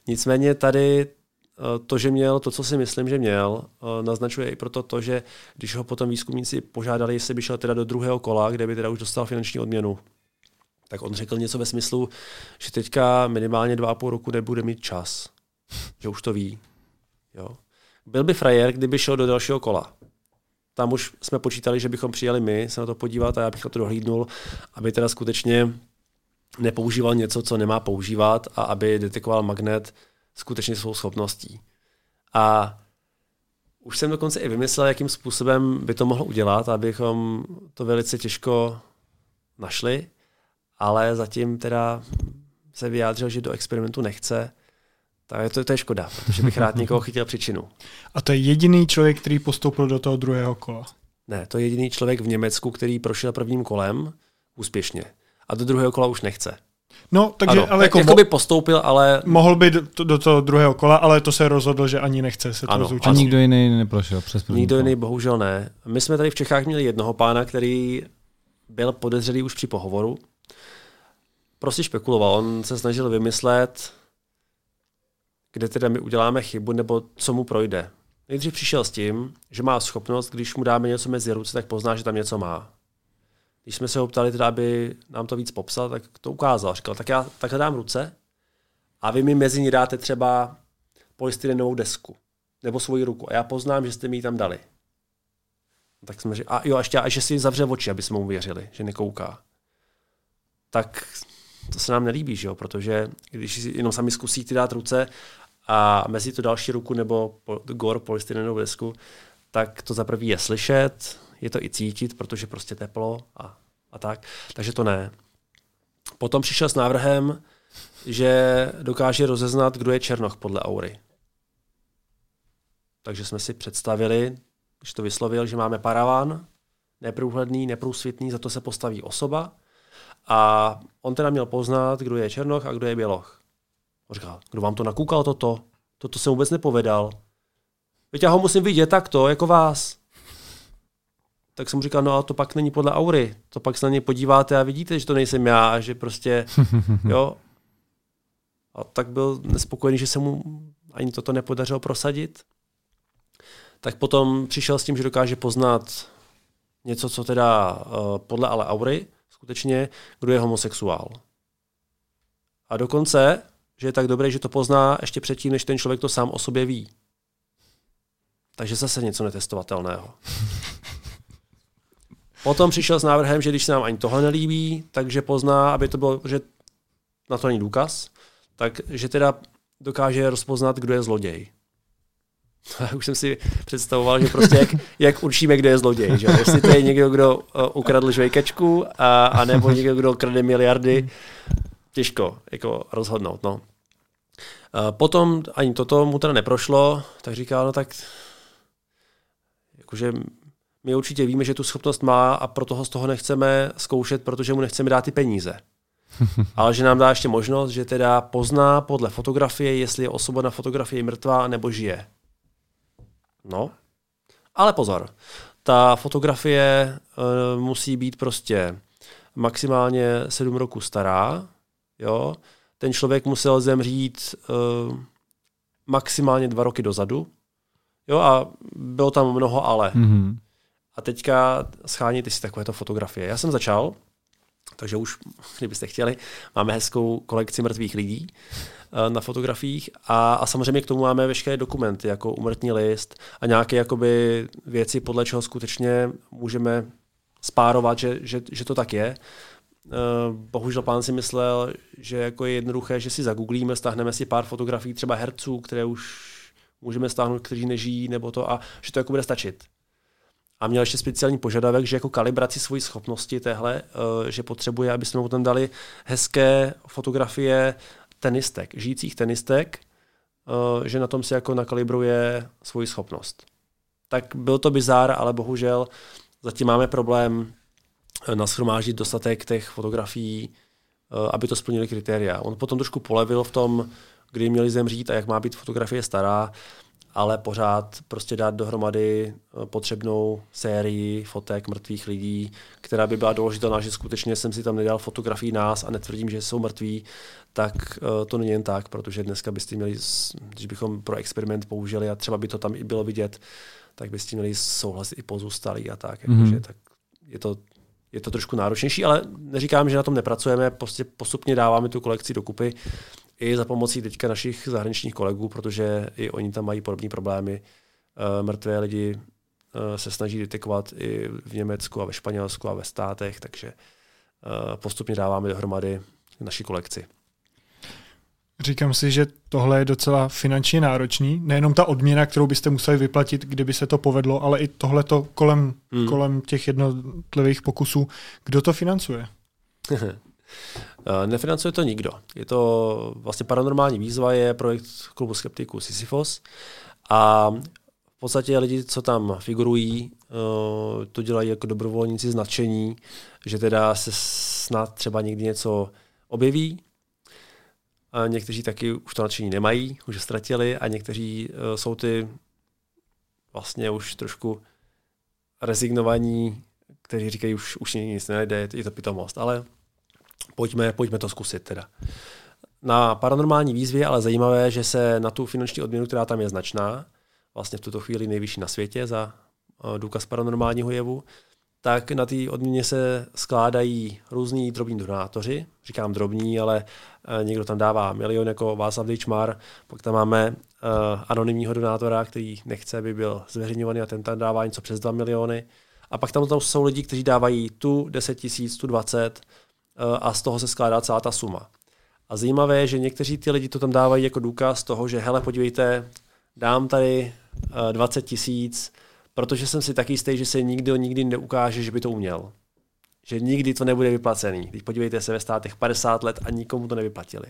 Nicméně tady eh, to, že měl to, co si myslím, že měl, eh, naznačuje i proto to, že když ho potom výzkumníci požádali, jestli by šel teda do druhého kola, kde by teda už dostal finanční odměnu, tak on řekl něco ve smyslu, že teďka minimálně dva a půl roku nebude mít čas. Že už to ví. Jo. Byl by frajer, kdyby šel do dalšího kola. Tam už jsme počítali, že bychom přijeli my se na to podívat a já bych na to dohlídnul, aby teda skutečně nepoužíval něco, co nemá používat a aby detekoval magnet skutečně svou schopností. A už jsem dokonce i vymyslel, jakým způsobem by to mohlo udělat, abychom to velice těžko našli, ale zatím teda se vyjádřil, že do experimentu nechce, tak to, to je škoda, protože bych rád někoho chytil příčinu. A to je jediný člověk, který postoupil do toho druhého kola? Ne, to je jediný člověk v Německu, který prošel prvním kolem úspěšně. A do druhého kola už nechce. No, takže ano, ale jako, jako by postoupil, ale... Mohl by do, do toho druhého kola, ale to se rozhodl, že ani nechce se ano, zúčastnit. A nikdo jiný neprošel přes první Nikdo kolo. jiný bohužel ne. My jsme tady v Čechách měli jednoho pána, který byl podezřelý už při pohovoru. Prostě špekuloval. On se snažil vymyslet, kde teda my uděláme chybu, nebo co mu projde. Nejdřív přišel s tím, že má schopnost, když mu dáme něco mezi ruce, tak pozná, že tam něco má. Když jsme se ho ptali, teda, aby nám to víc popsal, tak to ukázal. Říkal, tak já takhle dám ruce a vy mi mezi ní dáte třeba polystyrenovou desku nebo svoji ruku a já poznám, že jste mi ji tam dali. Tak jsme řekli, a jo, ještě, a že si zavře oči, aby jsme mu věřili, že nekouká. Tak to se nám nelíbí, že jo? protože když jenom sami zkusíte dát ruce a mezi to další ruku nebo gor polystyrenovou desku, tak to za prvý je slyšet, je to i cítit, protože prostě teplo a, a tak. Takže to ne. Potom přišel s návrhem, že dokáže rozeznat, kdo je černoch podle aury. Takže jsme si představili, když to vyslovil, že máme paravan, neprůhledný, neprůsvitný, za to se postaví osoba a on teda měl poznat, kdo je černoch a kdo je běloch. On říkal, kdo vám to nakukal toto? Toto jsem vůbec nepovedal. Teď já ho musím vidět takto, jako vás. Tak jsem mu říkal, no a to pak není podle aury. To pak se na ně podíváte a vidíte, že to nejsem já a že prostě, jo. A tak byl nespokojený, že se mu ani toto nepodařilo prosadit. Tak potom přišel s tím, že dokáže poznat něco, co teda uh, podle ale aury, skutečně, kdo je homosexuál. A dokonce, že je tak dobré, že to pozná ještě předtím, než ten člověk to sám o sobě ví. Takže zase něco netestovatelného. Potom přišel s návrhem, že když se nám ani tohle nelíbí, takže pozná, aby to bylo, že na to není důkaz, takže teda dokáže rozpoznat, kdo je zloděj. Už jsem si představoval, že prostě jak, jak určíme, kdo je zloděj. Že? Jestli to je někdo, kdo uh, ukradl žvejkačku, a, a nebo někdo, kdo krade miliardy, těžko jako rozhodnout. No. Potom ani toto mu teda neprošlo, tak říkal, no tak jakože my určitě víme, že tu schopnost má a proto ho z toho nechceme zkoušet, protože mu nechceme dát ty peníze. Ale že nám dá ještě možnost, že teda pozná podle fotografie, jestli je osoba na fotografii mrtvá nebo žije. No, ale pozor, ta fotografie uh, musí být prostě maximálně 7 roků stará, jo. Ten člověk musel zemřít uh, maximálně dva roky dozadu, jo, a bylo tam mnoho ale. Mm-hmm. A teďka scháníte si takovéto fotografie. Já jsem začal, takže už, kdybyste chtěli, máme hezkou kolekci mrtvých lidí na fotografiích a, a samozřejmě k tomu máme veškeré dokumenty, jako umrtní list a nějaké jakoby věci, podle čeho skutečně můžeme spárovat, že, že, že to tak je. Bohužel pán si myslel, že jako je jednoduché, že si zagooglíme, stáhneme si pár fotografií třeba herců, které už můžeme stáhnout, kteří nežijí, nebo to, a že to jako bude stačit. A měl ještě speciální požadavek, že jako kalibraci svojí schopnosti téhle, že potřebuje, aby jsme mu tam dali hezké fotografie tenistek, žijících tenistek, že na tom si jako nakalibruje svoji schopnost. Tak byl to bizár, ale bohužel zatím máme problém nashromáždit dostatek těch fotografií, aby to splnili kritéria. On potom trošku polevil v tom, kdy měli zemřít a jak má být fotografie stará, ale pořád prostě dát dohromady potřebnou sérii fotek mrtvých lidí, která by byla doložitelná, že skutečně jsem si tam nedal fotografii nás a netvrdím, že jsou mrtví, tak to není jen tak, protože dneska byste měli, když bychom pro experiment použili a třeba by to tam i bylo vidět, tak byste měli souhlas i pozůstalí a tak. Mm-hmm. Jakože, tak je to je to trošku náročnější, ale neříkám, že na tom nepracujeme, prostě postupně dáváme tu kolekci dokupy i za pomocí teďka našich zahraničních kolegů, protože i oni tam mají podobné problémy, mrtvé lidi se snaží detekovat i v Německu a ve Španělsku a ve státech, takže postupně dáváme dohromady naši kolekci. Říkám si, že tohle je docela finančně náročný. Nejenom ta odměna, kterou byste museli vyplatit, kdyby se to povedlo, ale i tohleto kolem, hmm. kolem těch jednotlivých pokusů. Kdo to financuje? Eh, nefinancuje to nikdo. Je to vlastně paranormální výzva, je projekt klubu skeptiků Sisyphos a v podstatě lidi, co tam figurují, eh, to dělají jako dobrovolníci značení, že teda se snad třeba někdy něco objeví, a někteří taky už to nadšení nemají, už ztratili a někteří uh, jsou ty vlastně už trošku rezignovaní, kteří říkají, už, už nic nejde, je to pitomost, ale pojďme, pojďme to zkusit teda. Na paranormální výzvě ale zajímavé, že se na tu finanční odměnu, která tam je značná, vlastně v tuto chvíli nejvyšší na světě za uh, důkaz paranormálního jevu, tak na té odměně se skládají různí drobní donátoři. Říkám drobní, ale eh, někdo tam dává milion jako Václav Dejčmar, pak tam máme uh, anonymního donátora, který nechce, aby byl zveřejňovaný a ten tam dává něco přes 2 miliony. A pak tam, tam jsou lidi, kteří dávají tu 10 tisíc, tu 20 uh, a z toho se skládá celá ta suma. A zajímavé je, že někteří ty lidi to tam dávají jako důkaz toho, že hele, podívejte, dám tady uh, 20 tisíc, protože jsem si taky jistý, že se nikdo nikdy neukáže, že by to uměl. Že nikdy to nebude vyplacený. Teď podívejte se ve státech 50 let a nikomu to nevyplatili.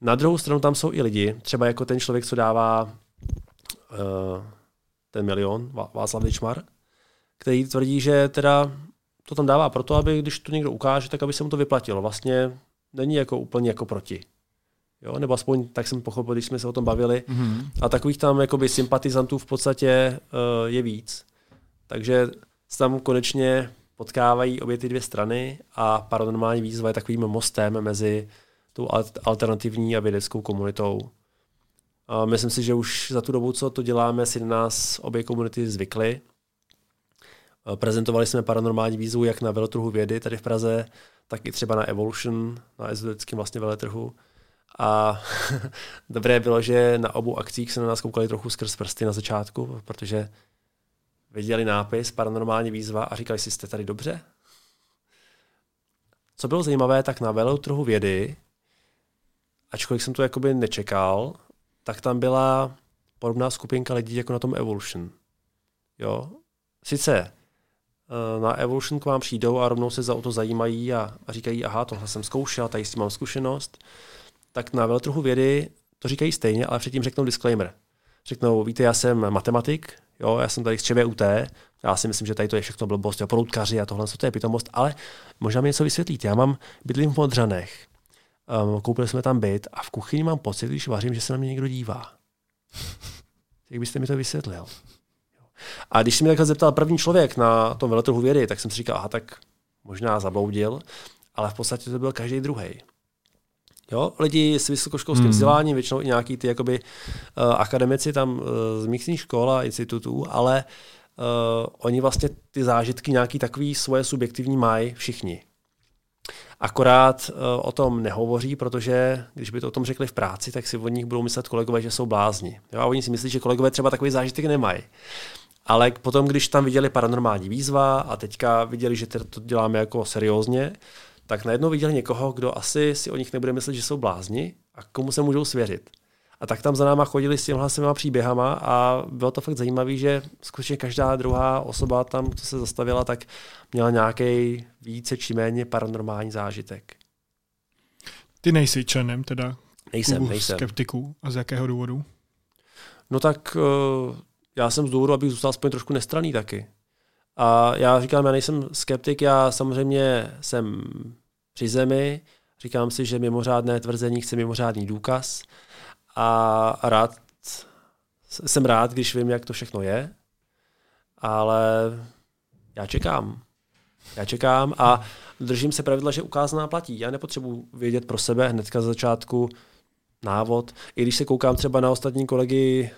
Na druhou stranu tam jsou i lidi, třeba jako ten člověk, co dává uh, ten milion, Václav Ličmar, který tvrdí, že teda to tam dává proto, aby když to někdo ukáže, tak aby se mu to vyplatilo. Vlastně není jako úplně jako proti. Jo? Nebo aspoň tak jsem pochopil, když jsme se o tom bavili. Mm-hmm. A takových tam jakoby sympatizantů v podstatě uh, je víc. Takže se tam konečně potkávají obě ty dvě strany a paranormální výzva je takovým mostem mezi tou alternativní a vědeckou komunitou. A myslím si, že už za tu dobu, co to děláme, si na nás obě komunity zvykly. Prezentovali jsme paranormální výzvu jak na veletrhu vědy tady v Praze, tak i třeba na Evolution, na ezoterickém vlastně veletrhu. A dobré bylo, že na obou akcích se na nás koukali trochu skrz prsty na začátku, protože viděli nápis paranormální výzva a říkali si, jste tady dobře? Co bylo zajímavé, tak na veletrhu vědy, ačkoliv jsem to jakoby nečekal, tak tam byla podobná skupinka lidí jako na tom Evolution. Jo? Sice eh, na Evolution k vám přijdou a rovnou se za o to zajímají a, a říkají, aha, tohle jsem zkoušel, tady s tím mám zkušenost, tak na veletrhu vědy to říkají stejně, ale předtím řeknou disclaimer. Řeknou, víte, já jsem matematik, jo, já jsem tady z ČVUT, já si myslím, že tady to je všechno blbost, jo, proutkaři a tohle, to je pitomost, ale možná mi něco vysvětlít. Já mám, bydlím v Modřanech, um, koupili jsme tam byt a v kuchyni mám pocit, když vařím, že se na mě někdo dívá. Jak byste mi to vysvětlil? A když se mi takhle zeptal první člověk na tom veletrhu vědy, tak jsem si říkal, aha, tak možná zabloudil, ale v podstatě to byl každý druhý. Jo? Lidi s vysokoškolským hmm. vzděláním, většinou i nějaký ty jakoby, uh, akademici tam uh, z místních škol a institutů, ale uh, oni vlastně ty zážitky nějaký takový svoje subjektivní mají všichni. Akorát uh, o tom nehovoří, protože když by to o tom řekli v práci, tak si od nich budou myslet kolegové, že jsou blázni. Jo? A oni si myslí, že kolegové třeba takový zážitek nemají. Ale potom, když tam viděli paranormální výzva a teďka viděli, že to děláme jako seriózně, tak najednou viděli někoho, kdo asi si o nich nebude myslet, že jsou blázni a komu se můžou svěřit. A tak tam za náma chodili s těmhle svýma příběhama a bylo to fakt zajímavé, že skutečně každá druhá osoba tam, co se zastavila, tak měla nějaký více či méně paranormální zážitek. Ty nejsi členem teda nejsem, nejsem. skeptiků a z jakého důvodu? No tak uh, já jsem z důvodu, abych zůstal aspoň trošku nestraný taky. A já říkám, já nejsem skeptik, já samozřejmě jsem při zemi, říkám si, že mimořádné tvrzení chce mimořádný důkaz a rád, jsem rád, když vím, jak to všechno je, ale já čekám. Já čekám a držím se pravidla, že ukázaná platí. Já nepotřebuji vědět pro sebe hnedka za začátku návod. I když se koukám třeba na ostatní kolegy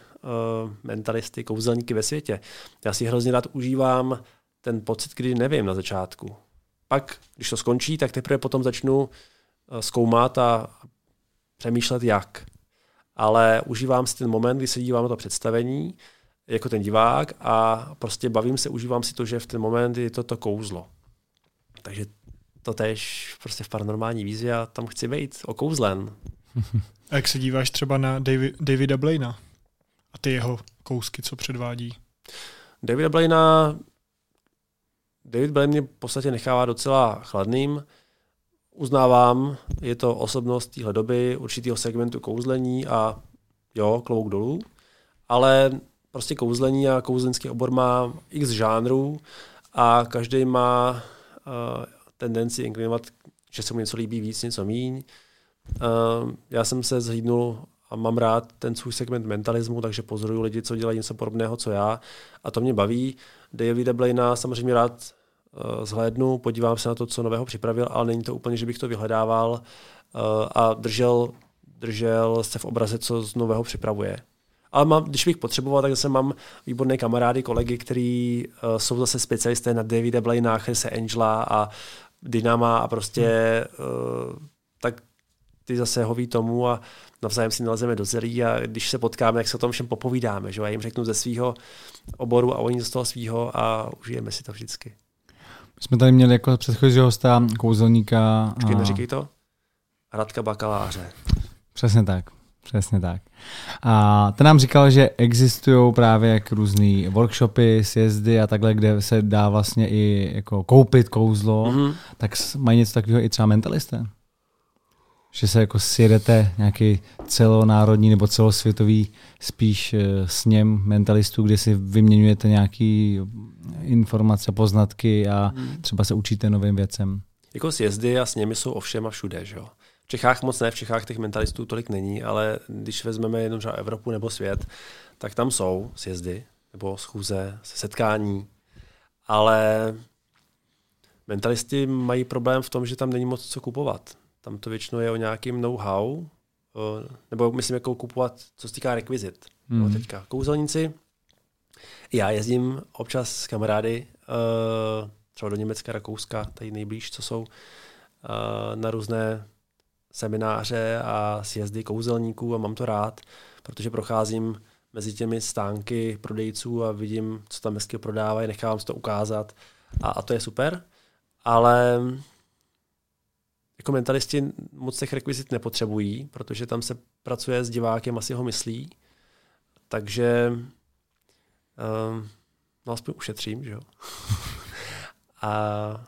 mentalisty, kouzelníky ve světě. Já si hrozně rád užívám ten pocit, kdy nevím na začátku. Pak, když to skončí, tak teprve potom začnu uh, zkoumat a přemýšlet jak. Ale užívám si ten moment, kdy se dívám na to představení, jako ten divák a prostě bavím se, užívám si to, že v ten moment je to to kouzlo. Takže to tež prostě v paranormální výzvě a tam chci být okouzlen. A jak se díváš třeba na David, Davida Blaina a ty jeho kousky, co předvádí? Davida Blaina David Blaine mě v podstatě nechává docela chladným. Uznávám, je to osobnost téhle doby, určitého segmentu kouzlení a jo, klobouk dolů, ale prostě kouzlení a kouzlenský obor má x žánrů a každý má uh, tendenci inklinovat, že se mu něco líbí víc, něco míň. Uh, já jsem se zhlídnul a mám rád ten svůj segment mentalismu, takže pozoruju lidi, co dělají něco podobného, co já a to mě baví. Davida Blaina samozřejmě rád uh, zhlédnu, podívám se na to, co nového připravil, ale není to úplně, že bych to vyhledával uh, a držel, držel se v obraze, co z nového připravuje. Ale mám, když bych potřeboval, tak zase mám výborné kamarády, kolegy, kteří uh, jsou zase specialisté na Davida Blaina, Chrise Angela a Dynama a prostě hmm. uh, tak ty zase hoví tomu a navzájem si nalezeme do zelí a když se potkáme, tak se o tom všem popovídáme. Že? Já jim řeknu ze svého oboru a oni z toho svého a užijeme si to vždycky. My jsme tady měli jako předchozího hosta kouzelníka. Počkej, a... neříkej to. Radka Bakaláře. Přesně tak. Přesně tak. A ten nám říkal, že existují právě jak různé workshopy, sjezdy a takhle, kde se dá vlastně i jako koupit kouzlo, mm-hmm. tak mají něco takového i třeba mentalisté? Že se jako sjedete nějaký celonárodní nebo celosvětový spíš eh, sněm mentalistů, kde si vyměňujete nějaké informace, poznatky a mm. třeba se učíte novým věcem. Jako sjezdy a sněmy jsou ovšem a všude, že jo? V Čechách moc ne, v Čechách těch mentalistů tolik není, ale když vezmeme jenom třeba Evropu nebo svět, tak tam jsou sjezdy nebo schůze, setkání, ale mentalisti mají problém v tom, že tam není moc co kupovat. Tam to většinou je o nějakým know-how, nebo myslím, jako kupovat, co se týká rekvizit. Mm. No, teďka kouzelníci. Já jezdím občas s kamarády, třeba do Německa, Rakouska, tady nejblíž, co jsou, na různé semináře a sjezdy kouzelníků a mám to rád, protože procházím mezi těmi stánky prodejců a vidím, co tam hezky prodávají, nechávám si to ukázat a, a to je super, ale jako mentalisti moc těch rekvizit nepotřebují, protože tam se pracuje s divákem, asi ho myslí, takže um, no aspoň ušetřím, že jo. a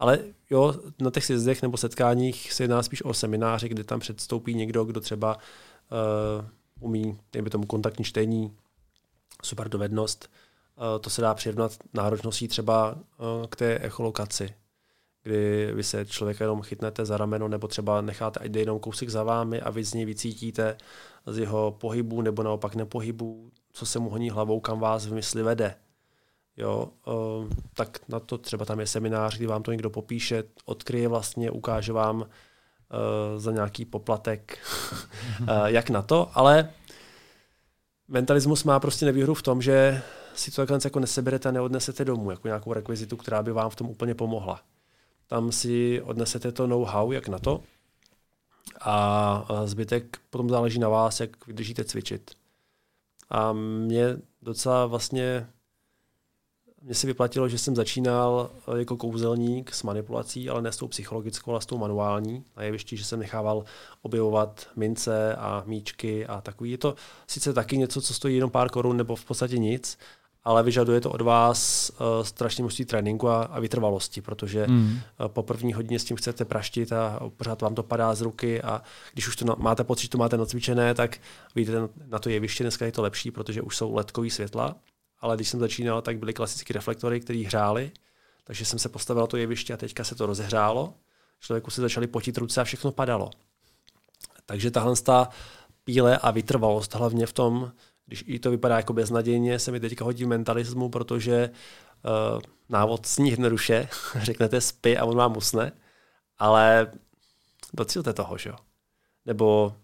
ale jo, na těch sjezdech nebo setkáních se jedná spíš o semináři, kde tam předstoupí někdo, kdo třeba uh, umí, dejme tomu kontaktní čtení, super dovednost. Uh, to se dá přirovnat náročností třeba uh, k té echolokaci, kdy vy se člověka jenom chytnete za rameno nebo třeba necháte, ať jde jenom kousek za vámi a vy z něj vycítíte z jeho pohybu nebo naopak nepohybu, co se mu honí hlavou, kam vás v mysli vede jo, uh, tak na to třeba tam je seminář, kdy vám to někdo popíše, odkryje vlastně, ukáže vám uh, za nějaký poplatek, uh, jak na to, ale mentalismus má prostě nevýhodu v tom, že si to takhle jako neseberete a neodnesete domů, jako nějakou rekvizitu, která by vám v tom úplně pomohla. Tam si odnesete to know-how, jak na to, a zbytek potom záleží na vás, jak vydržíte cvičit. A mě docela vlastně mně se vyplatilo, že jsem začínal eh, jako kouzelník s manipulací, ale ne s tou psychologickou, ale s tou manuální. Na jevišti, že jsem nechával objevovat mince a míčky a takový. Je to sice taky něco, co stojí jenom pár korun nebo v podstatě nic, ale vyžaduje to od vás uh, strašně množství tréninku a, a vytrvalosti, protože mm. uh, po první hodině s tím chcete praštit a pořád vám to padá z ruky a když už to na, máte pocit, že to máte nacvičené, tak víte na to jeviště, dneska je to lepší, protože už jsou ledkový světla ale když jsem začínal, tak byly klasické reflektory, které hrály, takže jsem se postavil na to jeviště a teďka se to rozehrálo. Člověku se začaly potit ruce a všechno padalo. Takže tahle ta píle a vytrvalost hlavně v tom, když i to vypadá jako beznadějně, se mi teďka hodí mentalismu, protože uh, návod sní jednoduše, řeknete spy a on vám usne, ale docílte toho, že jo? Nebo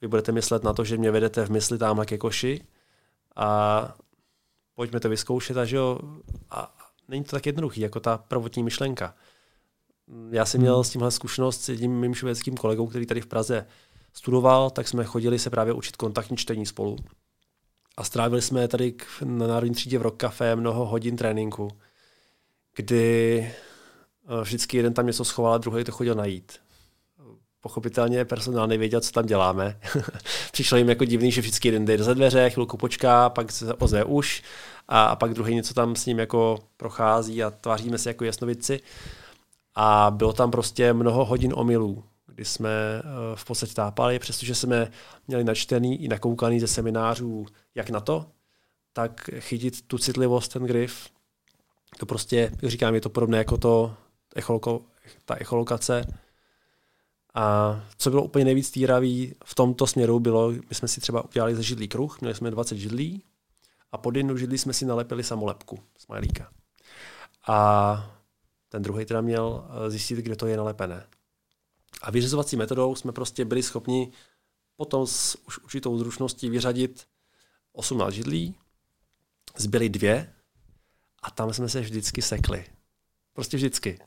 vy budete myslet na to, že mě vedete v mysli tamhle ke koši a pojďme to vyzkoušet a že jo, a není to tak jednoduchý, jako ta prvotní myšlenka. Já jsem měl hmm. s tímhle zkušenost s jedním mým švédským kolegou, který tady v Praze studoval, tak jsme chodili se právě učit kontaktní čtení spolu. A strávili jsme tady na Národní třídě v Rock Café mnoho hodin tréninku, kdy eh, vždycky jeden tam něco schoval a druhý to chodil najít. Pochopitelně personál nevěděl, co tam děláme. Přišlo jim jako divný, že vždycky jeden jde za dveře, chvilku počká, pak se ozve už a, a pak druhý něco tam s ním jako prochází a tváříme se jako jasnovici. A bylo tam prostě mnoho hodin omylů, kdy jsme eh, v podstatě tápali, přestože jsme měli načtený i nakoukaný ze seminářů, jak na to, tak chytit tu citlivost, ten grif, to prostě, jak říkám, je to podobné jako to echoloko, ta echolokace. A co bylo úplně nejvíc týravý v tomto směru bylo, my jsme si třeba udělali ze židlí kruh, měli jsme 20 židlí a pod jednu židli jsme si nalepili samolepku, smajlíka. A ten druhý teda měl eh, zjistit, kde to je nalepené. A vyřizovací metodou jsme prostě byli schopni potom s už určitou zručností vyřadit 18 židlí, zbyly dvě a tam jsme se vždycky sekli. Prostě vždycky.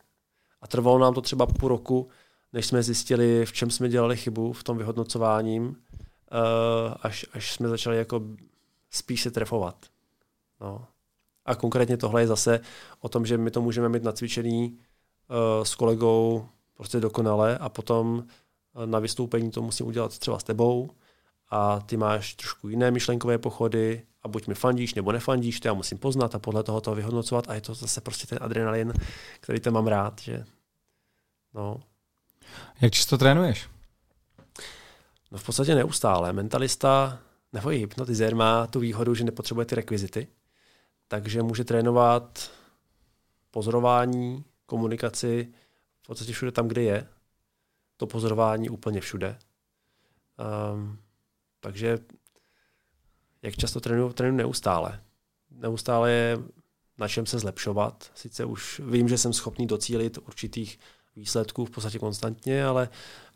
A trvalo nám to třeba půl roku, než jsme zjistili, v čem jsme dělali chybu v tom vyhodnocováním, eh, až, až jsme začali jako spíš se trefovat. No. A konkrétně tohle je zase o tom, že my to můžeme mít nacvičený uh, s kolegou prostě dokonale a potom uh, na vystoupení to musím udělat třeba s tebou a ty máš trošku jiné myšlenkové pochody a buď mi fandíš nebo nefandíš, to já musím poznat a podle toho to vyhodnocovat a je to zase prostě ten adrenalin, který tam mám rád, že no. Jak často trénuješ? No v podstatě neustále. Mentalista nebo i hypnotizér má tu výhodu, že nepotřebuje ty rekvizity, takže může trénovat pozorování, komunikaci v podstatě všude tam, kde je. To pozorování úplně všude. Um, takže jak často trénuji, trénuji neustále. Neustále je na čem se zlepšovat. Sice už vím, že jsem schopný docílit určitých výsledků v podstatě konstantně, ale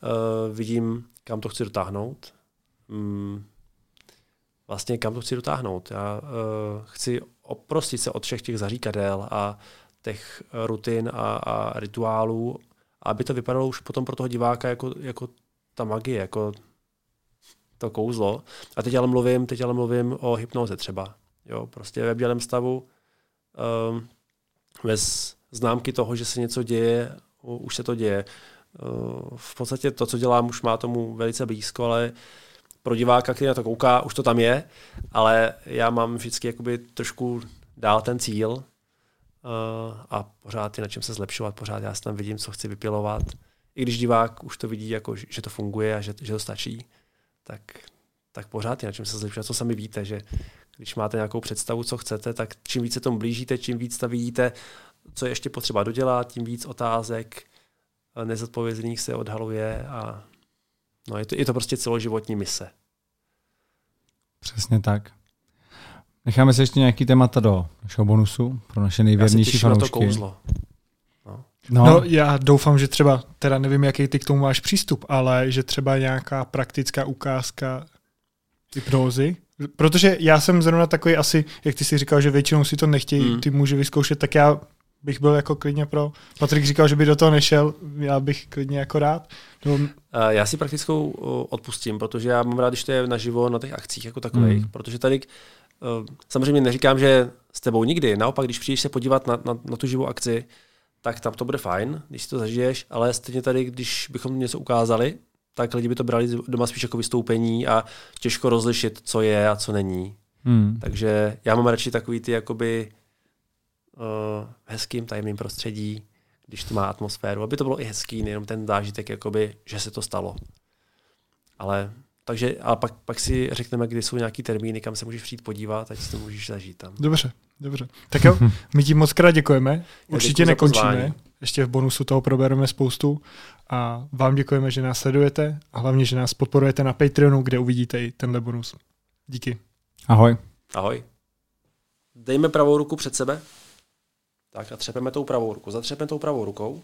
uh, vidím, kam to chci dotáhnout. Um, vlastně kam to chci dotáhnout. Já uh, chci oprostit se od všech těch zaříkadel a těch rutin a, a rituálů, aby to vypadalo už potom pro toho diváka jako, jako ta magie, jako to kouzlo. A teď ale mluvím, teď ale mluvím o hypnoze třeba. Jo, prostě ve bdělém stavu um, bez známky toho, že se něco děje, už se to děje. Uh, v podstatě to, co dělám, už má tomu velice blízko, ale pro diváka, který na to kouká, už to tam je, ale já mám vždycky jakoby trošku dál ten cíl a pořád je na čem se zlepšovat, pořád já tam vidím, co chci vypilovat. I když divák už to vidí, jako, že to funguje a že, že to stačí, tak, tak pořád je na čem se zlepšovat. Co sami víte, že když máte nějakou představu, co chcete, tak čím více tomu blížíte, čím víc tam vidíte, co je ještě potřeba dodělat, tím víc otázek nezodpovězených se odhaluje a no, je, to, je to prostě celoživotní mise. Přesně tak. Necháme si ještě nějaký témata do našeho bonusu pro naše nejvěrnější fanoušky. Na to kouzlo. No. No. no, já doufám, že třeba, teda nevím, jaký ty k tomu máš přístup, ale že třeba nějaká praktická ukázka hypnózy, protože já jsem zrovna takový asi, jak ty si říkal, že většinou si to nechtějí hmm. ty muži vyzkoušet, tak já bych byl jako klidně pro. Patrik říkal, že by do toho nešel, já bych klidně jako rád. No. Já si praktickou odpustím, protože já mám rád, když to je naživo na těch akcích jako takových, hmm. protože tady samozřejmě neříkám, že s tebou nikdy, naopak, když přijdeš se podívat na, na, na tu živou akci, tak tam to bude fajn, když si to zažiješ, ale stejně tady, když bychom něco ukázali, tak lidi by to brali doma spíš jako vystoupení a těžko rozlišit, co je a co není. Hmm. Takže já mám radši takový ty jakoby uh, hezkým tajemným prostředí, když to má atmosféru, aby to bylo i hezký, nejenom ten zážitek, jakoby, že se to stalo. Ale takže a pak, pak si řekneme, kdy jsou nějaký termíny, kam se můžeš přijít podívat, ať si to můžeš zažít tam. Dobře, dobře. Tak jo, my ti moc krát děkujeme. Určitě nekončíme. Ještě v bonusu toho probereme spoustu. A vám děkujeme, že nás sledujete a hlavně, že nás podporujete na Patreonu, kde uvidíte i tenhle bonus. Díky. Ahoj. Ahoj. Dejme pravou ruku před sebe. Tak a třepeme tou pravou ruku. Zatřepeme tou pravou rukou.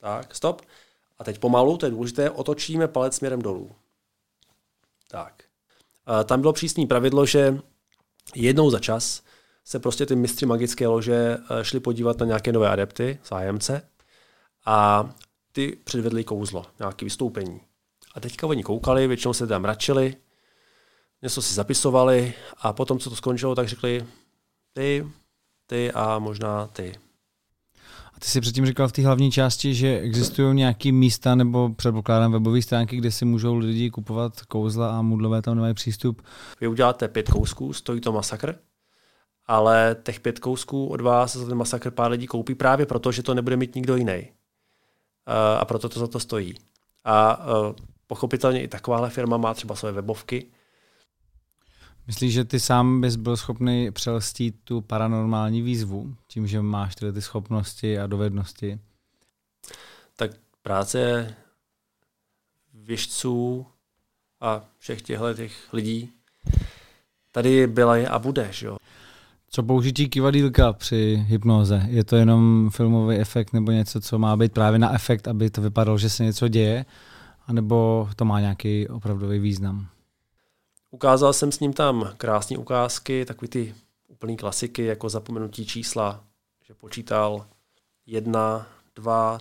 Tak, stop. A teď pomalu, to je důležité, otočíme palec směrem dolů. Tak. Tam bylo přísné pravidlo, že jednou za čas se prostě ty mistři magické lože eh, šli podívat na nějaké nové adepty, zájemce, a ty předvedli kouzlo, nějaké vystoupení. A teďka oni koukali, většinou se tam mračili, něco si zapisovali a potom, co to skončilo, tak řekli ty, ty a možná ty. Ty jsi předtím říkal v té hlavní části, že existují nějaké místa nebo předpokládám webové stránky, kde si můžou lidi kupovat kouzla a mudlové tam nemají přístup. Vy uděláte pět kousků, stojí to masakr, ale těch pět kousků od vás za ten masakr pár lidí koupí právě proto, že to nebude mít nikdo jiný. A proto to za to stojí. A pochopitelně i takováhle firma má třeba své webovky, Myslíš, že ty sám bys byl schopný přelstít tu paranormální výzvu, tím, že máš tyhle ty schopnosti a dovednosti? Tak práce věžců a všech těchto těch lidí tady byla je a bude. Že jo? Co použití kivadílka při hypnoze? Je to jenom filmový efekt nebo něco, co má být právě na efekt, aby to vypadalo, že se něco děje? A nebo to má nějaký opravdový význam? Ukázal jsem s ním tam krásné ukázky, takový ty úplný klasiky, jako zapomenutí čísla, že počítal jedna, dva,